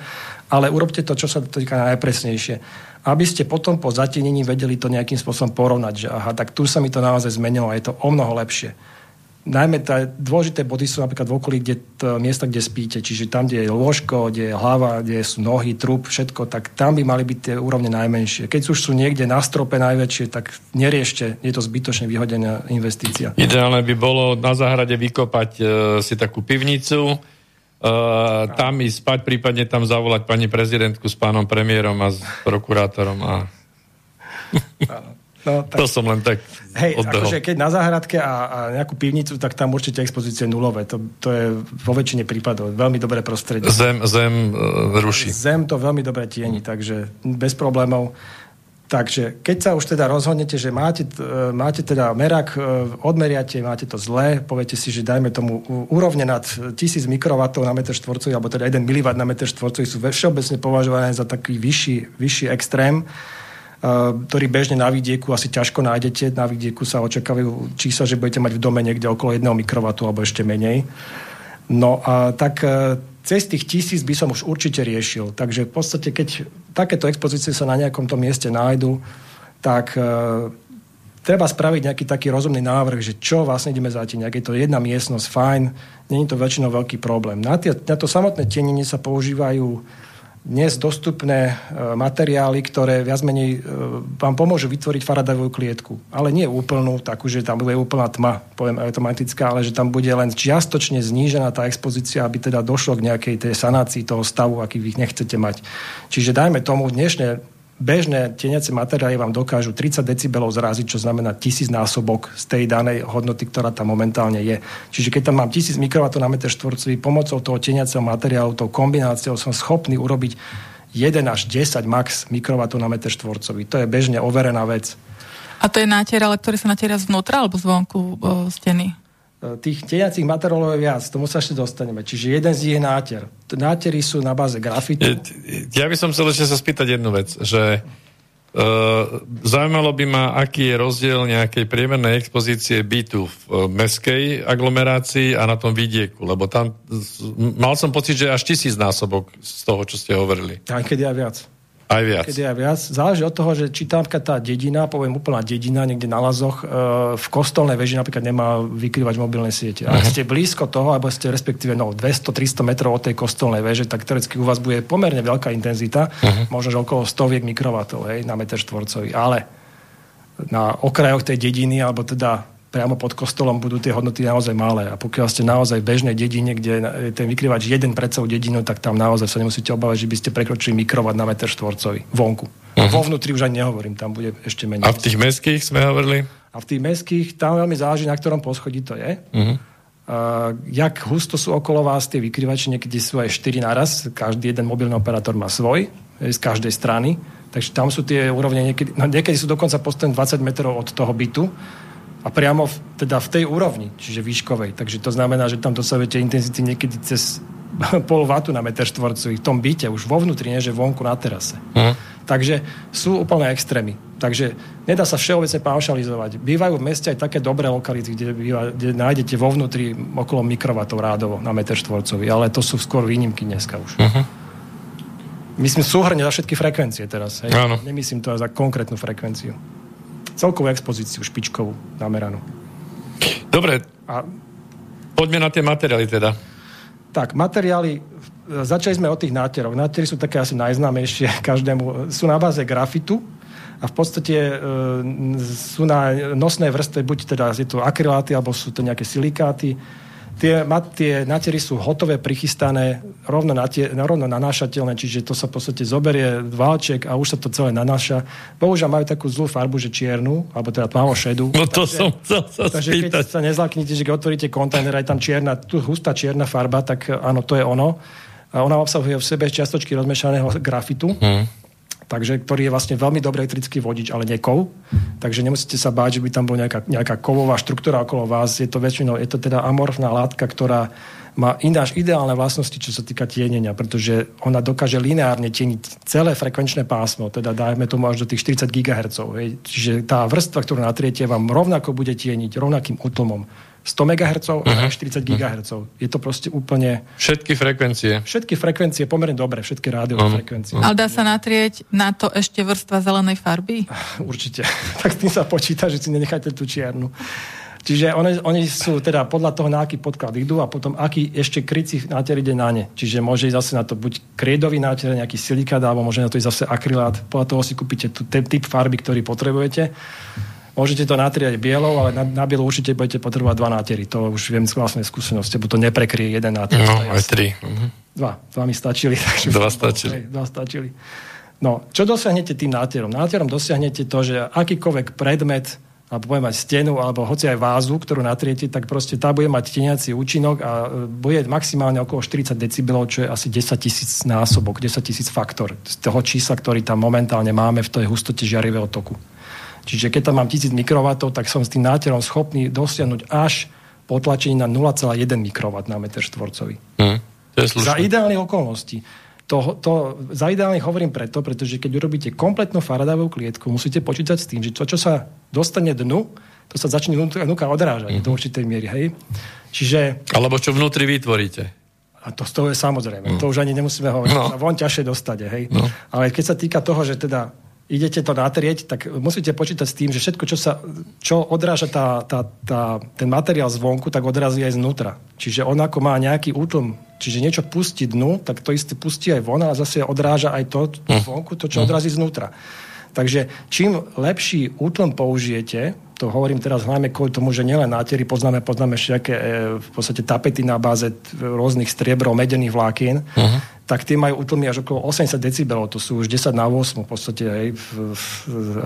Speaker 3: ale urobte to, čo sa týka najpresnejšie aby ste potom po zatenení vedeli to nejakým spôsobom porovnať, že aha, tak tu sa mi to naozaj zmenilo a je to o mnoho lepšie najmä tá, dôležité body sú napríklad v okolí kde to, miesta, kde spíte, čiže tam, kde je lôžko, kde je hlava, kde sú nohy, trup, všetko, tak tam by mali byť tie úrovne najmenšie. Keď už sú niekde na strope najväčšie, tak neriešte, je to zbytočne vyhodená investícia.
Speaker 1: Ideálne by bolo na záhrade vykopať e, si takú pivnicu, e, tam ísť spať, prípadne tam zavolať pani prezidentku s pánom premiérom a s prokurátorom a... No, tak... To som len tak
Speaker 3: Hej, akože keď na záhradke a, a nejakú pivnicu, tak tam určite expozície nulové. To, to je vo väčšine prípadov veľmi dobré prostredie.
Speaker 1: Zem, zem uh, ruší.
Speaker 3: Zem to veľmi dobre tieni, takže bez problémov. Takže keď sa už teda rozhodnete, že máte, uh, máte teda merak, uh, odmeriate, máte to zlé, poviete si, že dajme tomu úrovne nad 1000 mikrovatov na meter štvorcový, alebo teda 1 mW na meter štvorcový sú všeobecne považované za taký vyšší, vyšší extrém, ktorý bežne na vidieku asi ťažko nájdete. Na vidieku sa očakávajú čísla, že budete mať v dome niekde okolo 1 mikrovatu alebo ešte menej. No a tak eh, cez tých tisíc by som už určite riešil. Takže v podstate, keď takéto expozície sa na nejakom tom mieste nájdu, tak uh, treba spraviť nejaký taký rozumný návrh, že čo vlastne ideme zatieniť. Ak je to jedna miestnosť, fajn, není to väčšinou veľký problém. Na, tie, na to samotné tienenie sa používajú dnes dostupné e, materiály, ktoré viac menej e, vám pomôžu vytvoriť Faradajovú klietku. Ale nie úplnú, takú, že tam bude úplná tma, poviem automatická, ale že tam bude len čiastočne znížená tá expozícia, aby teda došlo k nejakej tej sanácii toho stavu, aký vy nechcete mať. Čiže dajme tomu, dnešné bežné teniace materiály vám dokážu 30 decibelov zraziť, čo znamená tisíc násobok z tej danej hodnoty, ktorá tam momentálne je. Čiže keď tam mám 1000 mikrovatov na meter štvorcový, pomocou toho teniaceho materiálu, tou kombináciou som schopný urobiť 1 až 10 max mikrovatov na meter štvorcový. To je bežne overená vec.
Speaker 2: A to je nátier, ale ktorý sa natiera zvnútra alebo zvonku o, steny?
Speaker 3: Tých teniacich materiálov je viac, tomu sa ešte dostaneme. Čiže jeden z nich je náter. Nátery sú na báze grafitu.
Speaker 1: Ja by som chcel ešte sa spýtať jednu vec, že Uh, zaujímalo by ma, aký je rozdiel nejakej priemernej expozície bytu v uh, meskej aglomerácii a na tom vidieku, lebo tam mal som pocit, že až tisíc násobok z toho, čo ste hovorili.
Speaker 3: Aj keď aj viac.
Speaker 1: Aj viac.
Speaker 3: Keď aj viac. Záleží od toho, že či tam tá dedina, poviem úplná dedina, niekde na lazoch, e, v kostolnej veži napríklad nemá vykrývať mobilné siete. Ak ste blízko toho, alebo ste respektíve no, 200-300 metrov od tej kostolnej veže, tak teoreticky u vás bude pomerne veľká intenzita, uh-huh. možno že okolo stoviek mikrovatov hej, na meter štvorcový. Ale na okrajoch tej dediny, alebo teda priamo pod kostolom budú tie hodnoty naozaj malé. A pokiaľ ste naozaj v bežnej dedine, kde je ten vykrývač jeden pred celú dedinu, tak tam naozaj sa nemusíte obávať, že by ste prekročili mikrovat na meter štvorcový vonku. Uh-huh. Vo vnútri už ani nehovorím, tam bude ešte menej.
Speaker 1: A v tých mestských sme hovorili?
Speaker 3: A v tých mestských, tam veľmi záleží, na ktorom poschodí to je. Uh-huh. Uh, jak husto sú okolo vás tie vykrývače, niekedy sú aj 4 naraz, každý jeden mobilný operátor má svoj, z každej strany, takže tam sú tie úrovne, niekedy, no niekedy sú dokonca postavené 20 metrov od toho bytu, a priamo v, teda v tej úrovni, čiže výškovej. Takže to znamená, že tam dosahujete intenzity niekedy cez pol vatu na meter štvorcový v tom byte, už vo vnútri, nie že vonku na terase. Uh-huh. Takže sú úplne extrémy. Takže nedá sa všeobecne paušalizovať. Bývajú v meste aj také dobré lokality, kde, býva, kde nájdete vo vnútri okolo mikrovatov rádovo na meter štvorcový, ale to sú skôr výnimky dneska už. Uh-huh. Myslím súhrne za všetky frekvencie teraz. Hej? Nemyslím to za konkrétnu frekvenciu celkovú expozíciu špičkovú nameranú.
Speaker 1: Dobre, a... poďme na tie materiály teda.
Speaker 3: Tak, materiály, začali sme od tých náteroch. Nátery sú také asi najznámejšie každému. Sú na báze grafitu a v podstate e, sú na nosnej vrstve, buď teda je to akryláty, alebo sú to nejaké silikáty Tie, tie natery sú hotové, prichystané, rovno, natie, rovno nanášateľné, čiže to sa v podstate zoberie válček a už sa to celé nanáša. Bohužiaľ majú takú zlú farbu, že čiernu, alebo teda tmavo šedu.
Speaker 1: No to takže, som chcel sa
Speaker 3: Takže spýtať. keď sa nezlaknite, že keď otvoríte kontajner, aj tam čierna, tu hustá čierna farba, tak áno, to je ono. A ona obsahuje v sebe čiastočky rozmešaného grafitu. Hmm takže, ktorý je vlastne veľmi dobrý elektrický vodič, ale nie kov. Takže nemusíte sa báť, že by tam bola nejaká, nejaká kovová štruktúra okolo vás. Je to väčšinou, je to teda amorfná látka, ktorá má ináč ideálne vlastnosti, čo sa týka tienenia, pretože ona dokáže lineárne tieniť celé frekvenčné pásmo, teda dajme tomu až do tých 40 GHz. Hej. Čiže tá vrstva, ktorú natriete, vám rovnako bude tieniť rovnakým útlmom. 100 MHz a uh-huh. 40 GHz. Je to proste úplne...
Speaker 1: Všetky frekvencie.
Speaker 3: Všetky frekvencie, pomerne dobre, všetky rádiové uh-huh. frekvencie.
Speaker 2: Ale dá sa natrieť na to ešte vrstva zelenej farby?
Speaker 3: Určite. tak s tým sa počíta, že si nenecháte tú čiernu. Čiže oni, oni sú teda podľa toho, na aký podklad idú a potom aký ešte krycí náter ide na ne. Čiže môže ísť zase na to buď kriedový náter, nejaký silikát, alebo môže na to ísť zase akrylát. Podľa toho si kúpite tu typ farby, ktorý potrebujete. Môžete to natriať bielou, ale na, na bielu určite budete potrebovať dva nátery. To už viem z vlastnej skúsenosti, lebo to neprekrie jeden náter.
Speaker 1: No, aj tri.
Speaker 3: Uh-huh. Dva. Dva mi stačili. Takže
Speaker 1: dva stačili.
Speaker 3: Hej, dva stačili. No, čo dosiahnete tým náterom? Náterom dosiahnete to, že akýkoľvek predmet, alebo bude mať stenu, alebo hoci aj vázu, ktorú natriete, tak proste tá bude mať teniaci účinok a e, bude maximálne okolo 40 decibelov, čo je asi 10 tisíc násobok, 10 tisíc faktor z toho čísla, ktorý tam momentálne máme v tej hustote žiarivého toku. Čiže keď tam mám 1000 mikrovatov, tak som s tým náterom schopný dosiahnuť až potlačenie na 0,1 mikrovat na meter štvorcový.
Speaker 1: Mm, to je
Speaker 3: Za ideálnych okolností. To, to, za ideálnych hovorím preto, pretože keď urobíte kompletnú faradovú klietku, musíte počítať s tým, že to, čo sa dostane dnu, to sa začne vnúka odrážať mm-hmm. do určitej miery. Hej? Čiže...
Speaker 1: Alebo čo vnútri vytvoríte.
Speaker 3: A to toho je samozrejme. Mm. To už ani nemusíme hovoriť. No. Von ťažšie dostať. Hej? No. Ale keď sa týka toho, že teda idete to natrieť, tak musíte počítať s tým, že všetko, čo, sa, čo odráža tá, tá, tá, ten materiál zvonku, tak odrazí aj znútra. Čiže on ako má nejaký útlm, čiže niečo pustí dnu, tak to isté pustí aj von a zase odráža aj to hm. zvonku, to, čo hm. odrazí znútra. Takže čím lepší útlm použijete, to hovorím teraz hlavne kvôli tomu, že nielen nátery poznáme, poznáme všetké e, v podstate tapety na báze rôznych striebrov, medených vlákien, uh-huh. Tak tie majú utlmy až okolo 80 decibelov, to sú už 10 na 8 v podstate aj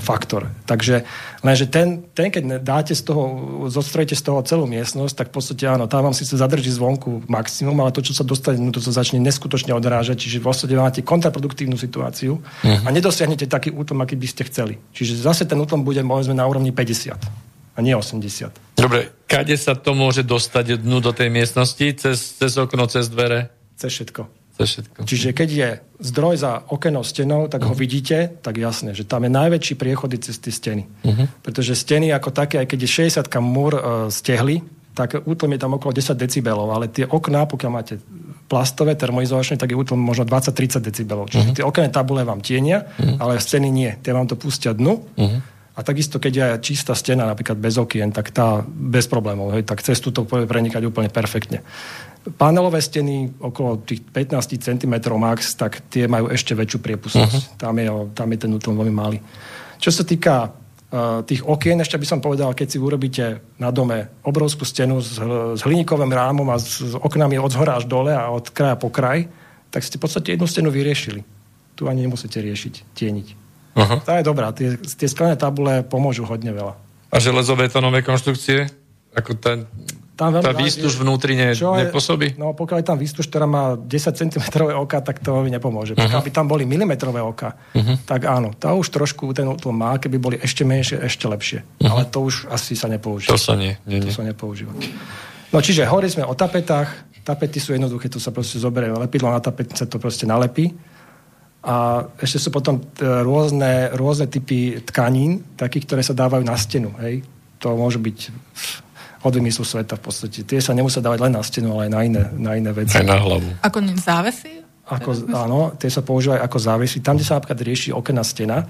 Speaker 3: faktor. Takže lenže ten, ten, keď dáte z toho, zostrojíte z toho celú miestnosť, tak v podstate áno, tam vám síce zadrží zvonku maximum, ale to, čo sa dostane, no to sa začne neskutočne odrážať, čiže v podstate máte kontraproduktívnu situáciu uh-huh. a nedosiahnete taký útlm, aký by ste chceli. Čiže zase ten útlm bude povedzme na úrovni 50 a nie 80.
Speaker 1: Dobre, kade sa to môže dostať dnu do tej miestnosti? Cez, cez okno, cez dvere?
Speaker 3: Cez všetko.
Speaker 1: To všetko.
Speaker 3: Čiže keď je zdroj za okenou stenou, tak ho vidíte, tak jasné, že tam je najväčší priechody cez tie steny.
Speaker 1: Mhm.
Speaker 3: Pretože steny ako také, aj keď je 60 múr e, stehli, tak útlm je tam okolo 10 decibelov, ale tie okná, pokiaľ máte plastové, termoizolačné, tak je útlm možno 20-30 decibelov. Čiže tie okenné tabule vám tienia, ale steny nie. Tie vám to pustia dnu. A takisto, keď je čistá stena, napríklad bez okien, tak tá bez problémov, hej, tak cez túto bude prenikať úplne perfektne. Panelové steny okolo tých 15 cm max, tak tie majú ešte väčšiu priepustnosť. Tam, je, tam je ten útlm veľmi malý. Čo sa týka uh, tých okien, ešte by som povedal, keď si urobíte na dome obrovskú stenu s, s hliníkovým rámom a s, s oknami od zhora až dole a od kraja po kraj, tak ste v podstate jednu stenu vyriešili. Tu ani nemusíte riešiť, tieniť.
Speaker 1: Aha.
Speaker 3: Tá je dobrá. Tie, tie sklené tabule pomôžu hodne veľa.
Speaker 1: A železobetonové konštrukcie? Ako tá,
Speaker 3: Tam veľmi
Speaker 1: tá výstuž vnútri ne,
Speaker 3: Čo je-
Speaker 1: nepôsobí?
Speaker 3: No pokiaľ je tam výstuž, ktorá má 10 cm oka, tak to mi nepomôže. Pokiaľ by tam boli milimetrové oka, tak áno, to už trošku ten útlom má, keby boli ešte menšie, ešte lepšie. Ale to už asi sa nepoužíva.
Speaker 1: To sa nie. nie, nie.
Speaker 3: To sa nepoužíva. No čiže hovorili sme o tapetách. Tapety sú jednoduché, to sa proste zoberie lepidlo na tapet, sa to proste nalepí. A ešte sú potom t- rôzne, rôzne typy tkanín, takých, ktoré sa dávajú na stenu. Hej? To môže byť od vymyslu sveta v podstate. Tie sa nemusia dávať len na stenu, ale aj na iné, na iné veci.
Speaker 1: Aj na hlavu.
Speaker 2: Ako závesy?
Speaker 3: Ako, áno, tie sa používajú ako závisy. Tam, kde sa napríklad rieši okenná stena,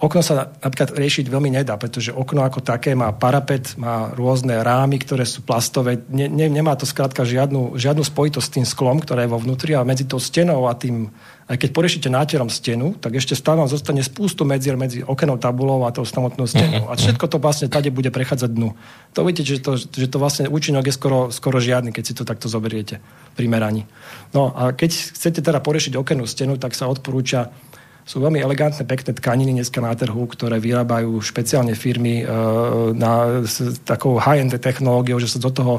Speaker 3: okno sa napríklad riešiť veľmi nedá, pretože okno ako také má parapet, má rôzne rámy, ktoré sú plastové. Ne, ne, nemá to skrátka žiadnu, žiadnu spojitosť s tým sklom, ktoré je vo vnútri a medzi tou stenou a tým, aj keď poriešite náterom stenu, tak ešte stále vám zostane spústu medzier medzi okenou tabulou a tou samotnou stenou. A všetko to vlastne tade bude prechádzať dnu. To vidíte, že to, že to vlastne účinok je skoro, skoro žiadny, keď si to takto zoberiete pri meraní. No a keď chcete teda poriešiť okennú stenu, tak sa odporúča sú veľmi elegantné, pekné tkaniny dneska na trhu, ktoré vyrábajú špeciálne firmy e, na, s takou high-end technológiou, že sa do toho,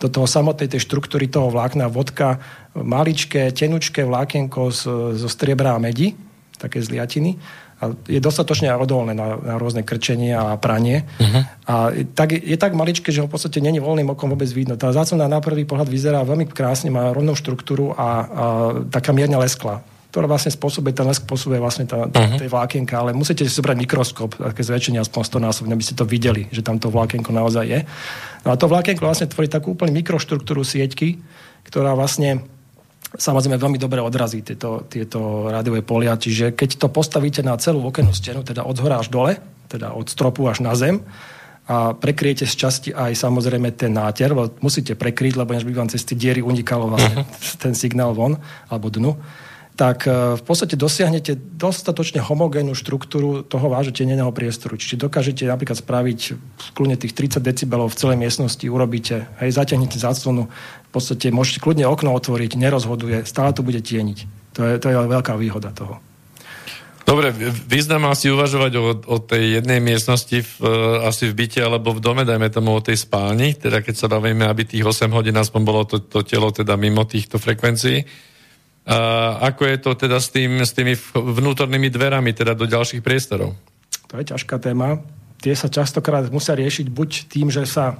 Speaker 3: do toho samotnej tej štruktúry toho vlákna vodka maličké, tenučké vlákienko z, zo striebra a medi, také zliatiny. A je dostatočne odolné na, na rôzne krčenie a pranie. Uh-huh. A je tak, je tak maličké, že ho v podstate není voľným okom vôbec vidno. Tá záclona na prvý pohľad vyzerá veľmi krásne, má rovnú štruktúru a, a taká mierne leskla ktorá vlastne spôsobuje, ten lesk spôsobuje vlastne tá, tá,
Speaker 1: Mhm.
Speaker 3: tej vlákienka, ale musíte si zobrať mikroskop, také zväčšenie aspoň 100 násobne, aby ste to videli, že tam to vlákienko naozaj je. No a to vlákienko vlastne tvorí takú úplne mikroštruktúru sieťky, ktorá vlastne samozrejme veľmi dobre odrazí tieto, tieto rádiové polia. Čiže keď to postavíte na celú okennú stenu, teda od zhora až dole, teda od stropu až na zem, a prekriete z časti aj samozrejme ten náter, lebo musíte prekryť, lebo než by vám cez tie diery unikalo vlastne uh-huh. ten signál von, alebo dnu, tak e, v podstate dosiahnete dostatočne homogénnu štruktúru toho vášho teneného priestoru. Čiže dokážete napríklad spraviť kľudne tých 30 decibelov v celej miestnosti, urobíte, hej, zatiahnete záclonu, v podstate môžete kľudne okno otvoriť, nerozhoduje, stále to bude tieniť. To je, to je veľká výhoda toho.
Speaker 1: Dobre, význam asi uvažovať o, o tej jednej miestnosti v, e, asi v byte alebo v dome, dajme tomu o tej spálni, teda keď sa bavíme, aby tých 8 hodín aspoň bolo to, to telo teda mimo týchto frekvencií. Ako je to teda s, tým, s tými vnútornými dverami, teda do ďalších priestorov?
Speaker 3: To je ťažká téma. Tie sa častokrát musia riešiť buď tým, že sa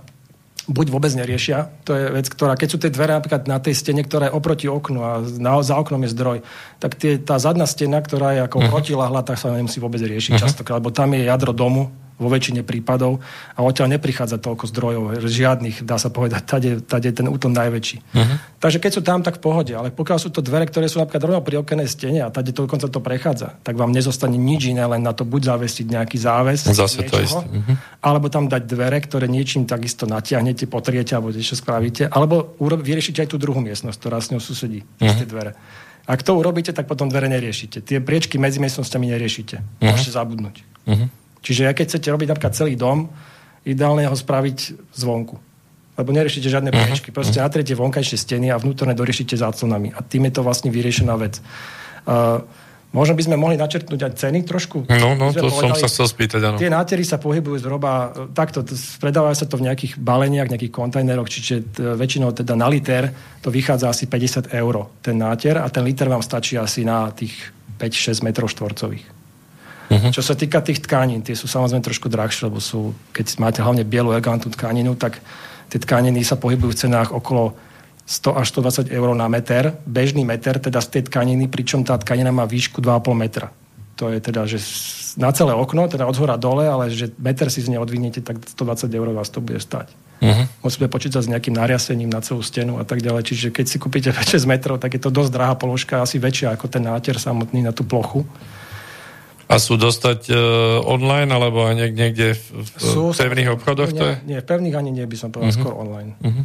Speaker 3: buď vôbec neriešia, to je vec, ktorá, keď sú tie dvere napríklad na tej stene, ktorá je oproti oknu a na, za oknom je zdroj, tak tie, tá zadná stena, ktorá je ako uh-huh. protilahla, tak sa nemusí vôbec riešiť uh-huh. častokrát, lebo tam je jadro domu vo väčšine prípadov a odtiaľ neprichádza toľko zdrojov, žiadnych, dá sa povedať, tade, tade ten útlom najväčší. Uh-huh. Takže keď sú tam, tak v pohode, ale pokiaľ sú to dvere, ktoré sú napríklad rovno pri okenej stene a tade to dokonca to prechádza, tak vám nezostane nič iné, len na to buď zavesiť nejaký záves,
Speaker 1: Zase to
Speaker 3: niečoho,
Speaker 1: isté. Mhm.
Speaker 3: alebo tam dať dvere, ktoré niečím takisto natiahnete, potriete alebo niečo spravíte, alebo vyriešite aj tú druhú miestnosť, ktorá s ňou susedí, uh-huh. tie dvere. Ak to urobíte, tak potom dvere neriešite. Tie priečky medzi miestnosťami neriešite. Uh-huh. Môžete zabudnúť.
Speaker 1: Uh-huh.
Speaker 3: Čiže aj keď chcete robiť napríklad celý dom, ideálne je ho spraviť zvonku. Lebo neriešite žiadne
Speaker 1: Mhm.
Speaker 3: priečky. Proste natriete vonkajšie steny a vnútorne doriešite záclonami. A tým je to vlastne vyriešená vec. Uh, možno by sme mohli načrtnúť aj ceny trošku.
Speaker 1: No, no, to som
Speaker 3: povedali-
Speaker 1: sa chcel spýtať, áno.
Speaker 3: Tie nátery sa pohybujú zhruba takto, predávajú sa to v nejakých baleniach, nejakých kontajneroch, čiže t- väčšinou teda na liter to vychádza asi 50 eur ten náter a ten liter vám stačí asi na tých 5-6 metrov štvorcových. Uh-huh. Čo sa týka tých tkanín, tie sú samozrejme trošku drahšie, lebo sú, keď máte hlavne bielu elegantnú tkaninu, tak tie tkaniny sa pohybujú v cenách okolo 100 až 120 eur na meter, bežný meter, teda z tej tkaniny, pričom tá tkanina má výšku 2,5 metra. To je teda, že na celé okno, teda od hora dole, ale že meter si z nej odvinete, tak 120 eur vás to bude stať. Uh-huh. Musíme počítať s nejakým nariasením na celú stenu a tak ďalej. Čiže keď si kúpite 6 metrov, tak je to dosť drahá položka, asi väčšia ako ten náter samotný na tú plochu.
Speaker 1: A sú dostať uh, online alebo aj niekde v, v sú, pevných obchodoch?
Speaker 3: Nie,
Speaker 1: to je?
Speaker 3: nie, pevných ani nie by som povedal, uh-huh. skôr online. Uh-huh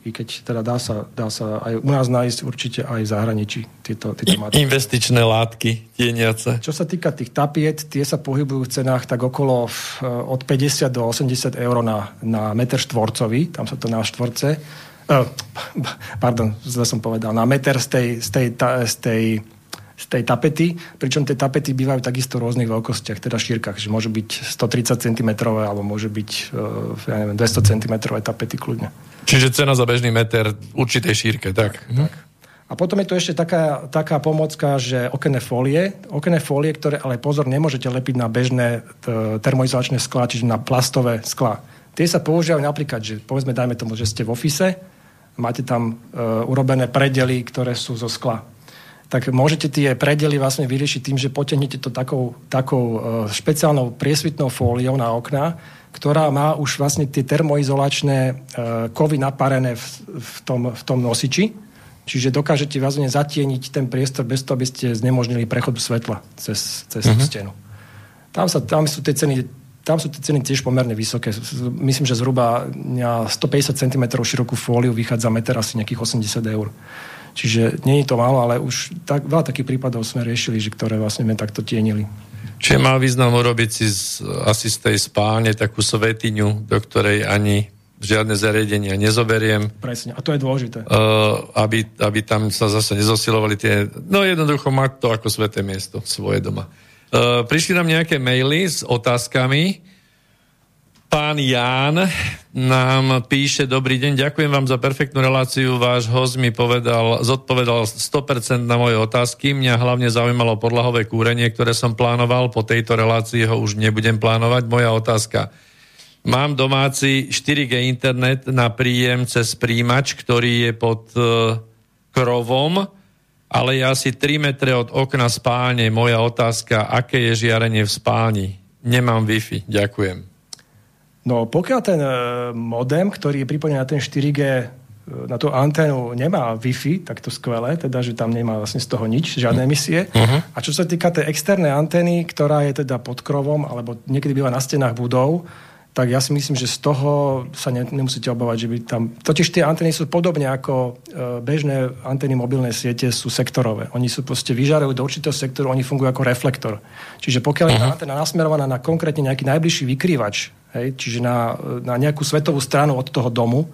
Speaker 3: i keď teda dá sa, dá sa aj u nás nájsť určite aj v zahraničí tieto, tieto
Speaker 1: materiály. Investičné látky tieniace.
Speaker 3: Čo sa týka tých tapiet, tie sa pohybujú v cenách tak okolo v, od 50 do 80 eur na, na meter štvorcový, tam sa to na štvorce, uh, pardon, zle som povedal, na meter z tej, z tej, ta, z tej z tej tapety, pričom tie tapety bývajú takisto v rôznych veľkostiach, teda šírkach, že môžu byť 130 cm alebo môže byť ja neviem, 200 cm tapety kľudne.
Speaker 1: Čiže cena za bežný meter určitej šírke, tak.
Speaker 3: tak. tak. A potom je tu ešte taká, taká pomocka, že okenné fólie, okenné fólie, ktoré ale pozor, nemôžete lepiť na bežné termoizolačné skla, čiže na plastové skla. Tie sa používajú napríklad, že povedzme, dajme tomu, že ste v ofise, máte tam e, urobené predely, ktoré sú zo skla tak môžete tie predely vlastne vyriešiť tým, že potiahnete to takou, takou e, špeciálnou priesvitnou fóliou na okná, ktorá má už vlastne tie termoizolačné e, kovy naparené v, v, tom, v tom nosiči. Čiže dokážete vlastne zatieniť ten priestor bez toho, aby ste znemožnili prechod svetla cez, cez uh-huh. stenu. Tam, sa, tam sú tie ceny tam sú tie ceny tiež pomerne vysoké. Myslím, že zhruba na 150 cm širokú fóliu vychádza meter asi nejakých 80 eur. Čiže nie je to málo, ale už tak, veľa takých prípadov sme riešili, že ktoré vlastne sme takto tienili.
Speaker 1: Čiže má význam urobiť si z, asi z tej spálne takú svetiňu, do ktorej ani žiadne zariadenia nezoberiem.
Speaker 3: Presne, a to je dôležité.
Speaker 1: Uh, aby, aby tam sa zase nezosilovali tie... No jednoducho mať to ako sveté miesto svoje doma. Uh, prišli nám nejaké maily s otázkami. Pán Ján nám píše, dobrý deň, ďakujem vám za perfektnú reláciu. Váš host mi povedal, zodpovedal 100% na moje otázky. Mňa hlavne zaujímalo podlahové kúrenie, ktoré som plánoval. Po tejto relácii ho už nebudem plánovať. Moja otázka. Mám domáci 4G internet na príjem cez príjimač, ktorý je pod uh, krovom, ale je asi 3 metre od okna spálne. Moja otázka, aké je žiarenie v spálni? Nemám Wi-Fi. Ďakujem.
Speaker 3: No pokiaľ ten e, modem, ktorý je pripojený na ten 4G, e, na tú anténu nemá Wi-Fi, tak to skvelé, teda, že tam nemá vlastne z toho nič, žiadne emisie. Uh-huh. A čo sa týka tej externej antény, ktorá je teda pod krovom, alebo niekedy býva na stenách budov, tak ja si myslím, že z toho sa ne, nemusíte obávať, že by tam... Totiž tie antény sú podobne ako e, bežné antény mobilnej siete sú sektorové. Oni sú proste vyžarujú do určitého sektoru, oni fungujú ako reflektor. Čiže pokiaľ je mhm. anténa nasmerovaná na konkrétne nejaký najbližší vykrývač, hej, čiže na, na nejakú svetovú stranu od toho domu,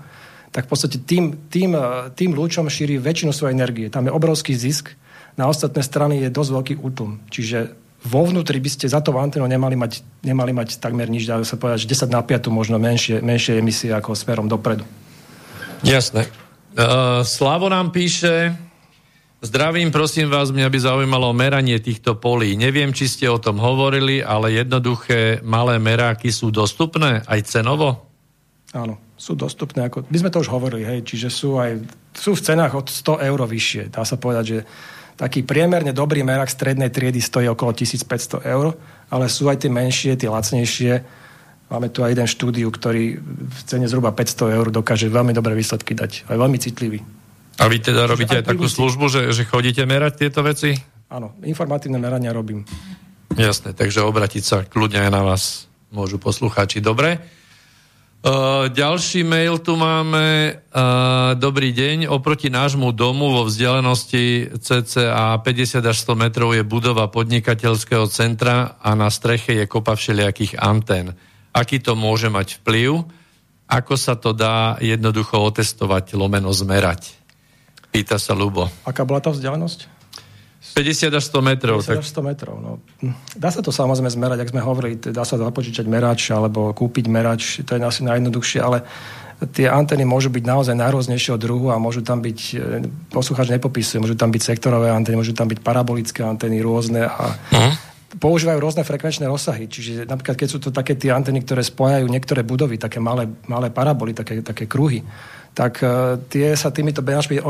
Speaker 3: tak v podstate tým, tým, e, tým lúčom šíri väčšinu svojej energie. Tam je obrovský zisk, na ostatné strany je dosť veľký útlum. Čiže vo vnútri by ste za to anténou nemali mať, nemali mať takmer nič, dá sa povedať, že 10 na 5 možno menšie, menšie emisie ako smerom dopredu.
Speaker 1: Jasné. Uh, Slavo nám píše, zdravím, prosím vás, mňa by zaujímalo meranie týchto polí. Neviem, či ste o tom hovorili, ale jednoduché malé meráky sú dostupné aj cenovo?
Speaker 3: Áno, sú dostupné. Ako, my sme to už hovorili, hej, čiže sú aj sú v cenách od 100 eur vyššie. Dá sa povedať, že taký priemerne dobrý merak strednej triedy stojí okolo 1500 eur, ale sú aj tie menšie, tie lacnejšie. Máme tu aj jeden štúdiu, ktorý v cene zhruba 500 eur dokáže veľmi dobré výsledky dať. Aj veľmi citlivý.
Speaker 1: A vy teda robíte aj, aj takú službu, že, že chodíte merať tieto veci?
Speaker 3: Áno, informatívne merania robím.
Speaker 1: Jasné, takže obratiť sa kľudne aj na vás môžu poslucháči. Dobre. Ďalší mail tu máme. Uh, dobrý deň. Oproti nášmu domu vo vzdialenosti cca 50 až 100 metrov je budova podnikateľského centra a na streche je kopa všelijakých antén. Aký to môže mať vplyv? Ako sa to dá jednoducho otestovať, lomeno zmerať? Pýta sa Lubo.
Speaker 3: Aká bola tá vzdialenosť?
Speaker 1: 50 až 100 metrov.
Speaker 3: 50 tak... až 100 metrov, no. Dá sa to samozrejme zmerať, ak sme hovorili, dá sa započítať merač alebo kúpiť merač, to je asi najjednoduchšie, ale tie antény môžu byť naozaj najrôznejšieho druhu a môžu tam byť, e, poslucháč nepopisuje, môžu tam byť sektorové antény, môžu tam byť parabolické antény rôzne a uh-huh. používajú rôzne frekvenčné rozsahy. Čiže napríklad, keď sú to také tie anteny, ktoré spájajú niektoré budovy, také malé, malé paraboly, také, také kruhy, tak uh, tie sa týmito benačmi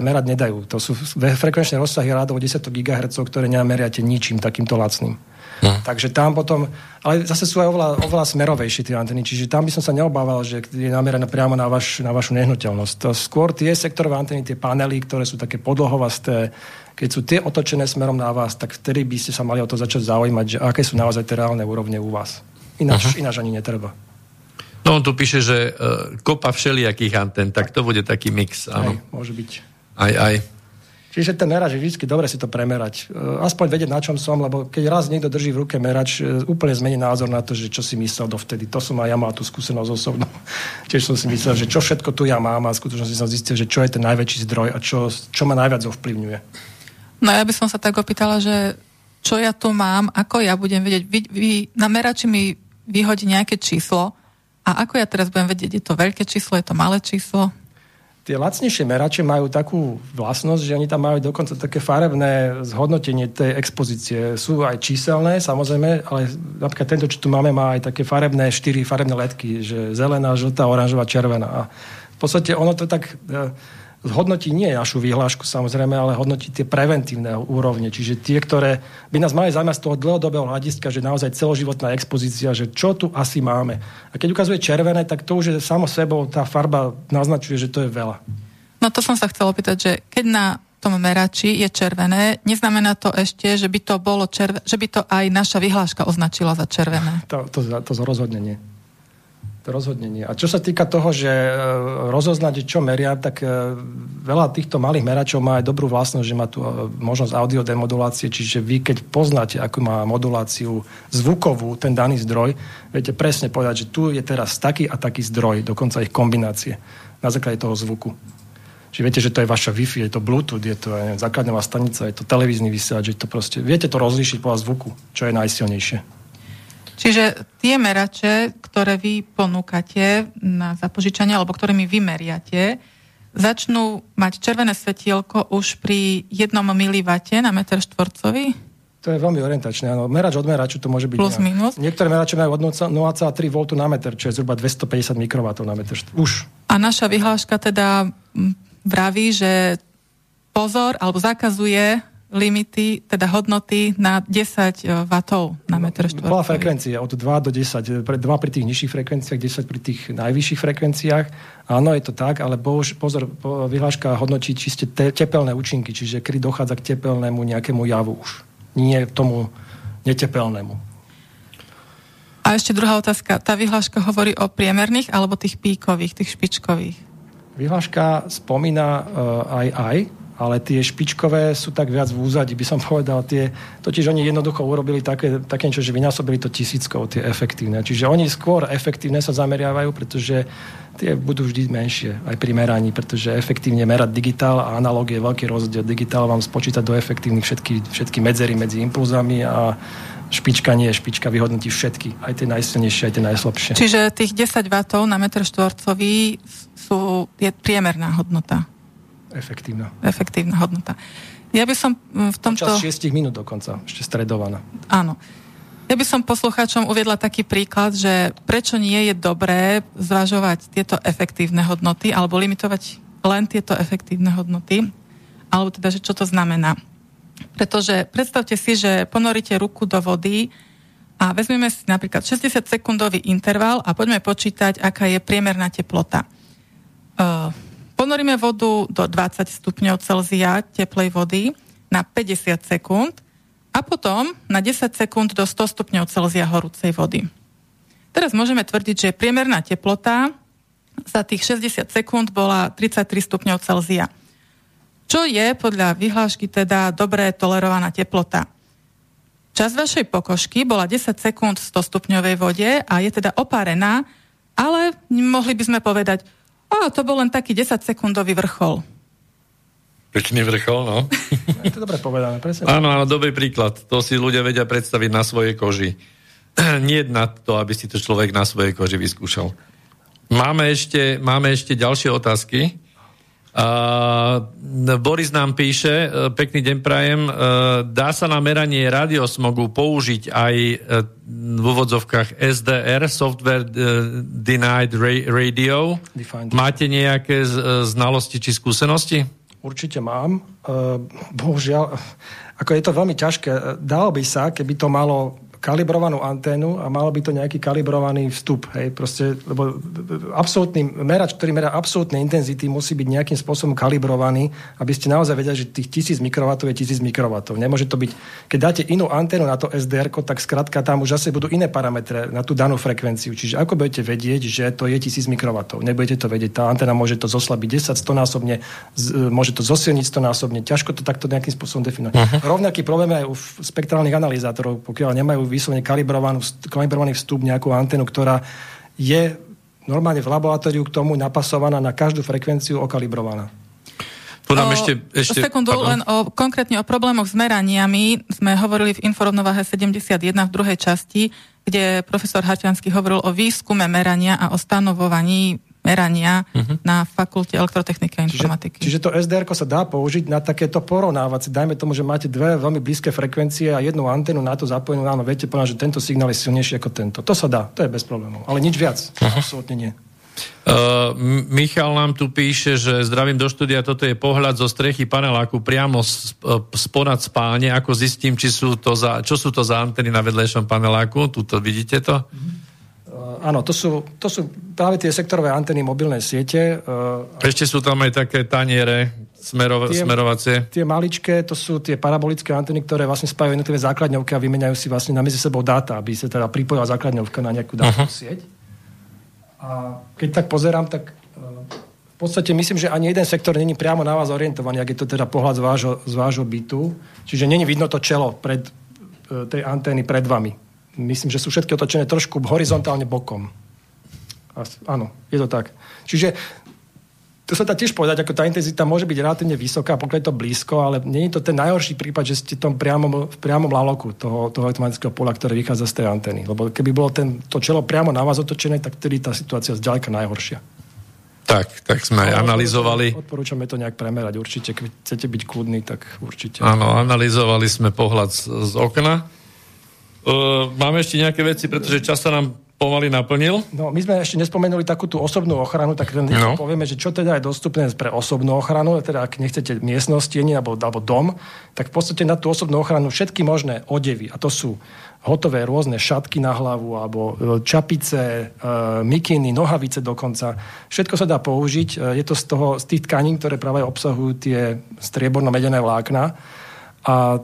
Speaker 3: merať nedajú. To sú frekvenčné rozsahy rádov 10 GHz, ktoré nemeriate ničím takýmto lacným. No. Takže tam potom, ale zase sú aj oveľa, oveľa smerovejšie tie anteny, čiže tam by som sa neobával, že je namerané priamo na, vaš, na vašu nehnuteľnosť. Skôr tie sektorové anteny, tie panely, ktoré sú také podlohovasté, keď sú tie otočené smerom na vás, tak vtedy by ste sa mali o to začať zaujímať, že aké sú naozaj tie reálne úrovne u vás. Ináč, uh-huh. ináč ani netreba.
Speaker 1: No on tu píše, že uh, kopa všelijakých anten, tak to bude taký mix, áno.
Speaker 3: Aj, môže byť.
Speaker 1: Aj, aj.
Speaker 3: Čiže ten merač je vždy dobre si to premerať. E, aspoň vedieť, na čom som, lebo keď raz niekto drží v ruke merač, e, úplne zmení názor na to, že čo si myslel dovtedy. To som aj ja mal tú skúsenosť osobnú. Tiež som si myslel, že čo všetko tu ja mám a v skutočnosti som zistil, že čo je ten najväčší zdroj a čo, čo ma najviac ovplyvňuje.
Speaker 2: No ja by som sa tak opýtala, že čo ja tu mám, ako ja budem vedieť. Vy, vy na merači mi vyhodí nejaké číslo a ako ja teraz budem vedieť, je to veľké číslo, je to malé číslo?
Speaker 3: Tie lacnejšie merače majú takú vlastnosť, že oni tam majú dokonca také farebné zhodnotenie tej expozície. Sú aj číselné, samozrejme, ale napríklad tento, čo tu máme, má aj také farebné, štyri farebné letky, že zelená, žltá, oranžová, červená. A v podstate ono to tak e, hodnotí nie našu výhlášku samozrejme, ale hodnotí tie preventívne úrovne, čiže tie, ktoré by nás mali zaujímať z toho dlhodobého hľadiska, že naozaj celoživotná expozícia, že čo tu asi máme. A keď ukazuje červené, tak to už je samo sebou, tá farba naznačuje, že to je veľa.
Speaker 2: No to som sa chcela opýtať, že keď na tom merači je červené, neznamená to ešte, že by to bolo červené, že by to aj naša vyhláška označila za červené.
Speaker 3: To, to, to, to rozhodne nie to rozhodne nie. A čo sa týka toho, že e, rozoznať, čo meria, tak e, veľa týchto malých meračov má aj dobrú vlastnosť, že má tu e, možnosť audiodemodulácie, čiže vy, keď poznáte, akú má moduláciu zvukovú ten daný zdroj, viete presne povedať, že tu je teraz taký a taký zdroj, dokonca ich kombinácie na základe toho zvuku. Čiže viete, že to je vaša Wi-Fi, je to Bluetooth, je to ja neviem, základňová stanica, je to televízny vysielač, je to proste, viete to rozlíšiť podľa zvuku, čo je najsilnejšie.
Speaker 2: Čiže tie merače, ktoré vy ponúkate na zapožičanie, alebo ktorými vy meriate, začnú mať červené svetielko už pri jednom milivate na meter štvorcový?
Speaker 3: To je veľmi orientačné. Áno. Merač od meraču to môže byť.
Speaker 2: Plus nejak. minus.
Speaker 3: Niektoré merače majú od 0,3 V na meter, čo je zhruba 250 mikroW na meter. Už.
Speaker 2: A naša vyhláška teda vraví, že pozor, alebo zakazuje limity, teda hodnoty na 10 e, W na meter štvorcový.
Speaker 3: Bola frekvencia od 2 do 10, 2 pri tých nižších frekvenciách, 10 pri tých najvyšších frekvenciách. Áno, je to tak, ale bož, pozor, vyhláška hodnotí čiste te, tepelné účinky, čiže kedy dochádza k tepelnému nejakému javu už. Nie tomu netepelnému.
Speaker 2: A ešte druhá otázka. Tá vyhláška hovorí o priemerných alebo tých píkových, tých špičkových?
Speaker 3: Vyhláška spomína uh, aj aj, ale tie špičkové sú tak viac v úzadi, by som povedal. Tie, totiž oni jednoducho urobili také, také niečo, že vynásobili to tisíckou, tie efektívne. Čiže oni skôr efektívne sa zameriavajú, pretože tie budú vždy menšie aj pri meraní, pretože efektívne merať digitál a analóg je veľký rozdiel. Digitál vám spočíta do efektívnych všetky, všetky medzery medzi impulzami a špička nie špička, vyhodnotí všetky, aj tie najsilnejšie, aj tie najslabšie.
Speaker 2: Čiže tých 10 W na metr štvorcový sú, je priemerná hodnota.
Speaker 3: Efektívna.
Speaker 2: Efektívna hodnota. Ja by som mm, v tomto...
Speaker 3: Počas 6 minút dokonca, ešte stredovaná.
Speaker 2: Áno. Ja by som poslucháčom uviedla taký príklad, že prečo nie je dobré zvažovať tieto efektívne hodnoty alebo limitovať len tieto efektívne hodnoty, alebo teda, že čo to znamená. Pretože predstavte si, že ponoríte ruku do vody a vezmeme si napríklad 60 sekundový interval a poďme počítať, aká je priemerná teplota. Uh, Ponoríme vodu do 20 stupňov Celzia teplej vody na 50 sekúnd a potom na 10 sekúnd do 100 stupňov Celzia horúcej vody. Teraz môžeme tvrdiť, že priemerná teplota za tých 60 sekúnd bola 33 stupňov Celzia. Čo je podľa vyhlášky teda dobré tolerovaná teplota? Čas vašej pokožky bola 10 sekúnd v 100 stupňovej vode a je teda opárená, ale mohli by sme povedať, a to bol len taký 10-sekundový vrchol.
Speaker 1: Pekný vrchol, no.
Speaker 3: Je to dobre povedané, presne.
Speaker 1: Áno, áno, dobrý príklad. To si ľudia vedia predstaviť na svojej koži. Nie na to, aby si to človek na svojej koži vyskúšal. Máme ešte, máme ešte ďalšie otázky. Uh, Boris nám píše, uh, pekný deň prajem, uh, dá sa na meranie radiosmogu použiť aj uh, v úvodzovkách SDR, Software uh, Denied ra- Radio.
Speaker 3: Defined.
Speaker 1: Máte nejaké z, uh, znalosti či skúsenosti?
Speaker 3: Určite mám. Uh, bohužiaľ, ako je to veľmi ťažké. Dalo by sa, keby to malo kalibrovanú anténu a malo by to nejaký kalibrovaný vstup. Hej, proste, lebo absolútny merač, ktorý merá absolútne intenzity, musí byť nejakým spôsobom kalibrovaný, aby ste naozaj vedeli, že tých 1000 mikrovatov je 1000 mikrovatov. Nemôže to byť, keď dáte inú anténu na to SDR, tak skrátka tam už zase budú iné parametre na tú danú frekvenciu. Čiže ako budete vedieť, že to je 1000 mikrovatov? Nebudete to vedieť. Tá anténa môže to zoslabiť 10, 100 násobne, môže to zosilniť 100 násobne. Ťažko to takto nejakým spôsobom definovať. Uh-huh. Rovnaký problém aj u spektrálnych analyzátorov, pokiaľ nemajú vyslovene kalibrovaný vstup, nejakú antenu, ktorá je normálne v laboratóriu k tomu napasovaná na každú frekvenciu okalibrovaná.
Speaker 1: Podám o, ešte, ešte,
Speaker 2: sekundu, pardon. len o, konkrétne o problémoch s meraniami sme hovorili v Inforovnováhe 71 v druhej časti, kde profesor Haťanský hovoril o výskume merania a o stanovovaní merania uh-huh. na fakulte elektrotechniky a informatiky.
Speaker 3: Čiže, čiže to SDR sa dá použiť na takéto porovnávacie. Dajme tomu, že máte dve veľmi blízke frekvencie a jednu antenu na to zapojenú. Áno, viete povedať, že tento signál je silnejší ako tento. To sa dá, to je bez problémov. Ale nič viac. Uh-huh. Absolutne nie.
Speaker 1: Uh, Michal nám tu píše, že zdravím do štúdia, toto je pohľad zo strechy paneláku priamo sponad spálne, ako zistím, či sú to za, čo sú to za anteny na vedlejšom paneláku, tuto vidíte to? Uh-huh.
Speaker 3: Uh, áno, to sú, to sú práve tie sektorové anteny mobilnej siete. Uh,
Speaker 1: Ešte sú tam aj také taniere smerov, tie, smerovacie.
Speaker 3: Tie maličké, to sú tie parabolické anteny, ktoré vlastne spájajú jednotlivé základňovky a vymeniajú si vlastne na medzi sebou dáta, aby sa teda pripojila základňovka na nejakú dátovú uh-huh. sieť. A keď tak pozerám, tak uh, v podstate myslím, že ani jeden sektor není priamo na vás orientovaný, ak je to teda pohľad z vášho, z vášho bytu. Čiže není vidno to čelo pred, tej antény pred vami myslím, že sú všetky otočené trošku horizontálne bokom. Áno, je to tak. Čiže to sa dá tiež povedať, ako tá intenzita môže byť relatívne vysoká, pokiaľ je to blízko, ale nie je to ten najhorší prípad, že ste tom priamo, v priamom laloku toho, toho automatického pola, ktoré vychádza z tej antény. Lebo keby bolo ten, to čelo priamo na vás otočené, tak vtedy tá situácia zďaleka najhoršia.
Speaker 1: Tak, tak sme aj analyzovali.
Speaker 3: Odporúčame to nejak premerať. Určite, keď chcete byť kľudný, tak určite.
Speaker 1: Áno, analyzovali sme pohľad z, z okna Uh, máme ešte nejaké veci, pretože čas sa nám pomaly naplnil.
Speaker 3: No, my sme ešte nespomenuli takú tú osobnú ochranu, tak len no. povieme, že čo teda je dostupné pre osobnú ochranu, teda ak nechcete miestnosť, alebo, alebo dom, tak v podstate na tú osobnú ochranu všetky možné odevy, a to sú hotové rôzne šatky na hlavu, alebo e, čapice, e, mikiny, nohavice dokonca. Všetko sa dá použiť. E, je to z, toho, z tých tkaní, ktoré práve obsahujú tie strieborno-medené vlákna a e,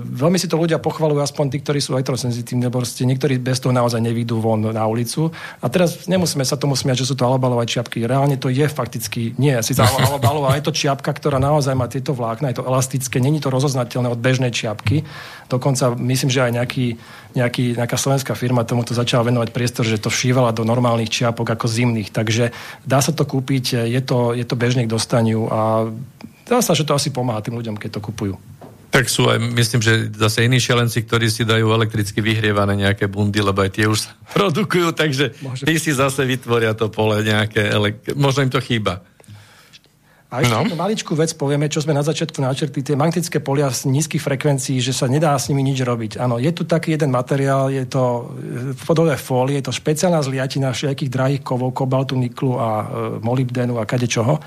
Speaker 3: veľmi si to ľudia pochvalujú, aspoň tí, ktorí sú elektrosenzitívni, lebo ste niektorí bez toho naozaj nevidú von na ulicu. A teraz nemusíme sa tomu smiať, že sú to alobalové čiapky. Reálne to je fakticky, nie si alobalová, je to čiapka, ktorá naozaj má tieto vlákna, je to elastické, není to rozoznateľné od bežnej čiapky. Dokonca myslím, že aj nejaký, nejaký, nejaká slovenská firma tomuto začala venovať priestor, že to všívala do normálnych čiapok ako zimných. Takže dá sa to kúpiť, je to, je to bežne k dostaniu a dá sa, že to asi pomáha tým ľuďom, keď to kupujú.
Speaker 1: Tak sú aj, myslím, že zase iní šelenci, ktorí si dajú elektricky vyhrievané nejaké bundy, lebo aj tie už sa produkujú, takže Môže... tí si zase vytvoria to pole nejaké, elek... možno im to chýba.
Speaker 3: A ešte no. maličkú vec povieme, čo sme na začiatku načrtli, tie magnetické polia z nízkych frekvencií, že sa nedá s nimi nič robiť. Áno, je tu taký jeden materiál, je to v podobe fólie, je to špeciálna zliatina všetkých drahých kovov, kobaltu, niklu a e, molybdenu a kade čoho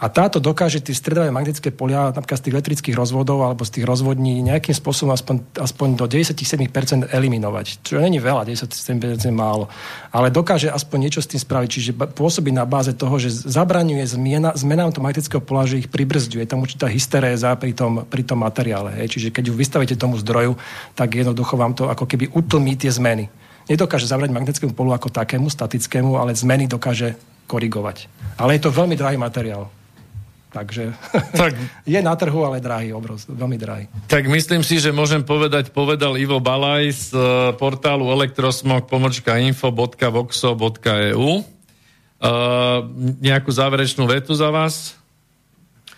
Speaker 3: a táto dokáže tie stredové magnetické polia, napríklad z tých elektrických rozvodov alebo z tých rozvodní nejakým spôsobom aspoň, aspoň do 97% eliminovať. Čo není veľa, 97% málo. Ale dokáže aspoň niečo s tým spraviť. Čiže pôsobí na báze toho, že zabraňuje zmena, zmenám toho magnetického pola, že ich pribrzduje. Tam určitá hysteréza pri tom, pri tom materiále. Hej. Čiže keď ju vystavíte tomu zdroju, tak jednoducho vám to ako keby utlmí tie zmeny. Nedokáže zabrať magnetickému polu ako takému, statickému, ale zmeny dokáže korigovať. Ale je to veľmi drahý materiál. Takže tak, je na trhu, ale drahý, obroz, veľmi drahý.
Speaker 1: Tak myslím si, že môžem povedať, povedal Ivo Balaj z uh, portálu elektrosmog pomočka info.voxo.eu. Uh, nejakú záverečnú vetu za vás?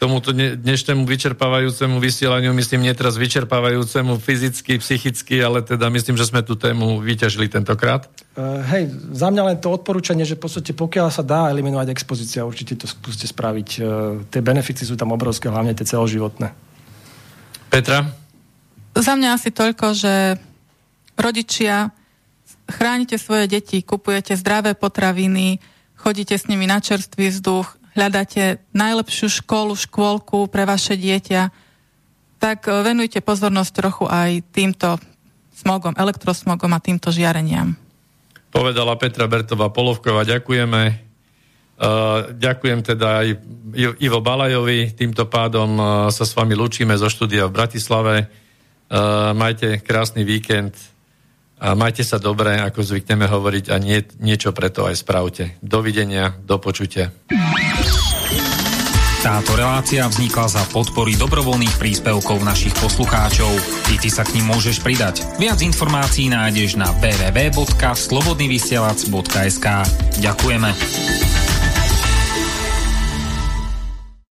Speaker 1: Tomuto dnešnému vyčerpávajúcemu vysielaniu, myslím, nie teraz vyčerpávajúcemu fyzicky, psychicky, ale teda myslím, že sme tú tému vyťažili tentokrát.
Speaker 3: Uh, hej, za mňa len to odporúčanie, že v podstate pokiaľ sa dá eliminovať expozícia, určite to skúste spraviť. Uh, tie benefity sú tam obrovské, hlavne tie celoživotné.
Speaker 1: Petra?
Speaker 2: Za mňa asi toľko, že rodičia chránite svoje deti, kupujete zdravé potraviny, chodíte s nimi na čerstvý vzduch, hľadáte najlepšiu školu, škôlku pre vaše dieťa, tak e, venujte pozornosť trochu aj týmto smogom, elektrosmogom a týmto žiareniam.
Speaker 1: Povedala Petra Bertová Polovková, ďakujeme. Uh, ďakujem teda aj Ivo Balajovi. Týmto pádom uh, sa s vami lúčime zo štúdia v Bratislave. Majte krásny víkend a majte sa dobre, ako zvykneme hovoriť a nie, niečo preto aj spravte. Dovidenia, do počutia.
Speaker 6: Táto relácia vznikla za podpory dobrovoľných príspevkov našich poslucháčov. I ty sa k ním môžeš pridať. Viac informácií nájdeš na www.slobodnyvysielac.sk Ďakujeme.